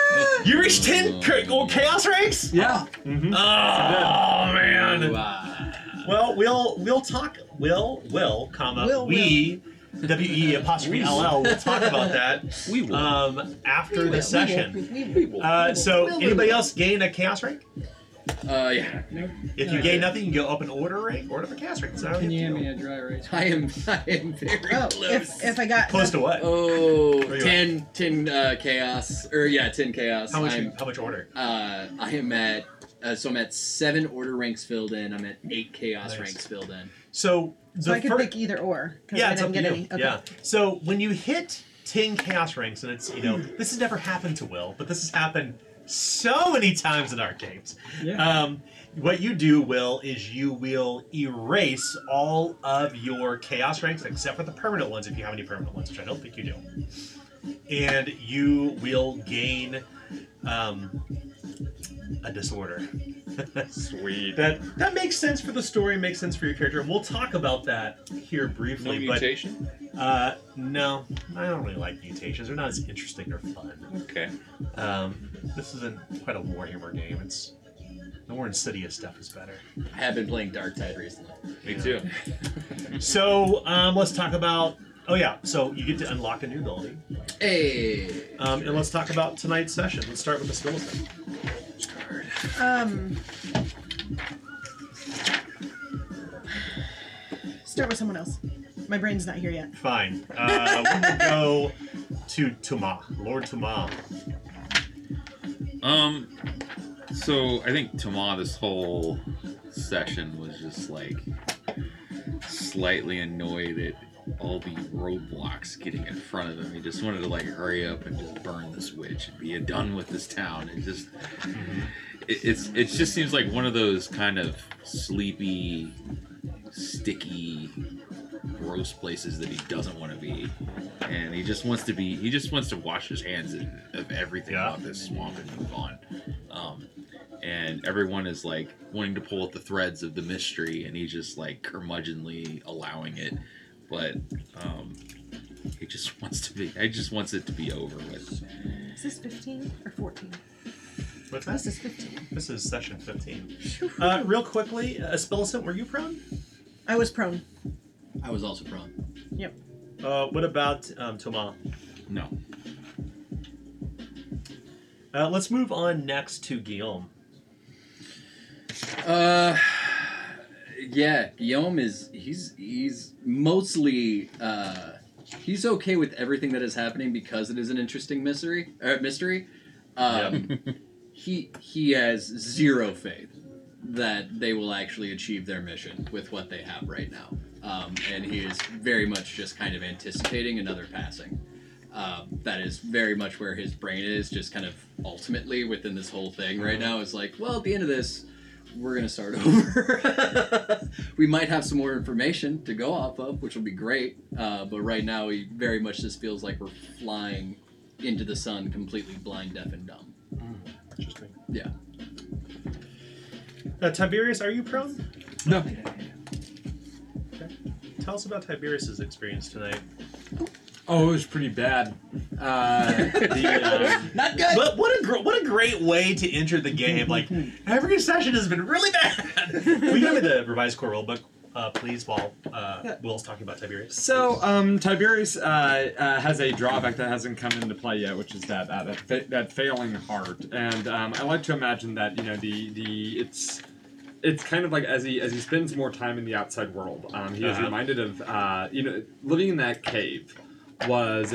You reached ten cha- oh, chaos ranks? Yeah. Mm-hmm. Oh man. Wow. Well, we'll we'll talk. We'll will comma Will, we W E apostrophe L L. We'll talk about that We will. um, after We the will, session. We will. Uh, so Will, will, anybody else gain a chaos rank? Uh, yeah. If you gain nothing, you can go up an order rank or up a chaos rank. So Can you hand me a dry erase? I am. [LAUGHS] I am very Oh, close. if, if I got close to what? Oh, Where you 10, 10 uh, chaos, or yeah, 10 chaos. How much? I'm, how much order? uh, I am at, uh, so I'm at seven order ranks filled in. I'm at eight chaos Nice. ranks filled in. So the so I could fir- pick either or. Yeah, I it's up didn't to get you. any. Okay. Yeah. So when you hit ten chaos ranks, and it's you know this has never happened to Will, but this has happened so many times in our games. Yeah. Um, what you do, Will, is you will erase all of your chaos ranks except for the permanent ones, if you have any permanent ones, which I don't think you do. And you will gain um, a disorder. [LAUGHS] Sweet. that that makes sense for the story, makes sense for your character. We'll talk about that here no briefly, but mutation. uh, no, I don't really like mutations. They're not as interesting or fun. Okay. Um, this isn't quite a Warhammer game. It's the more insidious stuff is better. I have been playing Darktide recently. Me Yeah. too. [LAUGHS] So um, let's talk about. Oh yeah, so you get to unlock a new ability, Hey. um, and let's talk about tonight's session. Let's start with the skeleton. Um. start with someone else. My brain's not here yet. Fine. Uh, we will go to Tuma, Lord Tuma. Um, so I think Tama this whole session was just like slightly annoyed at all the roadblocks getting in front of him. He just wanted to like hurry up and just burn this witch and be done with this town. It just it, it's it just seems like one of those kind of sleepy, sticky, gross places that he doesn't want to be, and he just wants to be. He just wants to wash his hands of, of everything Yeah. about this swamp and move on. Um, and everyone is like wanting to pull at the threads of the mystery, and he's just like curmudgeonly allowing it. But um, he just [LAUGHS] wants to be. He just wants it to be over with. Is this 15 or 14? What's This that? is 15. This is session 15. Uh, real quickly, uh, Spillicent, were you prone? I was prone. I was also prone. Uh, what about um, Toma? No. Uh, let's move on next to Guillaume. Uh, yeah, Guillaume is he's he's mostly uh he's okay with everything that is happening because it is an interesting mystery. Uh, mystery. Um, [LAUGHS] he he has zero faith that they will actually achieve their mission with what they have right now, um, and he is very much just kind of anticipating another passing. Um, that is very much where his brain is, just kind of ultimately within this whole thing right now. Is like, well, at the end of this, we're gonna start [LAUGHS] over. we might have some more information to go off of, which will be great. Uh, but right now, we very much just feels like we're flying into the sun, completely blind, deaf, and dumb. Interesting. Yeah. Uh, Tiberius, are you prone? No. Tell us about Tiberius's experience tonight. Oh, it was pretty bad. Uh, the, um, Not good. But what a gr- what a great way to enter the game! Like every session has been really bad. Will you give me the revised core rulebook, uh, please? While uh, Will's talking about Tiberius. So, um, Tiberius uh, uh, has a drawback that hasn't come into play yet, which is that uh, that, fa- that failing heart. And um, I like to imagine that you know the the it's it's kind of like as he as he spends more time in the outside world, um, he is Uh-huh. reminded of uh, you know living in that cave was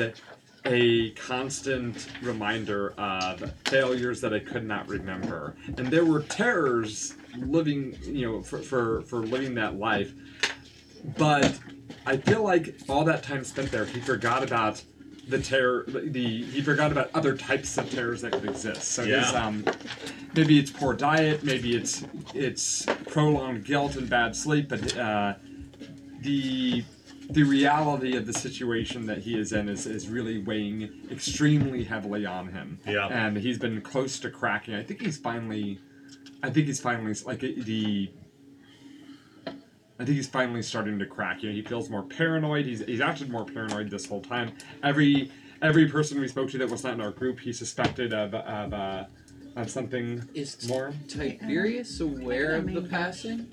a constant reminder of failures that I could not remember, and there were terrors living you know for for, for living that life but I feel like all that time spent there, he forgot about the terror. The he forgot about other types of terrors that could exist. So his um, maybe it's poor diet, maybe it's it's prolonged guilt and bad sleep, but uh, the the reality of the situation that he is in is, is really weighing extremely heavily on him. Yeah. And he's been close to cracking. I think he's finally I think he's finally like the I think he's finally starting to crack. You know, he feels more paranoid. He's he's acted more paranoid this whole time. Every every person we spoke to that was not in our group, he suspected of of uh, of something Is more. Tiberius aware of the passing?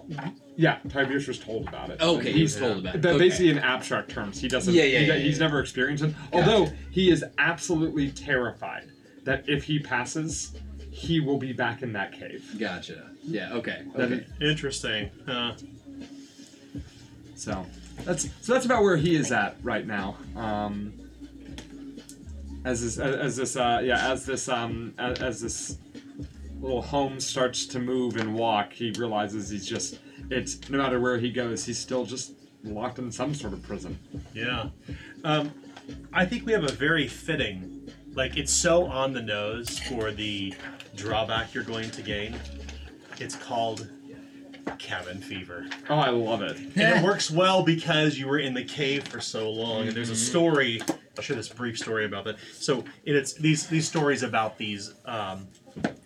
Yeah, Tiberius was told about it. Okay, But he was told about it. But Okay. basically, in abstract terms, he doesn't. Yeah, yeah, he- yeah, he's yeah. never experienced it. Although he is absolutely terrified that if he passes, he will be back in that cave. Gotcha. Yeah. Okay. Okay. Interesting. Uh, So that's so that's about where he is at right now. Um, as this as this uh, yeah as this um as, as this little home starts to move and walk, he realizes he's just it's no matter where he goes, he's still just locked in some sort of prison. yeah. Um, I think we have a very fitting, like it's so on the nose for the drawback you're going to gain. It's called cabin fever. Oh, I love it. And it works well because you were in the cave for so long. And there's a story. I'll share this brief story about that. So, it's these these stories about these um,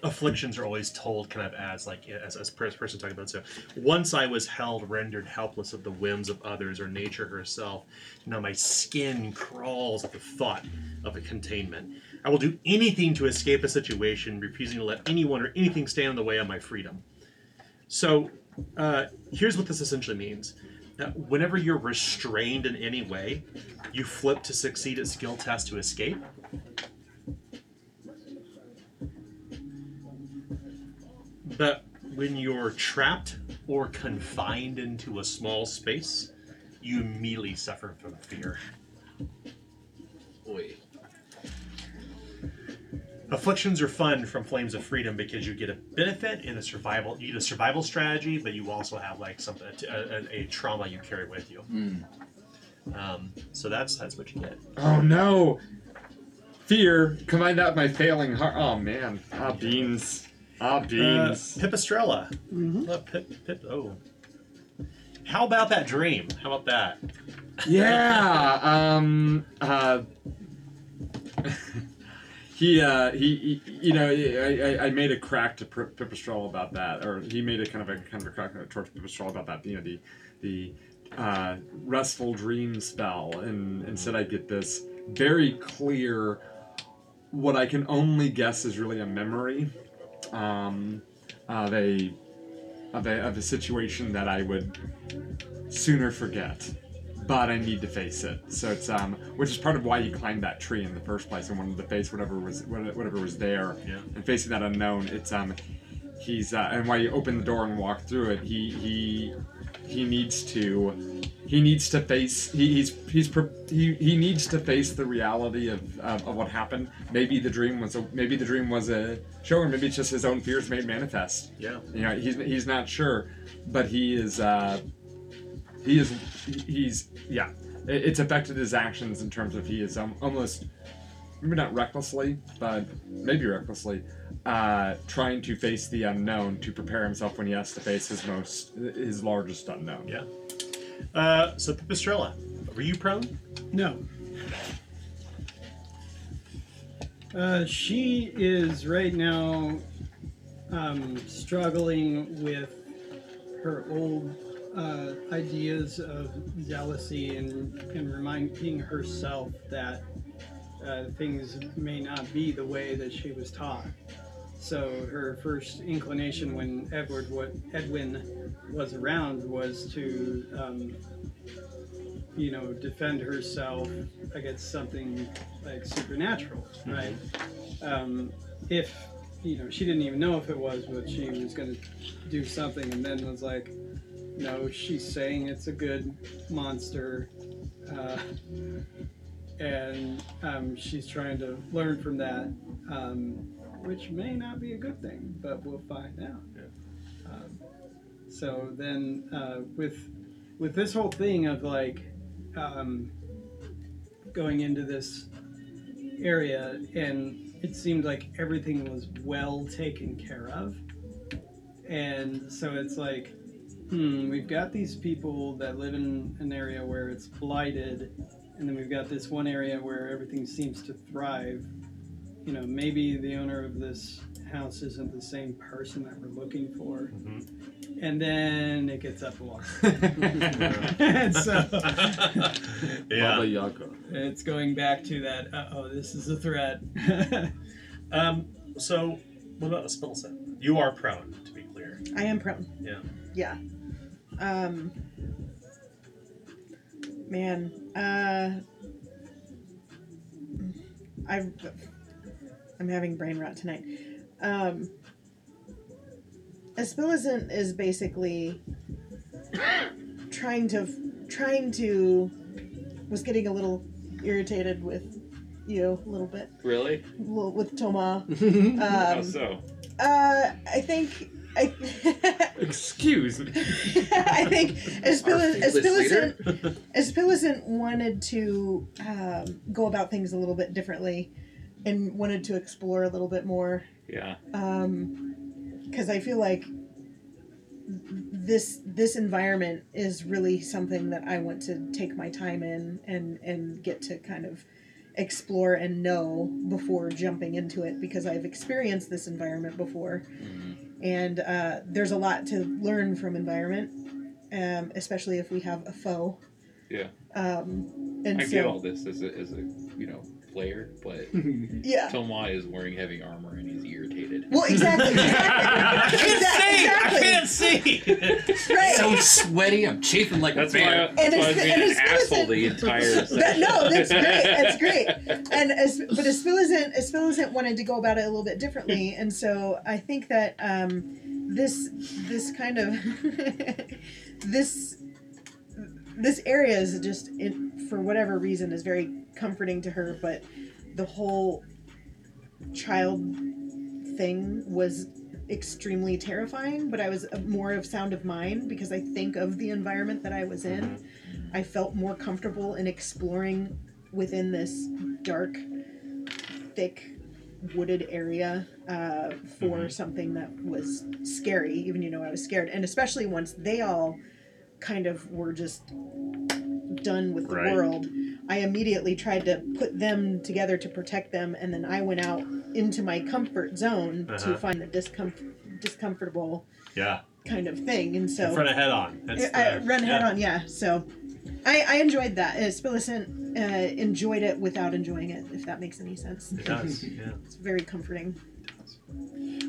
afflictions are always told kind of as like as as per- person talking about. So, once I was held, rendered helpless of the whims of others or nature herself. Now my skin crawls at the thought of a containment. I will do anything to escape a situation, refusing to let anyone or anything stand in the way of my freedom. So, uh, here's what this essentially means. Uh, whenever you're restrained in any way, you flip to succeed at skill test to escape. But when you're trapped or confined into a small space, you immediately suffer from fear. Oi. Afflictions are fun from Flames of Freedom because you get a benefit in a survival. You get a survival strategy, but you also have like something a, a, a trauma you carry with you. Mm. Um, so that's that's what you get. Oh no! Fear combined that with my failing heart. Oh man. Ah beans. Ah Uh, beans. Pipistrella. Mhm. Uh, pip, pip, oh. How about that dream? How about that? yeah. Um. Uh. [LAUGHS] he, uh, he, he, you know, I, I, I made a crack to Pip- Pipistrel about that, or he made a kind of a kind of a crack towards Pipistrel about that. You know, the, the, uh, restful dream spell, and instead I get this very clear, what I can only guess is really a memory, um, of a, of a, of a situation that I would sooner forget but I need to face it. So it's um, which is part of why he climbed that tree in the first place and wanted to face whatever was whatever was there. Yeah. And facing that unknown, it's um, he's uh, and why you open the door and walk through it, he he he needs to he needs to face he, he's he's he, he needs to face the reality of, of, of what happened. Maybe the dream was a maybe the dream was a show, or maybe it's just his own fears made manifest. Yeah. You know, he's he's not sure, but he is uh, he is he's yeah. It, it's affected his actions in terms of he is um, almost maybe not recklessly, but maybe recklessly, uh, trying to face the unknown to prepare himself when he has to face his most his largest unknown. Yeah. Uh, so Pipistrella, were you prone? No. Uh, she is right now um, struggling with her old uh, ideas of jealousy and, and reminding herself that uh, things may not be the way that she was taught. So her first inclination when Edward, what Edwin was around, was to um, you know, defend herself against something like supernatural, right? Um, if you know, she didn't even know if it was, but she was going to do something, and then was like, "No, she's saying it's a good monster," uh, and um, she's trying to learn from that, um, which may not be a good thing, but we'll find out. Um, so then, uh, with with this whole thing of like um, going into this area, and it seemed like everything was well taken care of. And so it's like, hmm, we've got these people that live in an area where it's blighted, and then we've got this one area where everything seems to thrive. You know, maybe the owner of this house isn't the same person that we're looking for. And then it gets up a wall. [LAUGHS] [LAUGHS] and so yeah. Baba Yaga. it's going back to that, uh oh, this is a threat. [LAUGHS] Um, so what about Aspillicent? You are prone, to be clear. I am prone. Yeah. Yeah. Um. Man, uh, I, I'm having brain rot tonight. Um, Aspillicent is basically trying to trying to was getting a little irritated with you a little bit Really? well, with Toma. [LAUGHS] How Um, so? uh, I think I. [LAUGHS] Excuse me. I think Aspil- [LAUGHS] Our fearless Aspillicent, Aspillicent wanted to um, go about things a little bit differently and wanted to explore a little bit more. Yeah. Um, Because I feel like this this environment is really something that I want to take my time in and and get to kind of explore and know before jumping into it because I've experienced this environment before and uh, there's a lot to learn from environment, um, especially if we have a foe. Yeah. Um, and I so, get all this as a, as a you know player, but [LAUGHS] yeah. Toma is wearing heavy armor and he's irritated. Well, exactly. [LAUGHS] exactly. I exactly. can't see. [LAUGHS] Right. So sweaty, I'm chafing like That's a why, bear. I, that's And why I it's- was being an it's asshole the entire That, no, that's great. That's great. And as, but Aspillicent, Aspillicent wanted to go about it a little bit differently, and so I think that um, this this kind of this this area is just in, for whatever reason is very comforting to her but the whole child thing was extremely terrifying but i was more of sound of mind because i think of the environment that i was in i felt more comfortable in exploring within this dark thick wooded area uh, for Mhm. something that was scary even you know i was scared and especially once they all kind of were just done with the Right. world i immediately tried to put them together to protect them and then i went out into my comfort zone Uh-huh. to find the discomfort discomfortable Yeah. kind of thing and so front head on. That's I, the- run head on, yeah. So I, I enjoyed that. Uh, Spillicent uh, enjoyed it without enjoying it, if that makes any sense. It does. [LAUGHS] Yeah. It's very comforting.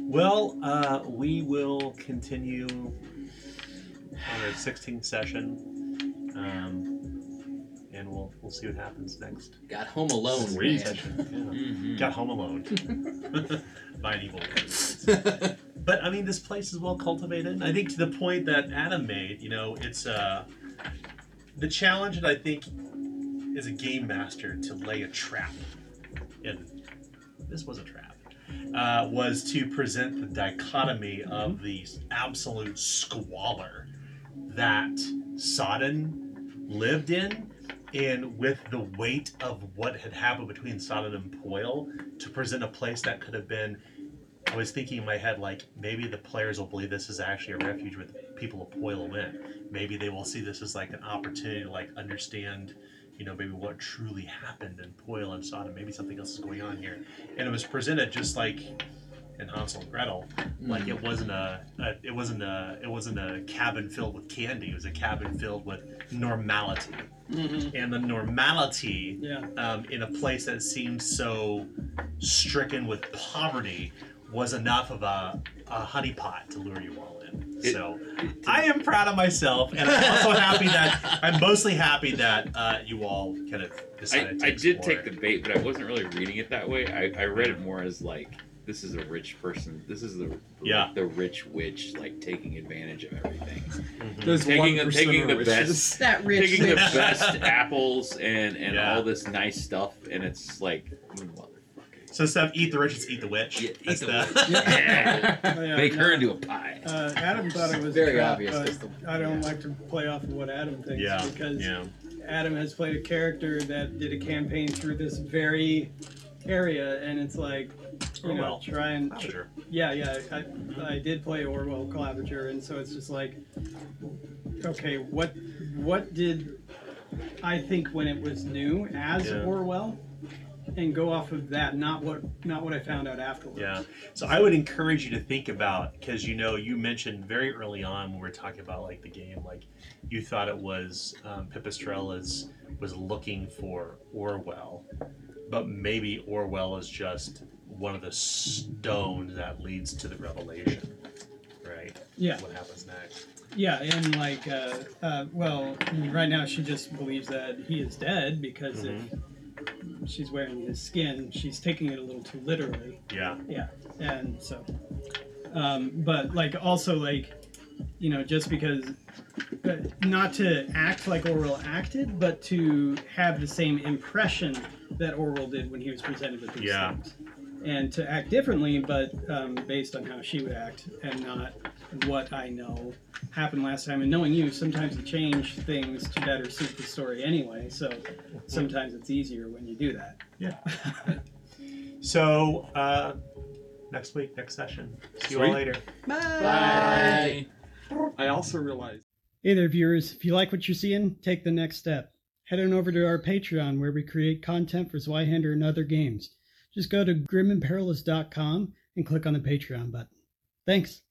Well, uh, we will continue on our 16th session, um, and we'll we'll see what happens next. Got home alone, Sweet man. session. Yeah. Mhm. Got home alone [LAUGHS] by an evil. [LAUGHS] but I mean, this place is well cultivated. I think to the point that Adam made, you know, it's uh, the challenge that I think is a game master to lay a trap, and this was a trap, uh, was to present the dichotomy of the absolute squalor that Sodden lived in. And with the weight of what had happened between Sodden and Poil, to present a place that could have been I was thinking in my head like maybe the players will believe this is actually a refuge where the people of Poil went. Maybe they will see this as like an opportunity to like understand, you know, maybe what truly happened in Poil and Sodden. Maybe something else is going on here. And it was presented just like in Hansel and Gretel. Like mm. it wasn't a, a it wasn't a it wasn't a cabin filled with candy. It was a cabin filled with normality. And the normality Yeah. um, in a place that seemed so stricken with poverty was enough of a, a honeypot to lure you all in. It- so I am proud of myself, and I'm also happy that I'm mostly happy that uh, you all kind of I, decided to I did explore take the bait, but I wasn't really reading it that way. I, I read it more as like this is a rich person. This is the Yeah. the rich witch like taking advantage of everything, Mhm. There's taking one taking the best, That rich taking the best [LAUGHS] apples and and Yeah. all this nice stuff, and it's like motherfucker. So stuff eat the rich, eat the witch. Yeah, eat the the, witch. [LAUGHS] Yeah. Oh, yeah, Make her into a pie. Uh, Adam thought it was Very a trap, obvious, the- I don't like to play off of what Adam thinks yeah, because yeah, Adam has played a character that did a campaign through this very area, and it's like, you know, Orwell. try and Sure. yeah, yeah. I, I did play Orwell Claviger, and so it's just like, okay, what what did I think when it was new as Yeah. Orwell, and go off of that, not what not what I found out afterwards. Yeah. So I would encourage you to think about because you know you mentioned very early on when we were talking about like the game, like you thought it was um, Pipistrella's was looking for Orwell, but maybe Orwell is just one of the stones that leads to the revelation, right? Yeah. What happens next? Yeah, and like, uh, uh, well, right now she just believes that he is dead because if she's wearing his skin, she's taking it a little too literally. Yeah. Yeah, and so, um, but like also like, you know, just because, uh, not to act like Orwell acted, but to have the same impression that Orwell did when he was presented with these Yeah. things, and to act differently, but um, based on how she would act and not what I know happened last time. And knowing you, sometimes you change things to better suit the story anyway. So sometimes it's easier when you do that. Yeah. [LAUGHS] so uh, next week, next session. See you all Sweet. later. Bye. Bye. I also realized. Hey there, viewers. If you like what you're seeing, take the next step. Head on over to our Patreon where we create content for Zweihander and other games. Just go to grimandperilous.com and click on the Patreon button. Thanks.